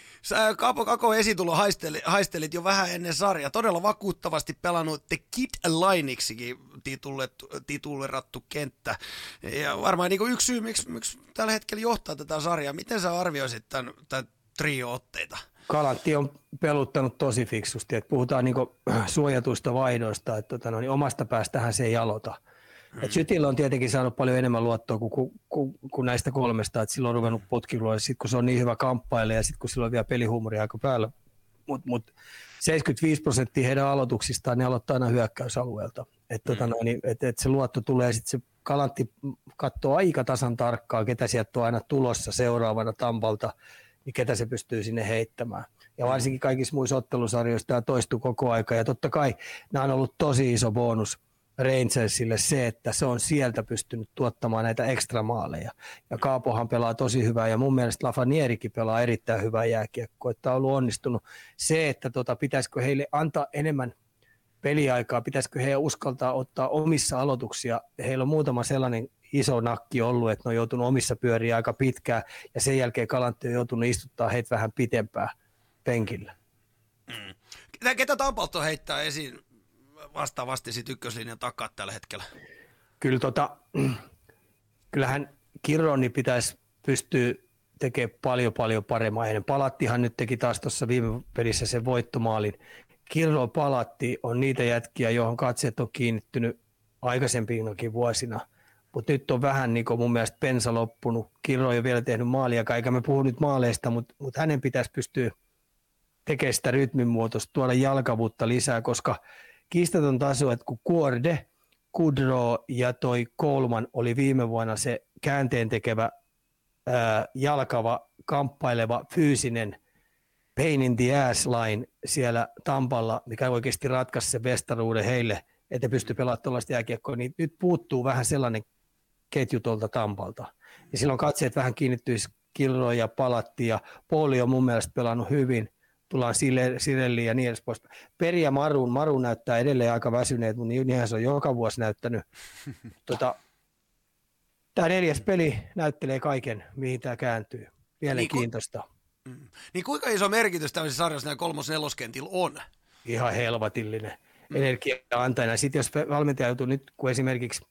Kaapo Kako esitulo haisteli, haistelit jo vähän ennen sarjaa. Todella vakuuttavasti pelannut The Kid titulettu, titulerattu kenttä. Ja varmaan niin yksi syy, miksi, miksi tällä hetkellä johtaa tätä sarjaa. Miten sä arvioisit tämän, tämän trio-otteita? Kalantti on peluttanut tosi fiksusti, että puhutaan niinku suojatuista vaihdoista, että tota, no, niin omasta päästähän se ei aloita. Mm. Et Sytillä on tietenkin saanut paljon enemmän luottoa kuin, kuin, kuin, kuin näistä kolmesta, että silloin on ruvennut potkiluille, sitten kun se on niin hyvä kamppaille ja sitten kun sillä on vielä pelihuumoria aika päällä. Mutta mut 75 prosenttia heidän aloituksistaan ne aloittaa aina hyökkäysalueelta. Että tota, no, niin, et, et se luotto tulee sitten se Kalantti katsoo aika tasan tarkkaan, ketä sieltä on aina tulossa seuraavana Tampalta, niin ketä se pystyy sinne heittämään. Ja varsinkin kaikissa muissa ottelusarjoissa tämä toistuu koko aika. Ja totta kai nämä on ollut tosi iso bonus Rangersille se, että se on sieltä pystynyt tuottamaan näitä ekstramaaleja. Ja Kaapohan pelaa tosi hyvää ja mun mielestä Lafanierikin pelaa erittäin hyvää jääkiekkoa, että on ollut onnistunut. Se, että tota, pitäisikö heille antaa enemmän peliaikaa, pitäisikö he uskaltaa ottaa omissa aloituksia. Heillä on muutama sellainen iso nakki ollut, että ne on joutunut omissa pyöriä aika pitkään ja sen jälkeen Kalantti on joutunut istuttaa heitä vähän pitempään penkillä. Ketä, ketä Tampalto heittää esiin vastaavasti sit ykköslinjan takaa tällä hetkellä? Kyllä tota, kyllähän Kirroni pitäisi pystyä tekemään paljon paljon paremmin. Hänen palattihan nyt teki taas tuossa viime pelissä sen voittomaalin. Kirro palatti on niitä jätkiä, johon katseet on kiinnittynyt aikaisempinakin vuosina. Mutta nyt on vähän niin mun mielestä pensa loppunut. Kirro ole vielä tehnyt maalia, eikä me puhu nyt maaleista, mutta mut hänen pitäisi pystyä tekemään sitä rytminmuutosta, tuoda jalkavuutta lisää, koska kiistaton taso, että kun Kuorde, Kudro ja toi Coleman oli viime vuonna se käänteen tekevä ää, jalkava, kamppaileva, fyysinen pain in the ass line siellä Tampalla, mikä oikeasti ratkaisi sen vestaruuden heille, että pysty pelaamaan tuollaista jääkiekkoa, niin nyt puuttuu vähän sellainen ketju tuolta Tampalta. Ja silloin katseet vähän kiinnittyisi Kilroon ja Palatti ja Pauli on mun mielestä pelannut hyvin, tullaan Sirelliin ja niin edes pois. Peri ja Maru, Maru näyttää edelleen aika väsyneet, mutta niin- niinhän se on joka vuosi näyttänyt. tota, tämä neljäs peli näyttelee kaiken, mihin tämä kääntyy. Mielenkiintoista. Mm. Niin kuinka iso merkitys tämmöisessä sarjassa näillä kolmos-neloskentillä on? Ihan helvatillinen energia antajana. Sitten jos valmentaja joutuu nyt, kun esimerkiksi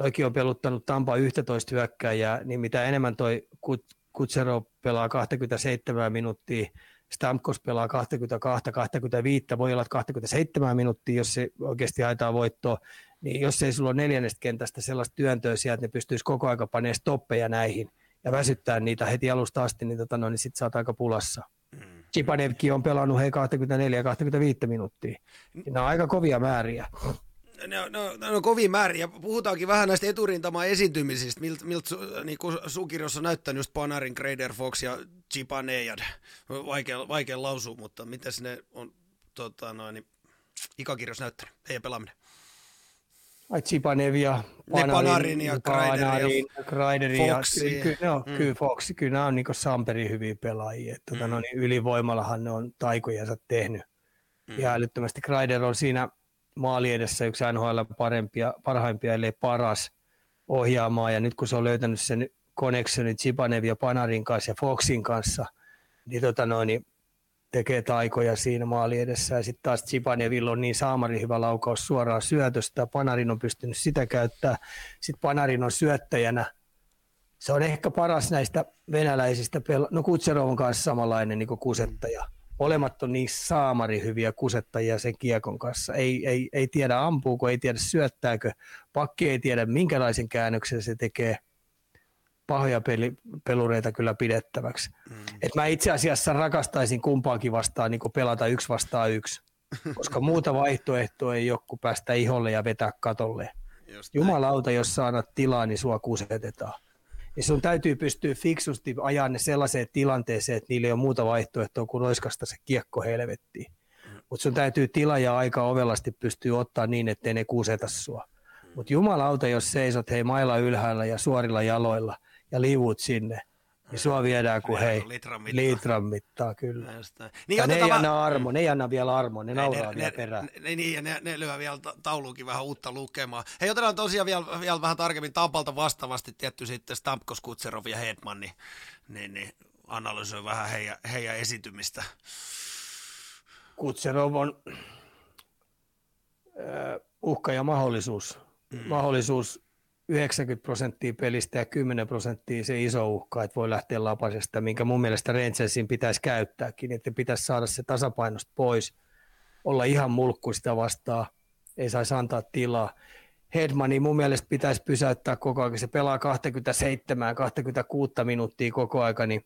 noikin on peluttanut Tampa 11 hyökkääjää, niin mitä enemmän toi Kut- Kutsero pelaa 27 minuuttia, Stamkos pelaa 22, 25, voi olla että 27 minuuttia, jos se oikeasti haetaan voittoa, niin jos ei sulla ole neljännestä kentästä sellaista työntöä sieltä, että ne pystyisi koko aika panemaan stoppeja näihin ja väsyttää niitä heti alusta asti, niin, tota, no, niin sitten oot aika pulassa. Chipanevkin on pelannut hei 24 ja 25 minuuttia. Nämä on aika kovia määriä. Ne, on- ne, on- ne on kovia määriä. Puhutaankin vähän näistä eturintamaa esiintymisistä, miltä milt, niin kuin Sukirjossa on näyttänyt just Panarin, Grader, Fox ja Chipanejad. Vaikea, vaikea lausua, mutta miten ne on tota, noin, niin, ikakirjossa näyttänyt, heidän pelaaminen. Ai Chipanev ja Panarin ja ja Panarin, Kreider ja Foxi. Kyllä, no, Mm. kyllä Fox, kyllä nämä on niin Samperin hyviä pelaajia. Että, tota, Mm. no, niin ylivoimallahan ne on taikojansa tehnyt. Mm. Ja älyttömästi Kreider on siinä maali edessä yksi NHL parempia, parhaimpia, ellei paras ohjaamaan. Ja nyt kun se on löytänyt sen connectionin Chipanev ja Panarin kanssa ja Foxin kanssa, niin, tota, no, niin tekee taikoja siinä maali edessä. Ja sitten taas Chipanevilla on niin saamari hyvä laukaus suoraan syötöstä. Panarin on pystynyt sitä käyttää. Sitten Panarin on syöttäjänä. Se on ehkä paras näistä venäläisistä. Pela- no Kutserovon kanssa samanlainen niin kusettaja. Molemmat on niin saamari hyviä kusettajia sen kiekon kanssa. Ei, ei, ei tiedä ampuuko, ei tiedä syöttääkö. Pakki ei tiedä minkälaisen käännöksen se tekee. Pahoja peli, pelureita kyllä pidettäväksi. Mm. Et mä itse asiassa rakastaisin kumpaakin vastaan niin pelata yksi vastaan yksi, koska muuta vaihtoehtoa ei ole kuin päästä iholle ja vetää katolle. Jumalauta, jos sä annat tilaa, niin sua kusetetaan. Niin sun täytyy pystyä fiksusti ajaa ne sellaiseen tilanteeseen, että niillä ei ole muuta vaihtoehtoa kuin roiskasta se kiekko helvettiin. Mutta sun täytyy tila ja aika ovelasti pystyä ottaa niin, ettei ne kuseta sua. Mutta jumalauta, jos seisot hei mailla ylhäällä ja suorilla jaloilla ja liivut sinne, niin sua viedään kuin hei, litran mittaa. litran mittaa kyllä. Niin ja ne ei otetaan anna armo, ne ei anna vielä armoa, ne nauraa ne, vielä ne, perään. Ne, niin, ja ne, ne lyö vielä ta- tauluukin vähän uutta lukemaa. Hei, otetaan tosiaan vielä, vielä vähän tarkemmin Tampalta vastaavasti tietty sitten Stamkos, Kutserov ja Hedman, niin, niin, niin analysoi vähän heidän, heidän esitymistä. Kutserov on äh, uhka ja mahdollisuus. Mm. Mahdollisuus 90 prosenttia pelistä ja 10 prosenttia se iso uhka, että voi lähteä lapasesta, minkä mun mielestä Rangersin pitäisi käyttääkin, että pitäisi saada se tasapainosta pois, olla ihan mulkku sitä vastaan, ei saisi antaa tilaa. Hedmani mun mielestä pitäisi pysäyttää koko ajan, se pelaa 27-26 minuuttia koko aika, niin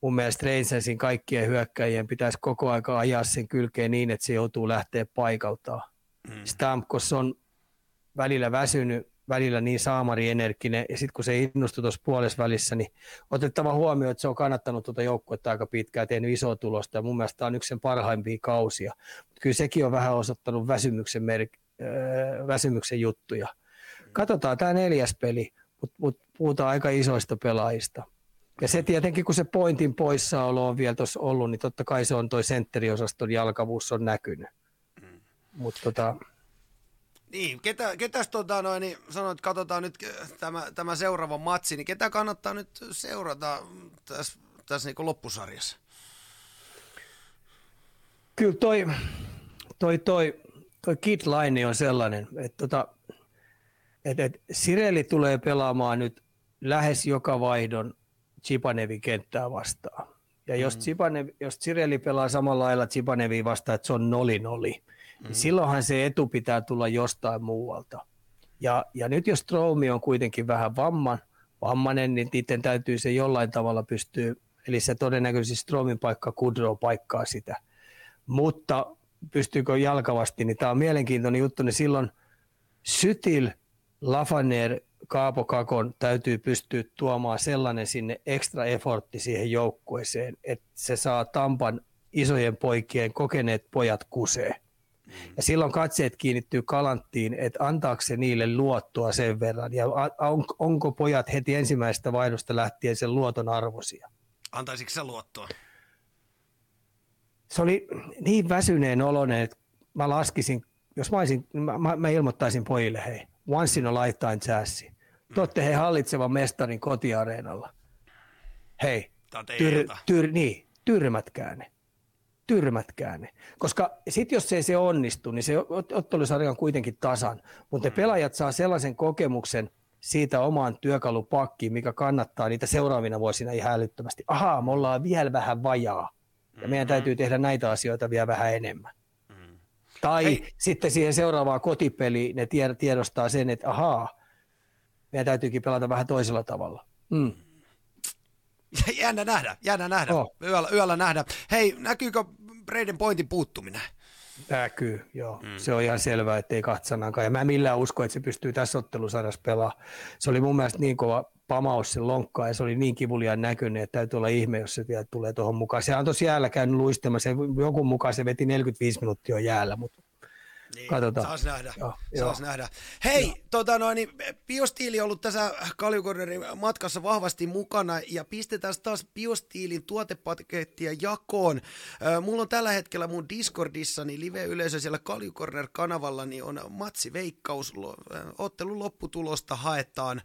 mun mielestä Rangersin kaikkien hyökkäjien pitäisi koko aika ajaa sen kylkeen niin, että se joutuu lähteä paikaltaan. Mm. Stamkos on välillä väsynyt, välillä niin saamarienerginen, ja sitten kun se innostui tuossa puolessa välissä, niin otettava huomioon, että se on kannattanut tuota joukkuetta aika pitkään, tehnyt isoa tulosta, ja mun mielestä tämä on yksi sen parhaimpia kausia. Mutta kyllä sekin on vähän osoittanut väsymyksen, mer- äh, väsymyksen juttuja. Katsotaan tämä neljäs peli, mutta mut puhutaan aika isoista pelaajista. Ja se tietenkin, kun se pointin poissaolo on vielä tuossa ollut, niin totta kai se on toi sentteriosaston jalkavuus on näkynyt. Mm. Mutta tota, niin, ketä, ketäs tota noin, niin sanoit, että katsotaan nyt tämä, tämä seuraava matsi, niin ketä kannattaa nyt seurata tässä, tässä niin loppusarjassa? Kyllä toi, toi, toi, toi Kid Line on sellainen, että tota, et, et Sireli tulee pelaamaan nyt lähes joka vaihdon Chipanevin kenttää vastaan. Ja jos, mm. Jos Sireli pelaa samalla lailla Chipaneviin vastaan, että se on noli-noli, mm. silloinhan se etu pitää tulla jostain muualta. Ja, ja nyt jos Stroumi on kuitenkin vähän vamman, vammanen, niin niiden täytyy se jollain tavalla pystyä, eli se todennäköisesti Stroomin paikka Kudro paikkaa sitä. Mutta pystyykö jalkavasti, niin tämä on mielenkiintoinen juttu, niin silloin Sytil, Lafaner, Kaapo Kakon täytyy pystyä tuomaan sellainen sinne extra effortti siihen joukkueeseen, että se saa Tampan isojen poikien kokeneet pojat kusee. Ja silloin katseet kiinnittyy kalanttiin, että antaako se niille luottoa sen verran ja on, onko pojat heti ensimmäisestä vaihdosta lähtien sen luoton arvoisia. Antaisiko se luottoa? Se oli niin väsyneen oloinen, että mä laskisin, jos mä, olisin, mä, mä ilmoittaisin pojille, hei, once in a lifetime chassi. Te olette he hallitsevan mestarin kotiareenalla. Hei, tyr, tyr, niin, tyrmätkää ne tyrmätkää ne. Koska sitten jos ei se onnistu, niin se ottelusarja on kuitenkin tasan. Mutta mm. pelaajat saa sellaisen kokemuksen siitä omaan työkalupakkiin, mikä kannattaa niitä seuraavina vuosina ihan älyttömästi. Ahaa, me ollaan vielä vähän vajaa. Ja meidän mm-hmm. täytyy tehdä näitä asioita vielä vähän enemmän. Mm. Tai Hei. sitten siihen seuraavaan kotipeliin ne tiedostaa sen, että ahaa, meidän täytyykin pelata vähän toisella tavalla. Mm. Jännä nähdä, jännä nähdä. Oh. Yöllä, yöllä nähdä. Hei, näkyykö Braden Pointin puuttuminen? Näkyy, joo. Mm. Se on ihan selvää, ettei katsanaankaan. Ja mä millään usko, että se pystyy tässä ottelusarjassa pelaamaan. Se oli mun mielestä niin kova pamaus sen lonkkaa ja se oli niin kivuliaan näkynyt, että täytyy olla ihme, jos se vielä tulee tuohon mukaan. Se on tosi jäällä käynyt luistamassa. Jonkun mukaan se veti 45 minuuttia jäällä, mutta niin, Katsotaan. Saas nähdä. Joo, saas joo. nähdä. Hei, joo. tota noin, niin Biostiili on ollut tässä Kaljukornerin matkassa vahvasti mukana ja pistetään taas Biostiilin tuotepakettia jakoon. Mulla on tällä hetkellä mun Discordissa niin live-yleisö siellä Kaljukorner-kanavalla niin on matsi veikkaus. Ottelun lopputulosta haetaan,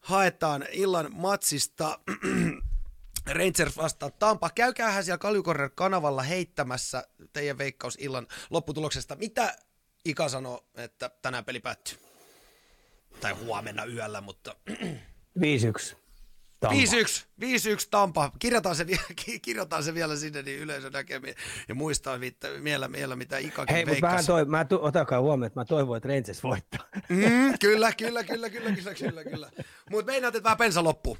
haetaan illan matsista. Rangers vastaa Tampa. Käykäähän siellä Kaljukorner kanavalla heittämässä teidän veikkaus illan lopputuloksesta. Mitä Ika sanoi, että tänään peli päättyy. Tai huomenna yöllä, mutta... 5-1. 5-1, 5-1 Tampa. Kirjataan se, kirjataan se vielä sinne, niin yleisö näkee ja muistaa vielä, vielä mitä Ikakin Hei, mutta mä, toi, mä tu, otakaa huomioon, että mä toivon, että Rangers voittaa. Mm, kyllä, kyllä, kyllä, kyllä, kyllä, kyllä, kyllä. Mutta meinaat, että vähän pensa loppuu.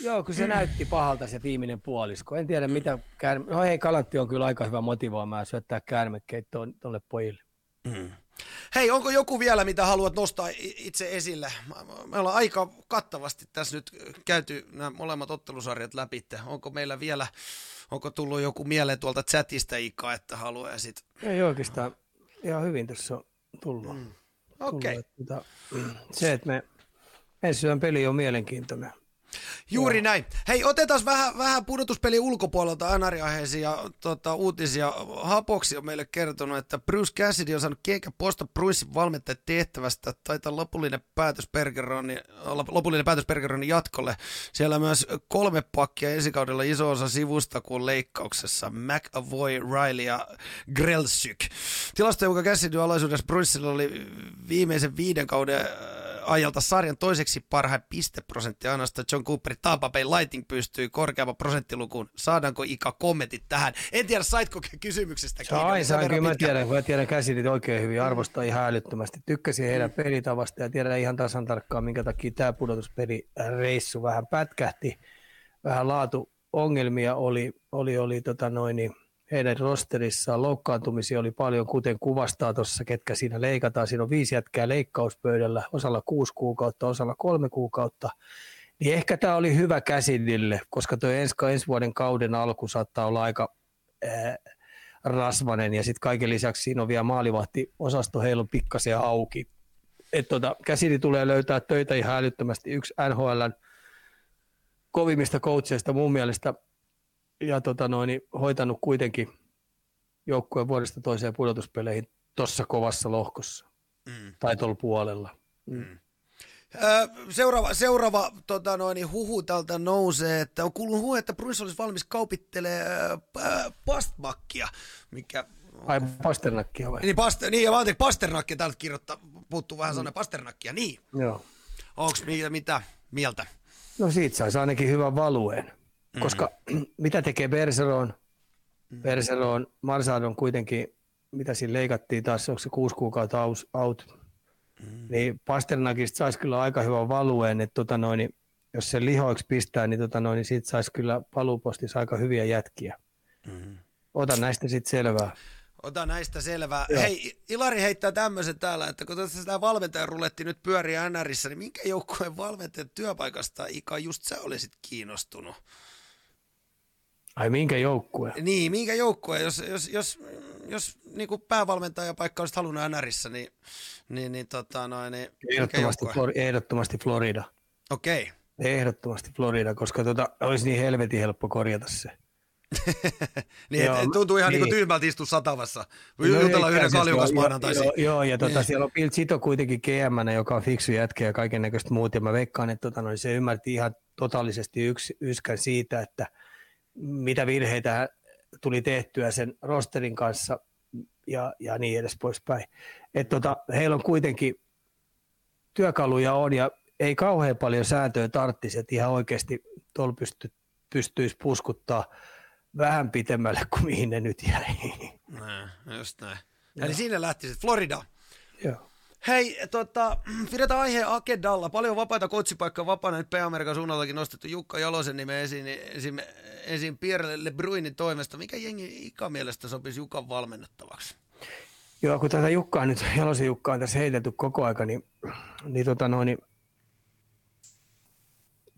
Joo, kun se näytti pahalta se viimeinen puolisko. En tiedä mitä, käärme... no hei, Kalantti on kyllä aika hyvä motivoimaan syöttää käärmekkeitä tuolle pojille. Mm. Hei, onko joku vielä, mitä haluat nostaa itse esille? Me ollaan aika kattavasti tässä nyt käyty nämä molemmat ottelusarjat läpi. Onko meillä vielä, onko tullut joku mieleen tuolta chatista Ika, että haluaa sit... Ei oikeastaan, ihan hyvin tässä on tullut. Mm. Okei. Okay. Tota, se, että me ensi yön peli on mielenkiintoinen. Juuri Joo. näin. Hei, otetaan vähän, vähän pudotuspeli ulkopuolelta NR-aiheisiin ja tota, uutisia. Hapoksi on meille kertonut, että Bruce Cassidy on saanut keikä posta Brucein valmentajan tehtävästä. Taitaa lopullinen päätös Bergeronin, lopullinen päätös Bergeronin jatkolle. Siellä myös kolme pakkia esikaudella iso osa sivusta kuin leikkauksessa. McAvoy, Riley ja Grelsyk. Tilasto, jonka Cassidy alaisuudessa Brucella oli viimeisen viiden kauden ajalta sarjan toiseksi parhaan pisteprosentti ainoastaan John Cooperin Tampa Bay Lighting pystyy korkeamman prosenttilukuun. Saadaanko Ika kommentit tähän? En tiedä, saitko kysymyksestä kiinni. Sain, sain, kyllä mä tiedän, mä tiedän käsitit oikein hyvin, arvostaa ihan älyttömästi. Tykkäsin heidän mm. pelitavasta ja tiedän ihan tasan tarkkaan, minkä takia tämä pudotuspelireissu vähän pätkähti. Vähän laatu ongelmia oli, oli, oli tota noin, niin heidän rosterissaan loukkaantumisia oli paljon, kuten kuvastaa tuossa, ketkä siinä leikataan. Siinä on viisi jätkää leikkauspöydällä, osalla kuusi kuukautta, osalla kolme kuukautta. Niin ehkä tämä oli hyvä käsidille, koska tuo ensi, ensi vuoden kauden alku saattaa olla aika ää, rasvanen ja sitten kaiken lisäksi siinä on vielä maalivahti-osasto heillä on pikkasen auki. Tota, käsidi tulee löytää töitä ihan älyttömästi. Yksi NHLn kovimmista coacheista mun mielestä ja tota noin, niin hoitanut kuitenkin joukkueen vuodesta toiseen pudotuspeleihin tuossa kovassa lohkossa mm. tai tuolla puolella. Mm. Mm. Seuraava, seuraava tota noin, niin huhu tältä nousee, että on kuullut huhu, että Bruce olisi valmis kaupittelemaan äh, pastmakkia, mikä... Ai pasternakkia vai? Niin, past, niin mä ajattelin, pasternakkia täältä kirjoittaa, puuttuu vähän mm. sellainen pasternakkia, niin. Joo. Onks mitä, mitä mieltä? No siitä saisi ainakin hyvän valueen. Koska mm. mitä tekee Bergeron? Mm. Bergeron, Marsad on kuitenkin, mitä siinä leikattiin taas, onko se kuusi kuukautta out, out. Mm. niin Pasternakista saisi kyllä aika hyvän valueen, että tota noin, niin jos se lihoiksi pistää, niin, tota noin, niin siitä saisi kyllä paluupostissa aika hyviä jätkiä. Mm. Ota näistä sitten selvää. Ota näistä selvää. Joo. Hei, Ilari heittää tämmöisen täällä, että kun tässä tämä valmentajan ruletti nyt pyörii NRissä, niin minkä joukkueen valmentajan työpaikasta Ika just sä olisit kiinnostunut? Ai minkä joukkue? Niin, minkä joukkue? Jos, jos, jos, jos niin kuin päävalmentajapaikka olisi halunnut NRissä, niin, niin, niin, tota, noin, niin ehdottomasti, Flor- ehdottomasti Florida. Okei. Okay. Ehdottomasti Florida, koska tota, olisi niin helvetin helppo korjata se. niin, joo, tuntuu ihan niin. niin tyhmältä istua satavassa. No, Jutella yhden kaljukas maanantaisin. Joo, joo, ja tota, siellä on Bill Zito kuitenkin gm joka on fiksu jätkä ja kaiken näköistä muut. Ja mä veikkaan, että tota, no, se ymmärti ihan totaalisesti yks, yskän siitä, että – mitä virheitä tuli tehtyä sen rosterin kanssa ja, ja niin edes poispäin. Et tota, heillä on kuitenkin työkaluja on ja ei kauhean paljon sääntöjä tarttisi, että ihan oikeasti tuolla pysty, pystyisi puskuttaa vähän pitemmälle kuin mihin ne nyt jäi. Näin, just näin. Eli siinä lähti sitten Florida. Joo. Hei, tota, pidetään aiheen agendalla. Paljon vapaita kotsipaikkoja vapaana nyt P-Amerikan suunnaltakin nostettu Jukka Jalosen nimen esiin, esiin, esiin Pierre Lebruinin toimesta. Mikä jengi Ika mielestä sopisi Jukan valmennettavaksi? Joo, kun tätä Jukkaa nyt, Jalosen Jukkaa on tässä heitelty koko aika, niin, niin, tota noin, niin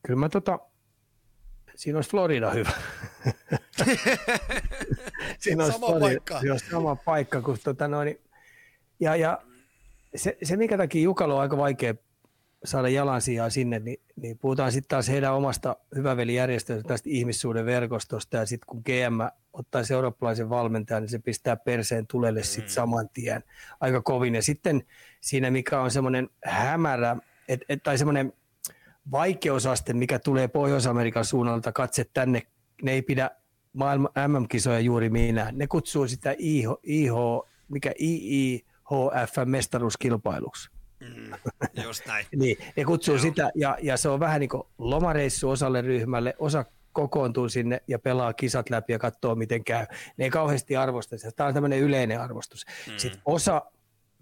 kyllä mä tota, siinä olisi Florida hyvä. siinä olisi sama Florida, paikka. Siinä olisi sama paikka, kun tota noin, ja, ja se, se, minkä takia Jukalo on aika vaikea saada jalansijaa sinne, niin, niin puhutaan sitten taas heidän omasta hyvävelijärjestöstä, tästä ihmissuuden verkostosta, ja sitten kun GM ottaa se eurooppalaisen valmentajan, niin se pistää perseen tulelle sitten mm. saman tien aika kovin. Ja sitten siinä, mikä on semmoinen hämärä, et, et, tai semmoinen vaikeusaste, mikä tulee Pohjois-Amerikan suunnalta, katse tänne, ne ei pidä maailman MM-kisoja juuri minä. Ne kutsuu sitä IH, IH mikä II, HF-mestaruuskilpailuksi. Mm, just näin. niin, ne kutsuu sitä, ja, ja se on vähän niin kuin lomareissu osalle ryhmälle, osa kokoontuu sinne ja pelaa kisat läpi ja katsoo, miten käy. Ne ei kauheasti arvosta sitä. Tämä on tämmöinen yleinen arvostus. Mm. Sitten osa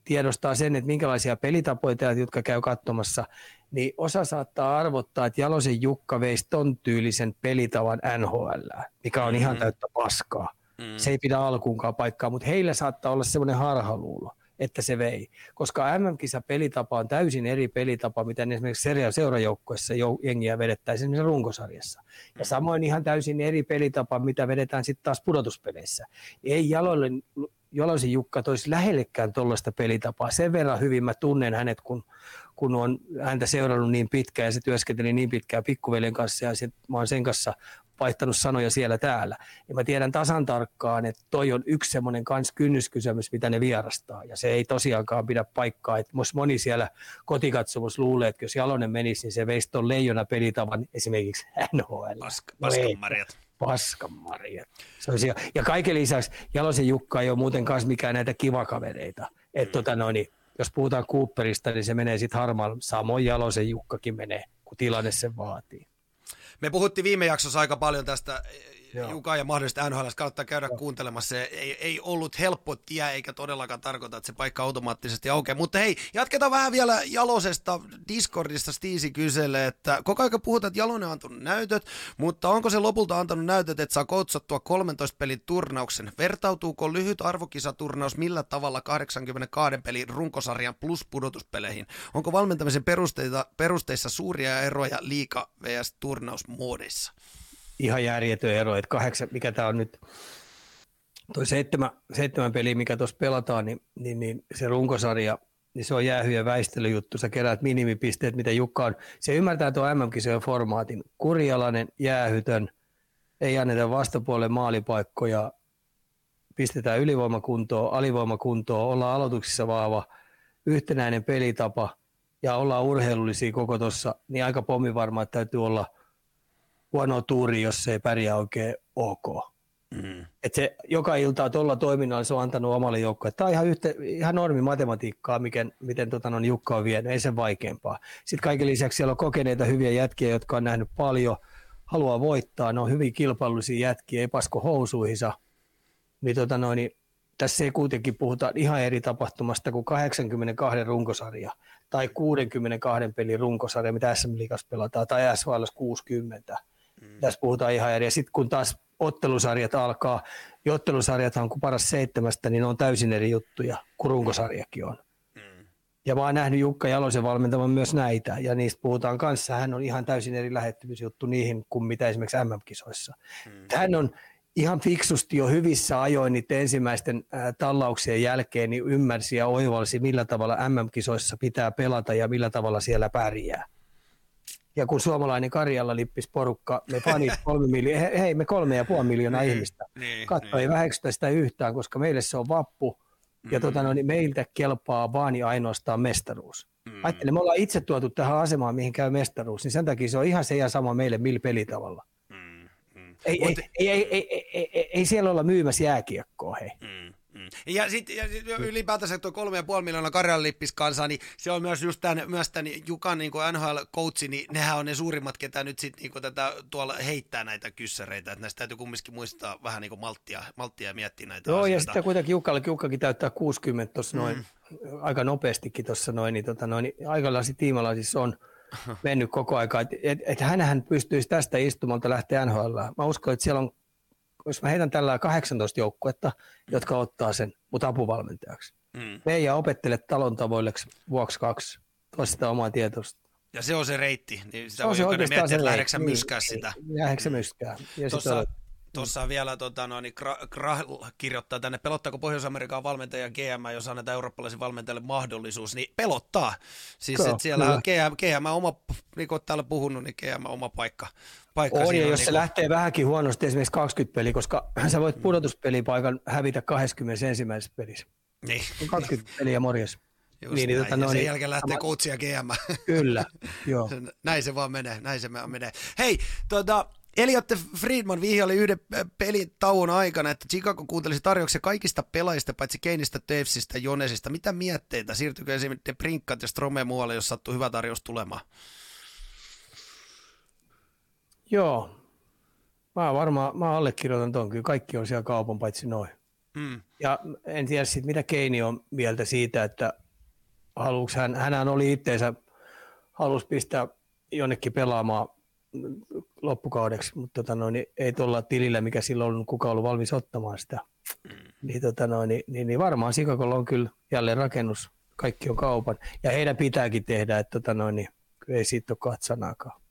tiedostaa sen, että minkälaisia pelitapoja teet, jotka käy katsomassa, niin osa saattaa arvottaa, että Jalosen Jukka veisi ton tyylisen pelitavan NHL, mikä on mm-hmm. ihan täyttä paskaa. Mm. Se ei pidä alkuunkaan paikkaa, mutta heillä saattaa olla semmoinen harhaluulo että se vei. Koska MM-kisa pelitapa on täysin eri pelitapa, mitä esimerkiksi seurajoukkuessa jengiä vedettäisiin esimerkiksi runkosarjassa. Ja samoin ihan täysin eri pelitapa, mitä vedetään sitten taas pudotuspeleissä. Ei jaloille Jaloisen Jukka toisi lähellekään tuollaista pelitapaa. Sen verran hyvin mä tunnen hänet, kun, kun on häntä seurannut niin pitkään ja se työskenteli niin pitkään pikkuveljen kanssa ja sit mä oon sen kanssa vaihtanut sanoja siellä täällä. Ja mä tiedän tasan tarkkaan, että toi on yksi semmoinen kans kynnyskysymys, mitä ne vierastaa. Ja se ei tosiaankaan pidä paikkaa. Että moni siellä kotikatsomus luulee, että jos Jalonen menisi, niin se veisi tuon leijona pelitavan esimerkiksi NHL. Paska, paskanmarjat. Paskanmarjat. Se olisi, ja kaiken lisäksi Jalosen Jukka ei ole muuten kanssa mikään näitä kivakavereita. Että mm. tota noin, jos puhutaan Cooperista, niin se menee sitten harmaan. Samoin Jalosen Jukkakin menee, kun tilanne sen vaatii. Me puhuttiin viime jaksossa aika paljon tästä Joo. Juka ja mahdollisesti NHL kautta käydä Joo. kuuntelemassa. Se ei, ei ollut helppo tie, eikä todellakaan tarkoita, että se paikka automaattisesti aukeaa. Mutta hei, jatketaan vähän vielä Jalosesta. Discordista Stiisi kyselee, että koko ajan puhutaan, että Jalonen on antanut näytöt, mutta onko se lopulta antanut näytöt, että saa koutsattua 13 pelin turnauksen? Vertautuuko lyhyt arvokisaturnaus millä tavalla 82 pelin runkosarjan plus pudotuspeleihin? Onko valmentamisen perusteita, perusteissa suuria eroja liika vs turnausmuodeissa? Ihan järjetön ero, että kahdeksan, mikä tämä on nyt, toi seitsemän, seitsemän peli, mikä tuossa pelataan, niin, niin, niin, se runkosarja, niin se on jäähyjen väistelyjuttu. Sä keräät minimipisteet, mitä Jukka on. Se ymmärtää tuon MM-kisojen formaatin. Kurjalainen, jäähytön, ei anneta vastapuolelle maalipaikkoja, pistetään ylivoimakuntoon, alivoimakuntoon, ollaan aloituksissa vahva, yhtenäinen pelitapa ja ollaan urheilullisia koko tuossa, niin aika pommivarma, että täytyy olla – huono tuuri, jos se ei pärjää oikein ok. Mm. Et se, joka ilta tuolla toiminnalla se on antanut omalle joukkoille. Tämä on ihan, yhtä, ihan normi matematiikkaa, miten, miten tota, no, Jukka on vienyt, ei sen vaikeampaa. Sitten kaiken lisäksi siellä on kokeneita hyviä jätkiä, jotka on nähnyt paljon, haluaa voittaa, ne on hyvin kilpailullisia jätkiä, ei pasko housuihinsa. Niin, tota, no, niin tässä ei kuitenkin puhuta ihan eri tapahtumasta kuin 82 runkosarja tai 62 pelin runkosarja, mitä SM Liigassa pelataan, tai SHL 60 Mm. Tässä puhutaan ihan eri. Ja sitten kun taas ottelusarjat alkaa, ja ottelusarjat on kuin paras seitsemästä, niin ne on täysin eri juttuja, kuin runkosarjakin on. Mm. Ja mä oon nähnyt Jukka Jalosen valmentavan myös näitä, ja niistä puhutaan kanssa. Hän on ihan täysin eri lähettymisjuttu niihin kuin mitä esimerkiksi MM-kisoissa. Mm. Hän on ihan fiksusti jo hyvissä ajoin niiden ensimmäisten tallauksien jälkeen niin ymmärsi ja oivalsi, millä tavalla MM-kisoissa pitää pelata ja millä tavalla siellä pärjää. Ja kun suomalainen Karjalla lippis porukka, me fanit kolme miljoonaa, hei me kolme ja puoli miljoonaa niin, ihmistä, niin, katso niin. ei väheksytä sitä yhtään, koska meille se on vappu, ja mm. tota, no, niin meiltä kelpaa vaan ja ainoastaan mestaruus. Mm. Ajattelen, me ollaan itse tuotu tähän asemaan, mihin käy mestaruus, niin sen takia se on ihan se ja sama meille millä pelitavalla. Mm. Mm. Ei, Mut... ei, ei, ei, ei, ei, ei, ei, siellä olla myymässä jääkiekkoa, hei. Mm. Mm. Ja sitten sit ylipäätänsä tuo kolme ja puoli miljoonaa Karjalan kanssa, niin se on myös just tämän, myös tämän Jukan niin NHL-coachi, niin nehän on ne suurimmat, ketä nyt sitten niin tätä tuolla heittää näitä kyssäreitä, että näistä täytyy kumminkin muistaa vähän niin kuin malttia, malttia ja miettiä näitä Joo, asioita. ja sitten kuitenkin Jukalle, Jukkakin täyttää 60 tuossa noin, mm. aika nopeastikin tuossa noin, niin, tota noin, niin aikalaisi tiimalaisissa on mennyt koko aika, että et, et hänhän pystyisi tästä istumalta lähteä NHL. Mä uskon, että siellä on jos mä heitän tällä 18 joukkuetta, jotka ottaa sen mut apuvalmentajaksi. Mm. Meija opettele talon tavoilleksi vuoksi kaksi, toista omaa tietoista. Ja se on se reitti, niin sitä se voi jokainen miettiä, että lähdetkö niin, myskää niin, sitä. Lähdetkö myskää. Ja Tuossa, Tuossa vielä tota, no, niin Krah kirjoittaa tänne, pelottaako Pohjois-Amerikan valmentaja GM, jos annetaan eurooppalaisen valmentajalle mahdollisuus, niin pelottaa. Siis että siellä kyllä. on GM, GM oma, niin kuin täällä puhunut, niin GM oma paikka. Paikka on, ja jos niin se kuin... lähtee vähänkin huonosti, esimerkiksi 20 peliä, koska sä voit pudotuspelipaikan hävitä 21. pelissä. Niin. 20 peliä morjes. Just niin, niin, tota, no, sen niin, jälkeen lähtee coachia GM. Kyllä, joo. näin se vaan menee, näin se menee. Hei, tuota, Elliot Friedman vihjaili yhden pelin tauon aikana, että Chicago kuuntelisi tarjouksia kaikista pelaajista, paitsi Keinistä, Tevsistä, Jonesista. Mitä mietteitä? Siirtyykö esimerkiksi Prinkkat ja Strome muualle, jos sattuu hyvä tarjous tulemaan? Joo. Mä varmaan, mä allekirjoitan ton. Kyllä kaikki on siellä kaupan, paitsi noin. Mm. Ja en tiedä sitten, mitä Keini on mieltä siitä, että haluuks hän, hänhän oli itteensä, halusi pistää jonnekin pelaamaan loppukaudeksi, mutta tota noin, ei tuolla tilillä, mikä silloin on kuka ollut valmis ottamaan sitä. Mm. niin, tota noin, niin, niin, niin varmaan Sikakolla on kyllä jälleen rakennus, kaikki on kaupan. Ja heidän pitääkin tehdä, että tota noin, niin, ei siitä ole katsanaakaan.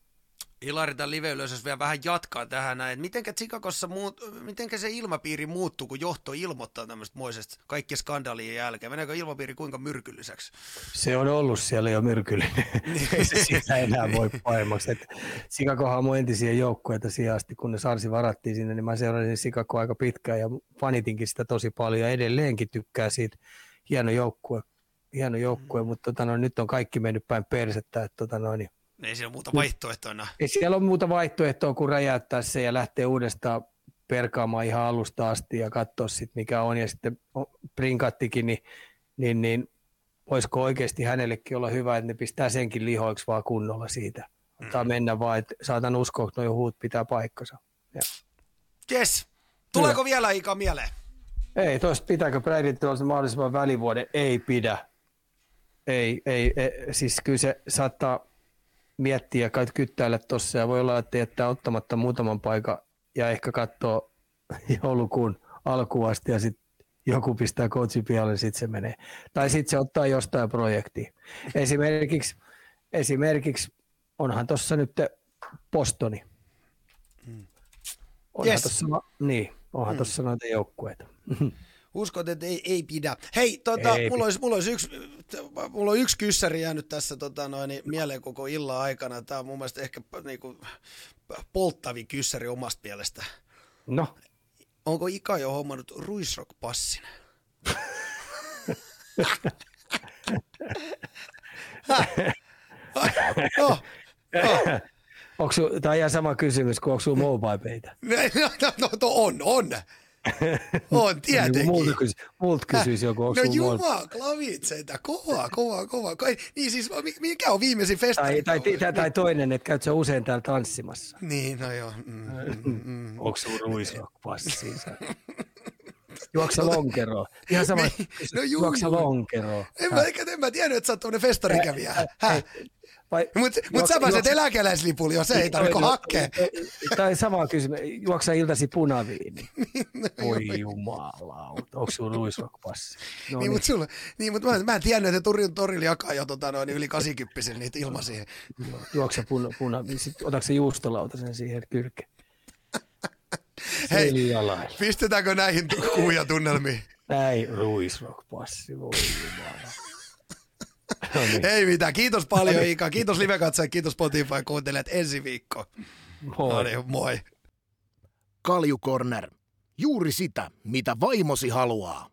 Tämän live vielä vähän jatkaa tähän näin, mitenkä Chicagossa muut, mitenkä se ilmapiiri muuttuu, kun johto ilmoittaa tämmöistä moisesta kaikkien skandaalien jälkeen? Meneekö ilmapiiri kuinka myrkylliseksi? Se on ollut siellä jo myrkyllinen. Ei se sitä enää voi pahemmaksi. Chicagohan on mun entisiä joukkueita siihen asti, kun ne Sarsi varattiin sinne, niin mä seurasin Chicago aika pitkään ja fanitinkin sitä tosi paljon ja edelleenkin tykkää siitä. Hieno joukkue, hieno joukkue mm. mutta tota, no, nyt on kaikki mennyt päin persettä. Että, tota, no, niin ei siellä muuta vaihtoehtoina. Ei siellä ole muuta vaihtoehtoa kuin räjäyttää se ja lähteä uudestaan perkaamaan ihan alusta asti ja katsoa sitten mikä on. Ja sitten Prinkattikin, niin, niin, niin voisiko oikeasti hänellekin olla hyvä, että ne pistää senkin lihoiksi vaan kunnolla siitä. Ottaa mm. mennä vaan, että saatan uskoa, että nuo huut pitää paikkansa. Ja. Yes. Tuleeko Hyvä. vielä Ika mieleen? Ei, tuosta pitääkö Bradit olla mahdollisimman välivuoden? Ei pidä. Ei, ei, ei, siis kyllä se saattaa miettiä ja kai kyttäillä tuossa ja voi olla, että jättää ottamatta muutaman paikan ja ehkä katsoo joulukuun alkuun asti ja sitten joku pistää coachin pihalle, sitten se menee. Tai sitten se ottaa jostain projektia. Esimerkiksi, esimerkiksi onhan tuossa nyt Postoni. Mm. Onhan yes. tossa, niin, onhan mm. tuossa noita joukkueita. Uskot, että ei, ei pidä. Hei, tota, ei mulla, olisi, mulla, olisi yksi, mulla on yksi kyssäri jäänyt tässä tota, noin, niin, mieleen koko illan aikana. Tämä on mun mielestä ehkä niin kuin, polttavi kyssäri omasta mielestä. No? Onko Ika jo hommannut Ruisrock-passin? oh, oh. Onko tämä ihan sama kysymys kuin onko sinulla mobile peitä? No, no, no, on, on. On, tietenkin. Multa, kysy, multa kysyisi joku, onko No jumala, klavitseita, kova, kova, kova. Niin siis, mikä on viimeisin festari? Tai, tai, tai, tai toinen, että käyt sä usein täällä tanssimassa? Niin, no joo. Mm, mm, mm. onko sun ruisrock-passiinsa? Juoksa lonkeroon. Ihan sama, niin, no juoksa lonkeroon. En mä, en mä tiedä, että sä oot tuonne festarikävijä. Häh? Mutta mut sä pääset eläkeläislipuli, jos ei tarvitse hakkea. Tai sama kysymys, juoksa iltasi punaviini. Voi jumala, onko sulla ruisrockpassi? No niin, niin. mutta sulla, niin, mut mä, mä en tiennyt, että Turin torilla jakaa jo tota, noin, yli 80 niitä ilmaisia. Juoksa puna, puna sitten otatko se juustolautasen siihen kylkeen? Hei, pistetäänkö näihin kuvia tunnelmiin? Näin, ruisrockpassi, voi jumala. No niin. Ei mitään. Kiitos paljon Ika. Kiitos live kiitos Spotify kuuntelijat ensi viikko. Moi. No niin, moi. Kalju Corner. Juuri sitä, mitä vaimosi haluaa.